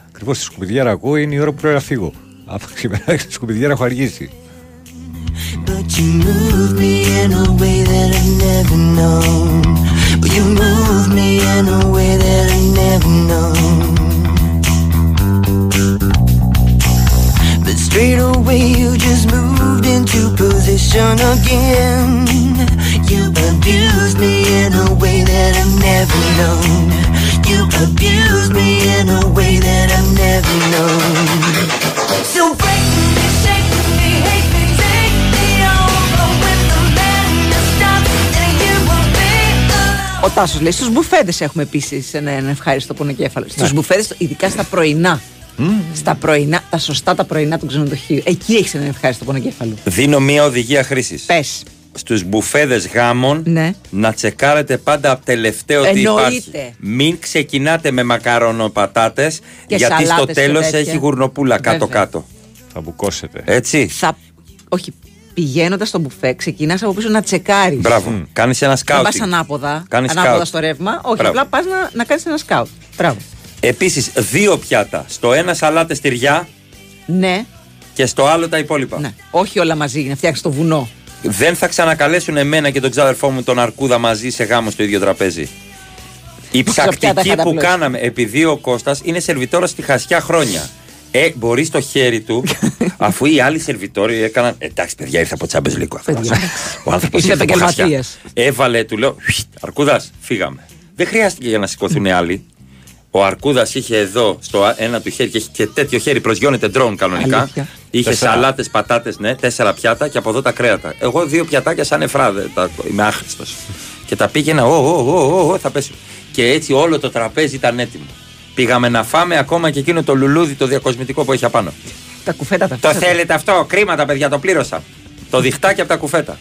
Ακριβώς στη σκουπιδιάρα ακούω είναι η ώρα που πρέπει να φύγω. Από ξημεράκι στη σκουπιδιάρα έχω αργήσει. But you move me in a way that I've never known. But you move me in a way that I've never known. But straight away you just moved into position again. You abused me in a way that I've never known. You abused me in a way that I've never known. So Τάσο λέει: Στους μπουφέδε έχουμε επίσης ένα, ένα ευχάριστο πονοκέφαλο. Στους Ναι. μπουφέδε, ειδικά στα πρωινά. Στα πρωινά, τα σωστά τα πρωινά του ξενοδοχείου. Εκεί έχεις ένα ευχάριστο πονοκέφαλο. Δίνω μία οδηγία χρήσης. Πες. Στους μπουφέδε γάμων Ναι. να τσεκάρετε πάντα από τελευταίο τι Εννοείται. υπάρχει. Μην ξεκινάτε με μακαρονοπατάτε Και γιατί στο σαλάτες και τέλος τέτοια. έχει γουρνοπούλα Βέβαια. κάτω-κάτω. Θα μπουκώσετε. Έτσι. Θα. Όχι. Πηγαίνοντας στο μπουφέ, ξεκινάς από πίσω να τσεκάρεις. Μπράβο. Κάνεις ένα Δεν σκάουτ. πας ανάποδα. Κάνεις ανάποδα σκάουτ. στο ρεύμα. Όχι, Μπράβο. απλά πας να, να κάνεις ένα σκάουτ. Μπράβο. Επίσης, δύο πιάτα. Στο ένα σαλάτε τυριά Ναι, και στο άλλο τα υπόλοιπα. ναι. Όχι όλα μαζί, να φτιάξεις το βουνό. Δεν θα ξανακαλέσουν εμένα και τον ξάδερφό μου τον Αρκούδα μαζί σε γάμο στο ίδιο τραπέζι. Η Πόσα πιάτα ψακτική είχατε που απλώσει. κάναμε, επειδή ο Κώστας είναι σερβιτόρα στη Χασιά χρόνια. Ε, μπορείς στο χέρι του, αφού οι άλλοι σερβιτόροι έκαναν. Εντάξει, παιδιά, ήρθε από τσάμπε λίγο αυτό. Ο άνθρωπος Είστε ήρθε από επαγγελματίες. χασιά. Έβαλε, του λέω, Αρκούδας, φύγαμε. Δεν χρειάστηκε για να σηκωθούν οι άλλοι. Ο Αρκούδας είχε εδώ στο α- ένα του χέρι και έχει και τέτοιο χέρι, προσγειώνεται ντρόν κανονικά. Αλήθεια. Είχε Τέσσερα. σαλάτες, πατάτες, ναι, τέσσερα πιάτα και από εδώ τα κρέατα. Εγώ δύο πιατάκια σαν εφράδε. Τα, είμαι άχρηστος. και τα πήγαινα, ω, ω, ω, ω, ω, θα πέσουν. Και έτσι όλο το τραπέζι ήταν έτοιμο. Πήγαμε να φάμε ακόμα και εκείνο το λουλούδι το διακοσμητικό που έχει απάνω. Τα κουφέτα τα Το αφήσατε. θέλετε αυτό, κρίμα τα παιδιά, το πλήρωσα. Το διχτάκι από τα κουφέτα.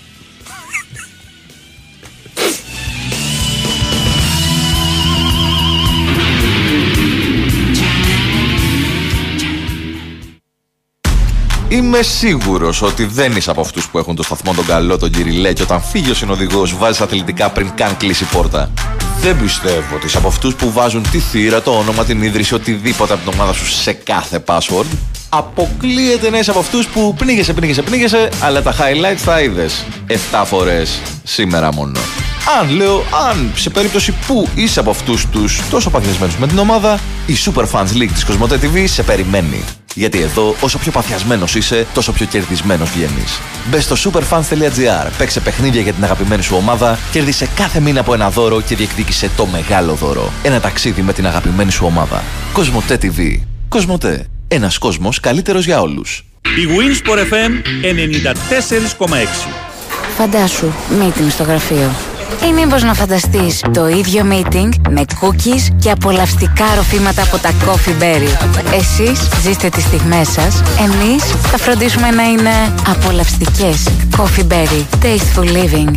Είμαι σίγουρος ότι δεν είσαι από αυτούς που έχουν το σταθμό τον καλό, τον κυριλέ, και όταν φύγει ο συνοδηγός βάζεις αθλητικά πριν καν κλείσει η πόρτα. Δεν πιστεύω ότι είσαι από αυτούς που βάζουν τη θύρα, το όνομα, την ίδρυση, οτιδήποτε από την ομάδα σου σε κάθε password. Αποκλείεται να είσαι από αυτούς που πνίγεσαι, πνίγεσαι, πνίγεσαι, αλλά τα highlights τα είδες 7 φορές σήμερα μόνο. Αν λέω, αν σε περίπτωση που είσαι από αυτούς τους τόσο παθιασμένους με την ομάδα, η Super Fans League της Κοσμοτέ TV σε περιμένει. Γιατί εδώ, όσο πιο παθιασμένος είσαι, τόσο πιο κερδισμένος βγαίνεις. Μπες στο superfans.gr, παίξε παιχνίδια για την αγαπημένη σου ομάδα, κέρδισε κάθε μήνα από ένα δώρο και διεκδίκησε το μεγάλο δώρο. Ένα ταξίδι με την αγαπημένη σου ομάδα. Κοσμοτέ TV. Κοσμοτέ. Ένας κόσμος καλύτερος για όλους. Η Winsport FM 94,6. Φαντάσου, meeting στο γραφείο. Ή μήπως να φανταστείς το ίδιο meeting με cookies και απολαυστικά ροφήματα από τα Coffee Berry. Εσείς ζήστε τις στιγμές σας, εμείς θα φροντίσουμε να είναι απολαυστικές. Coffee Berry. Tasteful living.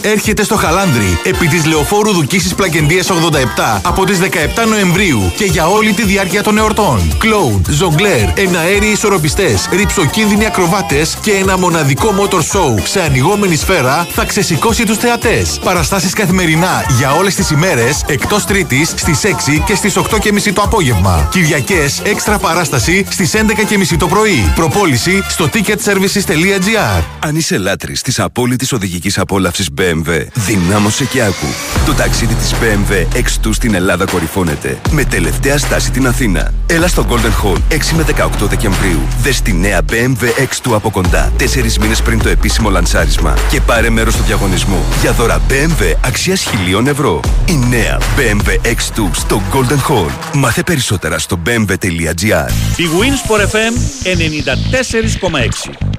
έρχεται στο Χαλάνδρι επί της Λεωφόρου Δουκίσης Πλακεντίας 87 από τις 17 Νοεμβρίου και για όλη τη διάρκεια των εορτών. Κλόουν, ζογκλέρ, εναέριοι ισορροπιστές, ρυψοκίνδυνοι ακροβάτες και ένα μοναδικό motor show σε ανοιγόμενη σφαίρα θα ξεσηκώσει τους θεατές. Παραστάσεις καθημερινά για όλες τις ημέρες εκτός Τρίτης στις 6 και στις 8.30 το απόγευμα. Κυριακές έξτρα παράσταση στις 11.30 το πρωί. Προπόληση στο ticketservices.gr Αν είσαι λάτρης της απόλυτης οδηγικής απόλαυσης BMW, δυνάμωσε και άκου. Το ταξίδι της BMW X2 στην Ελλάδα κορυφώνεται. Με τελευταία στάση την Αθήνα. Έλα στο Golden Hall 6 με 18 Δεκεμβρίου. Δες τη νέα BMW X2 από κοντά, 4 μήνες πριν το επίσημο λανσάρισμα. Και πάρε μέρος στο διαγωνισμό για δώρα BMW αξίας χιλίων ευρώ. Η νέα BMW X2 στο Golden Hall. Μάθε περισσότερα στο bmw.gr. Η Winsport FM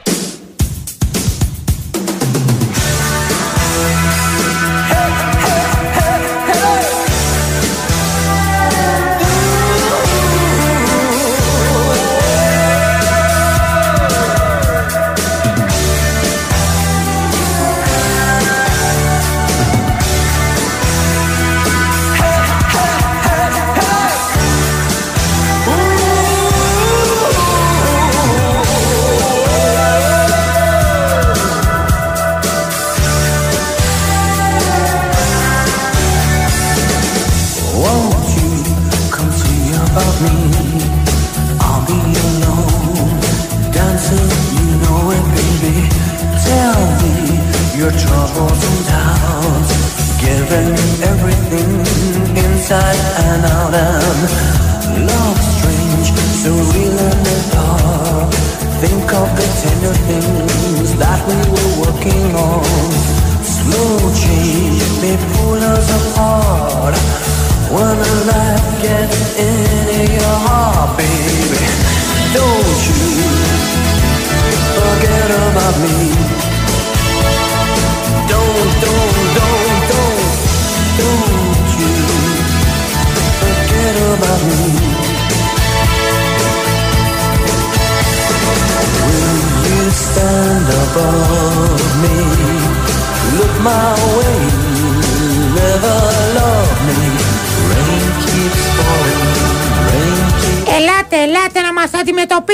94,6.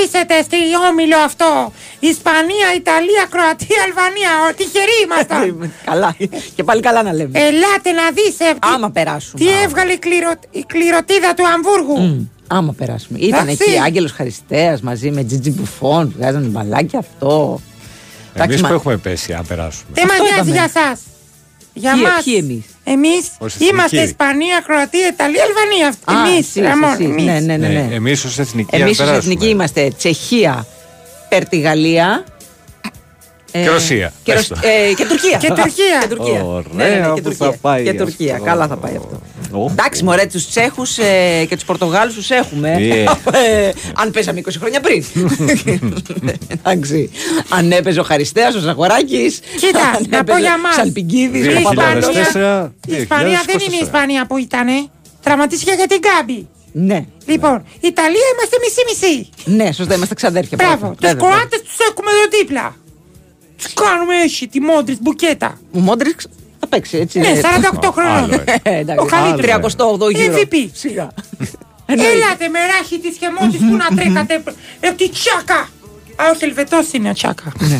Αντιμετωπίσετε στη όμιλο αυτό. Ισπανία, Ιταλία, Κροατία, Αλβανία. Ο, τυχεροί ήμασταν. καλά. Και πάλι καλά να λέμε. Ελάτε να δεις ε, τι- Άμα περάσουμε. τι έβγαλε η, κληρο, η κληροτίδα του Αμβούργου. Μμ, Άμα περάσουμε. Ήταν Εντάξει. εκεί Άγγελος Χαριστέας μαζί με Τζιτζι Μπουφόν. Βγάζανε μπαλάκι αυτό. Εμείς Εντάξει, που μα- έχουμε πέσει, αν περάσουμε. Δεν μας Αυτό νοιάζει είπαμε. για σας; Για Ποιοι- μας; ποιοι εμείς; Εμείς Ως εθνική. είμαστε Ισπανία, Κροατία, Ιταλία, Αλβανία. Α, Εμείς, εσείς, Ραμόν, εσείς. εμείς. Ναι, ναι, ναι. ναι. Εμείς ως εθνική. Εμείς αν ως περάσουμε. εθνική είμαστε Τσεχία, Περτιγαλία. Ε, Και Ρωσία. Και, Πες Ρωσ- το. ε, και Τουρκία. Και Τουρκία. Και Τουρκία. Ωραία Ναι, ναι, ναι, και που Τουρκία. θα πάει Και αυτό. Τουρκία. Καλά θα πάει αυτό. Ω. Εντάξει, μωρέ, τους Τσέχους ε, και τους Πορτογάλους τους έχουμε. Yeah. Ε, αν πέσαμε 20 χρόνια πριν. Εντάξει. Αν έπαιζε ο Χαριστέας, ο Ζαγοράκη. Κοίτα, να πω για μας. Σαλπικίδη, Η ο Παπαδόπουλος. 2004. Η Ισπανία δεν είναι η Ισπανία που ήταν. Τραυματίστηκε για την Γκάμπη. Ναι. Λοιπόν, η Ιταλία είμαστε μισή-μισή. Ναι, σωστά, είμαστε ξαδέρφια. Μπράβο. πρώτα. Τους Βέβαια, Κροάτες τους έχουμε εδώ δίπλα. Του κάνουμε έτσι τη μόντρη μπουκέτα. Ο Μόντριξ θα παίξει έτσι. Ναι, ε, 48 χρονών. Ε, εντάξει. Ο καλύτερος. 38 γύρο. MVP. Σιγά. Έλατε με ράχη της χεμότη που να τρέκατε. Ε, τη τσάκα. Α, όχι, Ελβετός είναι ο τσάκα. Ναι.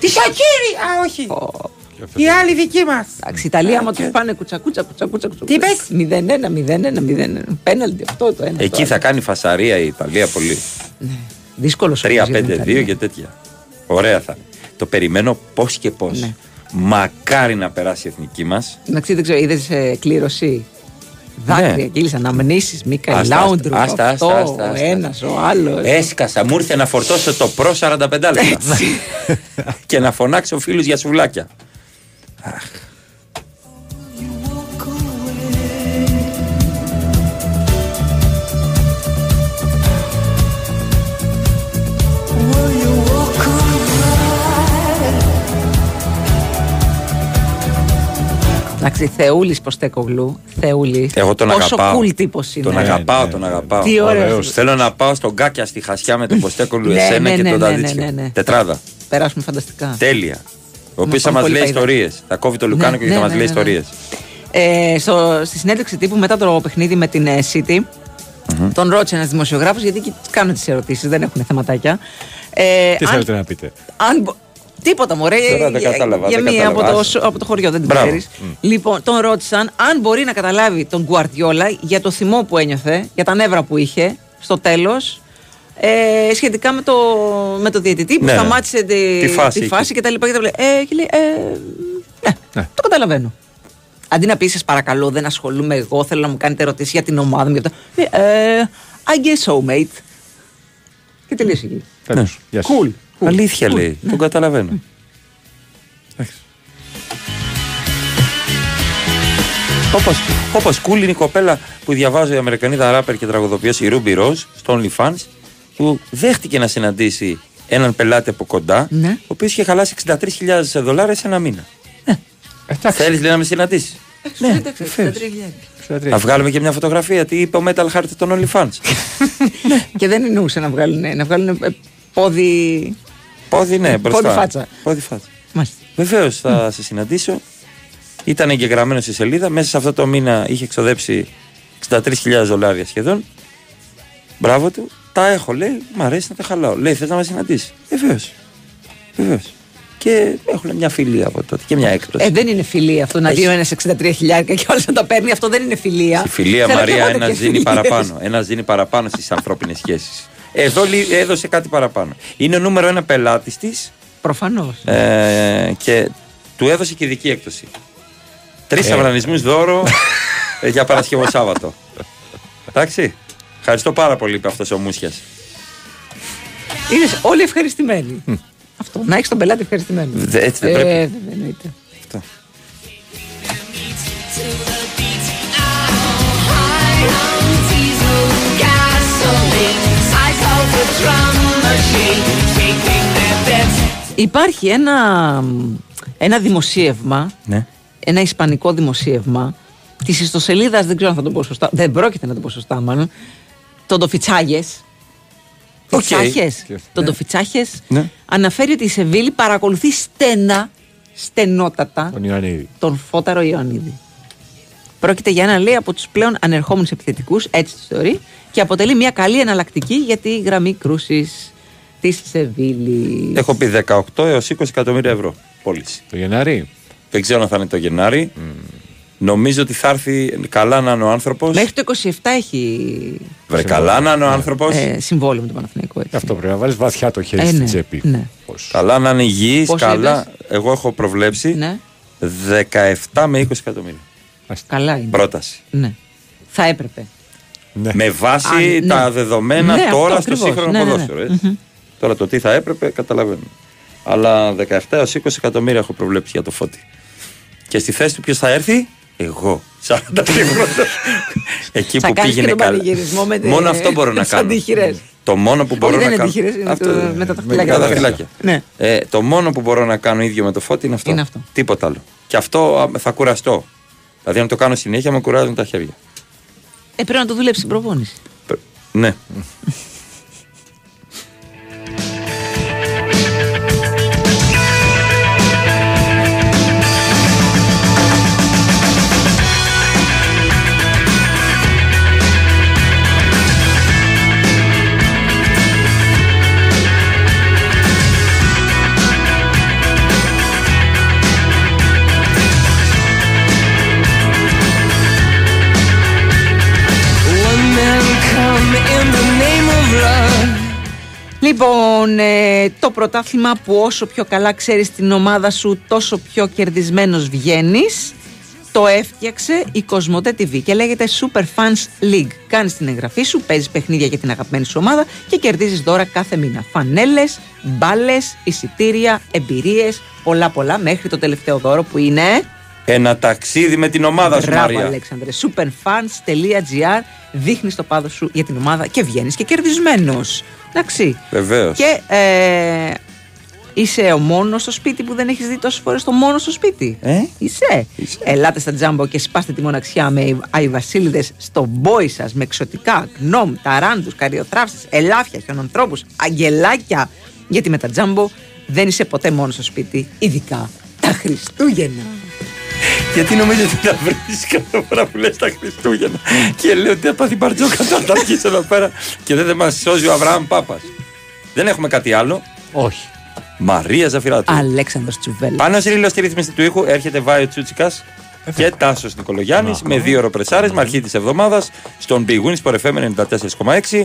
Τη Σακύρη. Α, όχι. Η άλλη δική μας. Εντάξει, η Ιταλία, άμα τους πάνε κουτσακούτσα, κουτσακούτσα, κουτσακούτσα. Τι πες; 0-1, 0-1, 0-1. Πέναλτι αυτό το ένα. Εκεί το θα κάνει φασαρία η Ιταλία πολύ. Δύσκολος 3-5-2 και τέτοια. Ωραία θα είναι. Το περιμένω πώς και πώς. Ναι. Μακάρι να περάσει η εθνική μας. Εντάξει, δεν ξέρω, είδες κλήρωση. Δάκρυα, Ναι. κύλησε αναμνήσεις, Μίκα Άστα, Λάουντρου, άστα, αυτό, άστα, άστα, ο άστα. ένας, ο άλλος. Έσκασα, μου ήρθε να φορτώσω το προ 45 λεπτά. και να φωνάξω φίλους για σουβλάκια. Εντάξει, Θεούλης Ποστέκογλου, Θεούλης. Εγώ τον Πόσο αγαπάω. cool τύπος είναι. Τον αγαπάω, τον αγαπάω. Τι ωραίος. Ωραίος. Θέλω να πάω στον Γκάκια στη Χασιά με τον Ποστέκολου, Ναι, εσένα ναι, και ναι, τον ναι, Ταδίτσιο. ναι, ναι, ναι. Τετράδα. Περάσουμε φανταστικά. Τέλεια. Ο οποίος θα πάμε μας πολύ λέει παϊδά. ιστορίες. Θα κόβει το Λουκάνο και ναι, θα μας ναι, λέει ναι, ναι. ιστορίες. Ε, στο, στη συνέντευξη τύπου μετά το παιχνίδι με την ε, City, τον ρώτησε ένας δημοσιογράφος, γιατί εκεί τους κάνουν τις ερωτήσεις, δεν έχουν θεματάκια. Ε, Τι αν- θέλετε να πείτε; αν, μπο- τίποτα μωρέ. Τώρα δεν για- κατάλαβα, Για δεν μία από κατάλαβα. το, σ- από το χωριό, δεν την Μπράβο. ξέρεις. Λοιπόν, τον ρώτησαν αν μπορεί να καταλάβει τον Γκουαρτιόλα για το θυμό που ένιωθε, για τα νεύρα που είχε στο τέλος. Ε, σχετικά με το, με το διαιτητή που Ναι, ναι. σταμάτησε τη, Τη φάση τη εκεί. φάση και τα λοιπά. Και τα λοιπά. Ε, και λέει, ε, ναι, το καταλαβαίνω. Αντί να πεις, σας παρακαλώ, δεν ασχολούμαι εγώ, θέλω να μου κάνετε ερωτήσεις για την ομάδα μου. για αυτό». Ε, ε, I guess so, mate. Και τελείωσε εκεί. Τέλος. Γεια σας. Cool. Cool. Αλήθεια cool. λέει. Ναι. Τον καταλαβαίνω. Όπως, όπως cool είναι η κοπέλα που διαβάζω η Αμερικανίδα ράπερ και τραγουδοποιός η Ruby Rose στο OnlyFans που δέχτηκε να συναντήσει έναν πελάτη από κοντά Ναι. ο οποίος είχε χαλάσει 63.000 δολάρια σε ένα μήνα. Θέλεις λέει να με συναντήσεις; Ναι, εντάξει, 63.000. Να βγάλουμε και μια φωτογραφία. Τι είπε ο Metal Heart των OnlyFans; Και δεν εννοούσε να βγάλουν, να βγάλουν ε, πόδι. Πόδι, ναι, μπροστά. Πόδι φάτσα. Πόδι φάτσα. Μάλιστα. Βεβαίως θα σε συναντήσω. Ήταν εγγεγραμμένο στη σελίδα. Μέσα σε αυτό το μήνα είχε εξοδέψει 63.000 δολάρια σχεδόν. Μπράβο του. Τα έχω, λέει. Μ' αρέσει να τα χαλάω. Λέει, θες να με συναντήσεις; Βεβαίως. Βεβαίως. Και έχουν μια φιλία από τότε και μια έκπτωση. Ε, δεν είναι φιλία αυτό να Έχει. δίνει ένας 63 χιλιάρικα και όλος να τα παίρνει. Αυτό δεν είναι φιλία. Στη φιλία, Θέλω και Μαρία, εγώ ένας τέτοιες δίνει φιλίες. παραπάνω. Ένας δίνει παραπάνω στις ανθρώπινες σχέσεις. Εδώ λι- έδωσε κάτι παραπάνω. Είναι ο νούμερο ένα πελάτης της Προφανώς. ε, και του έδωσε και ειδική έκπτωση. Τρεις Ε. αυνανισμού δώρο ε, για Παρασκευό Σάββατο. Εντάξει. Ευχαριστώ πάρα πολύ, είπε αυτός ο Μούσια. Είναι όλοι ευχαριστημένοι. Αυτό. Να έχεις τον πελάτη ευχαριστημένο. έτσι δεν Ε, πρέπει. βέβαια, εννοείται. Αυτό. Υπάρχει ένα, ένα δημοσίευμα, Ναι. ένα ισπανικό δημοσίευμα της ιστοσελίδας, δεν ξέρω αν θα το πω σωστά, δεν πρόκειται να το πω σωστά μάλλον, των Τοφιτσάγε. OK. Fichajes. Ναι. Το Todofichajes Ναι. αναφέρει ότι η Σεβίλη παρακολουθεί στενά, στενότατα, Τον Ιωαννίδη. τον Φώταρο Ιωαννίδη. Πρόκειται για ένα λέει από τους πλέον ανερχόμενους επιθετικούς, έτσι το θεωρεί, και αποτελεί μια καλή εναλλακτική για τη γραμμή κρούσης της Σεβίλης. Έχω πει 18 έως 20 εκατομμύρια ευρώ πώληση. Το Γενάρη; Δεν ξέρω αν θα είναι το Γενάρη. Νομίζω ότι θα έρθει καλά να είναι ο άνθρωπος. Μέχρι το 27 έχει Βρε καλά να είναι ο άνθρωπος. ε, συμβόλαιο με τον Παναθηναϊκό. Έτσι. Αυτό πρέπει να βάλεις βαθιά το χέρι Ε, στην ναι, τσέπη. ναι. Καλά να είναι υγιής. Πόσο Καλά. είπες; Εγώ έχω προβλέψει Ναι. 17 με 20 εκατομμύρια. Καλά είναι. Πρόταση. Ναι. Θα έπρεπε. Με βάση Α, ναι. τα δεδομένα Ναι, αυτό τώρα στο ακριβώς. σύγχρονο Ναι, ναι, ναι. ποδόσφαιρο. έτσι. Τώρα το τι θα έπρεπε καταλαβαίνω. Αλλά 17 έως 20 εκατομμύρια έχω προβλέψει για το φώτι. Και στη θέση του ποιος θα έρθει, εγώ. 40 τρίποντο. Εκεί Θα που κάνεις και πήγαινε τον καλά. πανηγυρισμό με τε- Μόνο αυτό μπορώ να τις κάνω. αντίχειρες. Το μόνο που μπορώ Όχι, να δεν είναι κάνω. αντίχειρες, είναι Αυτό, το- με τα με δαχτυλάκια. τα δαχτυλάκια. Ναι. Ε, το μόνο που μπορώ να κάνω ίδιο με το φώτι είναι αυτό. Είναι αυτό. Τίποτα άλλο. Και αυτό α, θα κουραστώ. Δηλαδή, αν το κάνω συνέχεια, με κουράζουν τα χέρια. Ε, πρέπει να το δουλέψει στην προπόνηση. Ναι. Λοιπόν, ε, το πρωτάθλημα που όσο πιο καλά ξέρεις την ομάδα σου, τόσο πιο κερδισμένος βγαίνεις, το έφτιαξε η Κοσμοτέ TV και λέγεται Super Fans League. Κάνεις την εγγραφή σου, παίζεις παιχνίδια για την αγαπημένη σου ομάδα και κερδίζεις δώρα κάθε μήνα. Φανέλες, μπάλες, εισιτήρια, εμπειρίες, πολλά πολλά μέχρι το τελευταίο δώρο που είναι... Ένα ταξίδι με την ομάδα σου, Μπράβο, Μαρία. Αλέξανδρε. Superfans.gr Δείχνεις το πάδο σου για την ομάδα και βγαίνεις και κερδισμένος. Εντάξει. Βεβαίως. Και ε, είσαι ο μόνος στο σπίτι που δεν έχεις δει τόσες φορές το μόνος στο σπίτι. Ε; Είσαι. Ελάτε στα τζάμπο και σπάστε τη μοναξιά με αϊβασίλειδε στον μπόι σας με εξωτικά, γκνόμ, ταράντους, καριοτράψει, ελάφια, χιονανθρώπου, αγγελάκια. Γιατί με τα τζάμπο δεν είσαι ποτέ μόνος στο σπίτι, ειδικά τα Χριστούγεννα. Γιατί νομίζω ότι θα βρεις κάθε φορά που λες τα Χριστούγεννα. και λέω ότι θα πάθει μπαρτζόκα θα τα αρχίσει εδώ πέρα και δεν θα μας σώζει ο Αβραάμ Πάπας. Δεν έχουμε κάτι άλλο. Όχι. Μαρία Ζαφυράτου. Αλέξανδρος Τσουβέλα. Πάνω σε ρίλο στη ρύθμιση του ήχου έρχεται Βάιο Τσούτσικας και Τάσος Νικολογιάννης με δύο ωροπρεσάρε με αρχή της εβδομάδας στον Big Wins for FM 94,6.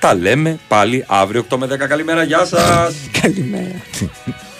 Τα λέμε πάλι αύριο 8 με 10. Καλημέρα, γεια σας. Καλημέρα.